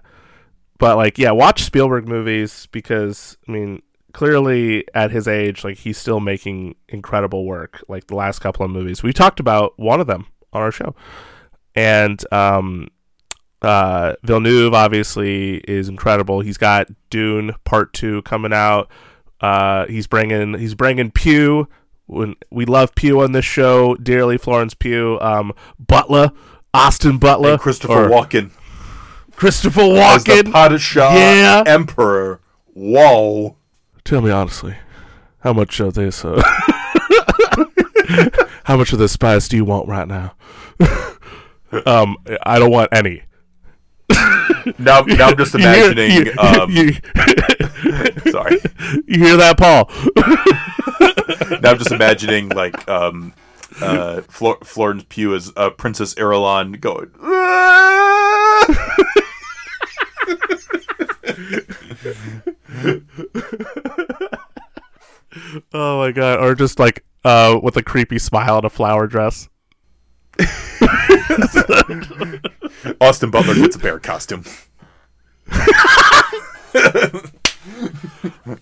but like, yeah, watch Spielberg movies because I mean, clearly at his age, like, he's still making incredible work. Like the last couple of movies, we talked about one of them on our show, and um, uh, Villeneuve obviously is incredible. He's got Dune Part Two coming out. Uh, he's bringing he's bringing Pugh. When we love Pugh on this show dearly, Florence Pugh um, Butler, Austin Butler, And Christopher or Walken Christopher as the Walken. Padishah Yeah. Emperor. Whoa. Tell me honestly, how much of this? Uh, how much of this spice do you want right now? um, I don't want any. Now, now I'm just You hear- imagining. you- um, you- sorry. you hear that, Paul? now I'm just imagining like um, uh, Flor- Florence Pugh as uh, Princess Irulan going. Oh my god! Or just like uh, with a creepy smile and a flower dress. Austin Butler gets a bear costume.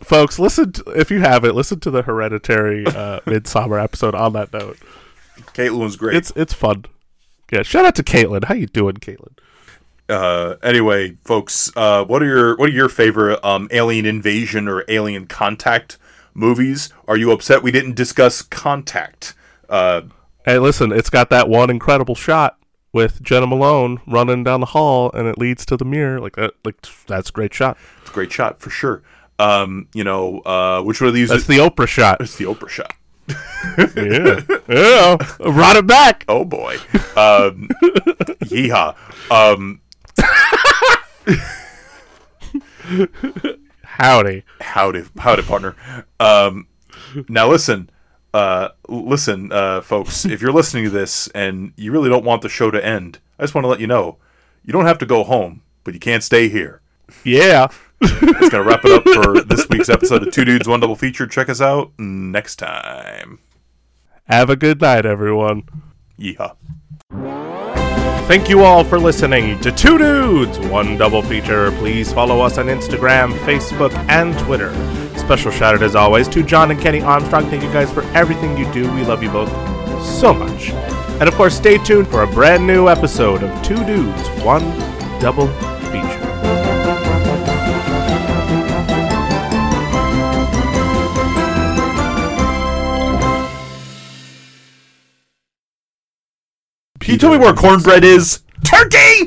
Folks, listen to, if you haven't listen to the Hereditary uh, Midsommar episode. On that note, Caitlin was great. it's it's fun. Yeah, shout out to Caitlin. How you doing, Caitlin? Uh, anyway, folks, uh, what are your what are your favorite um, alien invasion or alien contact movies? Are you upset we didn't discuss Contact? Uh, Hey, listen, it's got that one incredible shot with Jena Malone running down the hall, and it leads to the mirror. Like that, like that's a great shot. it's a great shot for sure. Um, you know, uh, which one of these? That's is the Oprah shot. it's the Oprah shot. yeah, yeah. Run it back. Oh boy. Um, yeehaw. Um, Howdy. howdy, howdy, partner. Um, now listen, uh, listen, uh, folks. If you're listening to this and you really don't want the show to end, I just want to let you know you don't have to go home, but you can't stay here. Yeah. That's gonna wrap it up for this week's episode of Two Dudes One Double Feature. Check us out next time. Have a good night, everyone. Yeehaw. Thank you all for listening to Two Dudes, One Double Feature. Please follow us on Instagram, Facebook, and Twitter. Special shout out, as always, to John and Kenny Armstrong. Thank you guys for everything you do. We love you both so much. And of course, stay tuned for a brand new episode of Two Dudes, One Double Feature. Can you tell me where cornbread is? Turkey!